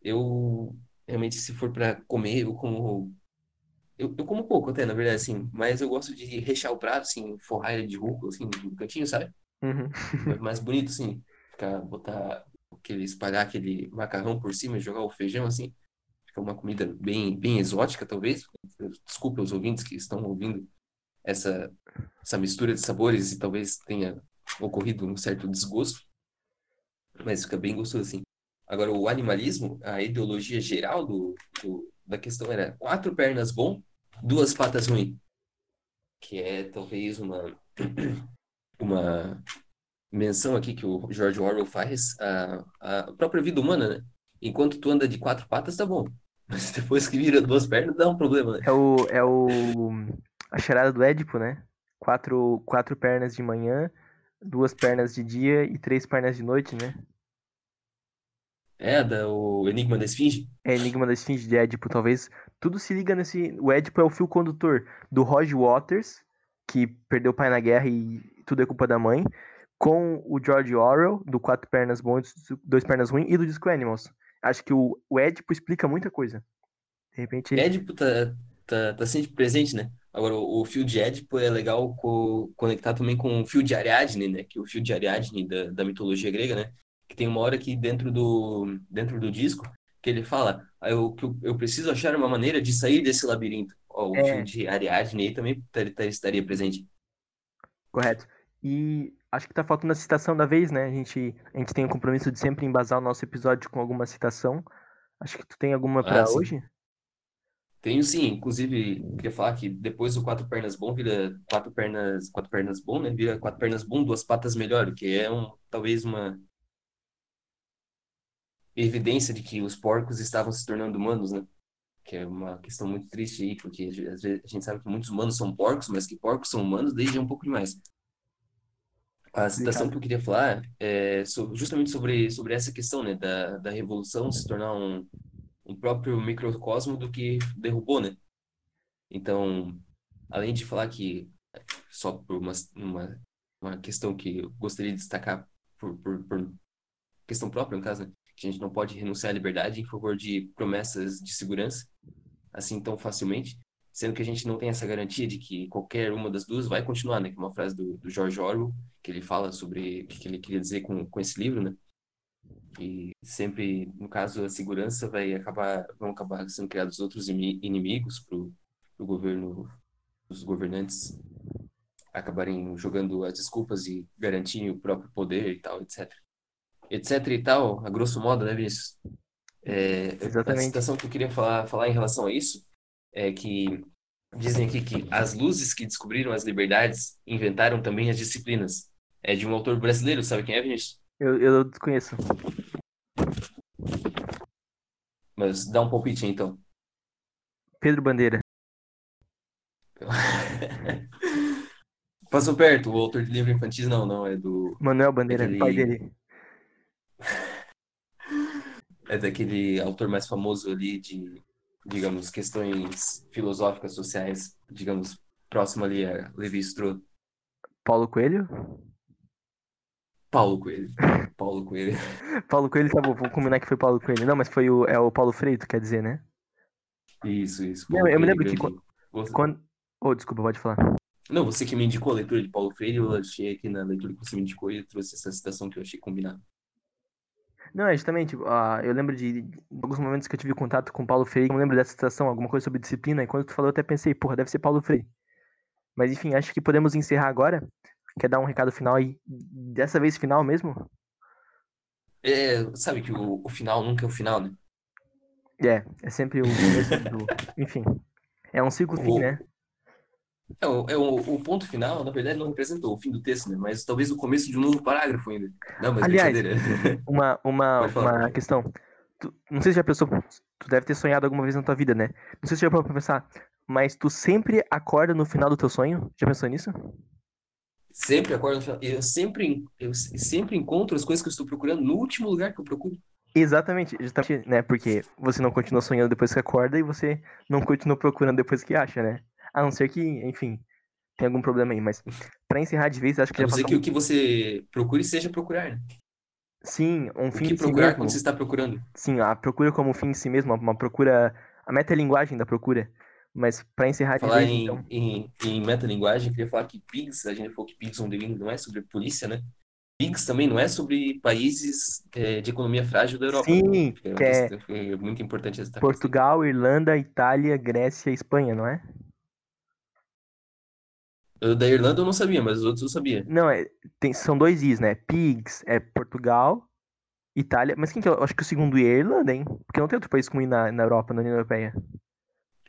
Eu realmente, se for para comer, eu como. Eu, eu como pouco até, na verdade, assim, mas eu gosto de rechear o prato, assim, forrar ele de rúcula, assim, no cantinho, sabe? Uhum. É mais bonito, assim, ficar, botar aquele, espalhar aquele macarrão por cima e jogar o feijão, assim. Fica uma comida bem, bem exótica, talvez. Desculpa os ouvintes que estão ouvindo essa, essa mistura de sabores e talvez tenha ocorrido um certo desgosto, mas fica bem gostoso assim. Agora, o animalismo, a ideologia geral do, do- da questão era quatro pernas bom, duas patas ruim, que é talvez uma uma menção aqui que o George Orwell faz à, à própria vida humana, né? Enquanto tu anda de quatro patas, tá bom. Mas depois que vira duas pernas, dá um problema, né? É o, é o. A charada do Édipo, né? Quatro, quatro pernas de manhã, duas pernas de dia e três pernas de noite, né? É, da, o Enigma da Esfinge. É Enigma da Esfinge de Édipo, talvez. Tudo se liga nesse. O Édipo é o fio condutor do Roger Waters, que perdeu o pai na guerra e tudo é culpa da mãe, com o George Orwell, do Quatro Pernas Bons, Dois Pernas Ruins, e do Disco Animals. Acho que o, o Édipo explica muita coisa. De repente. Édipo tá, tá, tá sempre presente, né? Agora, o, o fio de Édipo é legal co conectar também com o fio de Ariadne, né? Que é o fio de Ariadne da, da mitologia grega, né? Que tem uma hora aqui dentro do, dentro do disco que ele fala "Ah, eu, que eu, preciso achar uma maneira de sair desse labirinto. O É. fio de Ariadne aí também tar- tar- estaria presente. Correto. E acho que tá faltando a citação da vez, né? A gente, a gente tem o compromisso de sempre embasar o nosso episódio com alguma citação. Acho que tu tem alguma pra Ah, hoje? Tenho sim, inclusive, queria falar que depois do quatro pernas bom vira quatro pernas, quatro pernas bom, né? Vira quatro pernas bom, duas patas melhor, o que é um, talvez uma evidência de que os porcos estavam se tornando humanos, né? Que é uma questão muito triste aí, porque às vezes a gente sabe que muitos humanos são porcos, mas que porcos são humanos desde é um pouco demais. A citação que eu queria falar é justamente sobre, sobre essa questão, né? Da, da revolução se tornar um, um próprio microcosmo do que derrubou, né? Então, além de falar que, só por uma, uma, uma questão que eu gostaria de destacar, por, por, por questão própria, no caso, né? A gente não pode renunciar à liberdade em favor de promessas de segurança, assim tão facilmente, sendo que a gente não tem essa garantia de que qualquer uma das duas vai continuar, né? Que é uma frase do, do George Orwell, que ele fala sobre o que ele queria dizer com, com esse livro, né? E sempre, no caso, a segurança vai acabar, vão acabar sendo criados outros imi- inimigos para governo, os governantes acabarem jogando as desculpas e garantirem o próprio poder e tal, etc. Etc e tal, a grosso modo, né, Vinícius? É, a Exatamente. citação que eu queria falar, falar em relação a isso é que dizem aqui que as luzes que descobriram as liberdades inventaram também as disciplinas. É de um autor brasileiro, sabe quem é, Vinícius? Eu, eu desconheço. Mas dá um palpite então. Pedro Bandeira. Passou perto, o autor de livro infantis não, não, é do Manuel Bandeira, Aquele- pai dele. É daquele autor mais famoso ali de, digamos, questões filosóficas sociais, digamos, próximo ali a Levi Strauss. Paulo Coelho? Paulo Coelho. Paulo Coelho. Paulo Coelho, tá bom, vou combinar que foi Paulo Coelho. Não, mas foi o, é o Paulo Freire, tu quer dizer, né? Isso, isso. Não, eu me lembro que grande- Você- Quando... Oh, desculpa, pode falar. Não, você que me indicou a leitura de Paulo Freire, eu achei aqui na leitura que você me indicou e trouxe essa citação que eu achei combinada. Não, é justamente, ah, eu lembro de, de alguns momentos que eu tive contato com o Paulo Freire, eu lembro dessa citação, alguma coisa sobre disciplina, e quando tu falou eu até pensei, porra, deve ser Paulo Freire. Mas enfim, acho que podemos encerrar agora. Quer dar um recado final aí? Dessa vez final mesmo? É, sabe que o, o final nunca é o final, né? É, é sempre o começo do... Enfim, é um ciclo fim, né? É, o, é o, o ponto final, na verdade, não representou o fim do texto, né? Mas talvez o começo de um novo parágrafo ainda. Não, mas Aliás, brincadeira. Uma, uma, falar, uma questão. Tu- não sei se já pensou, tu deve ter sonhado alguma vez na tua vida, né? Não sei se já parou pra pensar, mas tu sempre acorda no final do teu sonho? Já pensou nisso? Sempre acordo no final. Eu sempre, eu sempre encontro as coisas que eu estou procurando no último lugar que eu procuro. Exatamente, justamente, né? Porque você não continua sonhando depois que acorda e você não continua procurando depois que acha, né? A não ser que, enfim, tem algum problema aí. Mas pra encerrar de vez, acho que A já passou. que o que você procure seja procurar, né? Sim, um O fim que em si procurar mesmo. quando você está procurando. Sim, a procura como fim em si mesmo, uma procura. A metalinguagem da procura. Mas pra encerrar de Falar vez, em, então. em, em metalinguagem, eu queria falar que PIGS, a gente falou que PIGS on the Wing não é sobre polícia, né? PIGS também não é sobre países é, de economia frágil da Europa. Sim, É, que é é muito importante essa questão. Portugal, Irlanda, Itália, Grécia, Espanha, não é? Eu, Da Irlanda eu não sabia, mas os outros eu sabia. Não, é, tem, são dois Is, né? Pigs é Portugal, Itália. Mas quem que é? Eu acho que o segundo I é Irlanda, hein? Porque não tem outro país com I na, na Europa, na União Europeia.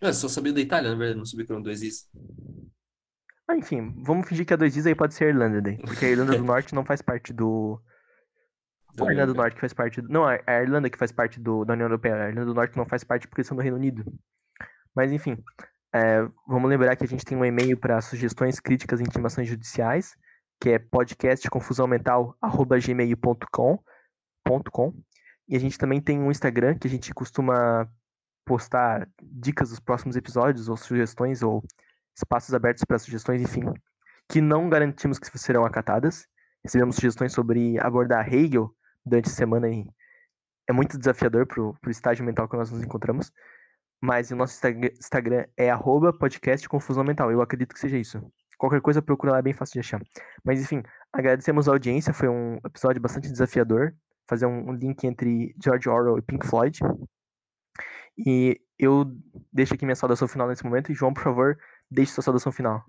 Eu só sabia da Itália, na verdade, não sabia que eram dois is. Ah, enfim, vamos fingir que é dois Is aí pode ser a Irlanda daí. Porque a Irlanda do Norte não faz parte do. Ou a Irlanda do. Norte que faz parte do. Não, a a Irlanda que faz parte do, da União Europeia. A Irlanda do Norte não faz parte porque são do Reino Unido. Mas enfim, é, vamos lembrar que a gente tem um e-mail para sugestões, críticas e intimações judiciais, que é podcastconfusãomental.gmail.com .com. E a gente também tem um Instagram que a gente costuma postar dicas dos próximos episódios, ou sugestões, ou espaços abertos para sugestões, enfim, que não garantimos que serão acatadas. Recebemos sugestões sobre abordar Hegel durante a semana e é muito desafiador para o estágio mental que nós nos encontramos. Mas o nosso Instag- Instagram é arroba podcast confusão mental. Eu acredito que seja isso. Qualquer coisa procura lá, é bem fácil de achar. Mas enfim, agradecemos a audiência. Foi um episódio bastante desafiador. Fazer um, um link entre George Orwell e Pink Floyd. E eu deixo aqui minha saudação final nesse momento. E João, por favor, deixe sua saudação final.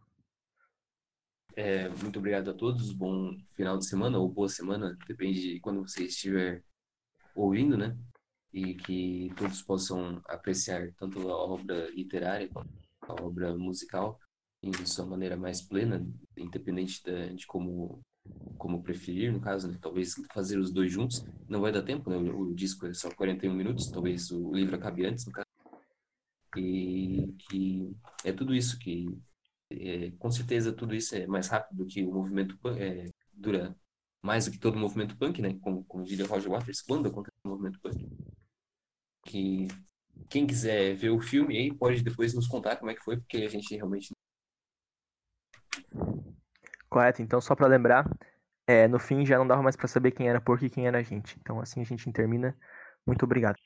É, muito obrigado a todos. Bom final de semana ou boa semana, depende de quando você estiver ouvindo, né? E que todos possam apreciar tanto a obra literária quanto a obra musical em sua maneira mais plena, independente de como como preferir, no caso, né? Talvez fazer os dois juntos. Não vai dar tempo, né? O disco é só 41 minutos, talvez o livro acabe antes, no caso. E que é tudo isso que é, com certeza tudo isso é mais rápido do que o movimento punk, é, dura mais do que todo o movimento punk, né? Como, como diria Roger Waters, quando acontece o movimento punk. Que quem quiser ver o filme aí pode depois nos contar como é que foi, porque a gente realmente Correto, então só pra lembrar, é, no fim já não dava mais pra saber quem era porco e quem era a gente. Então assim a gente termina. Muito obrigado.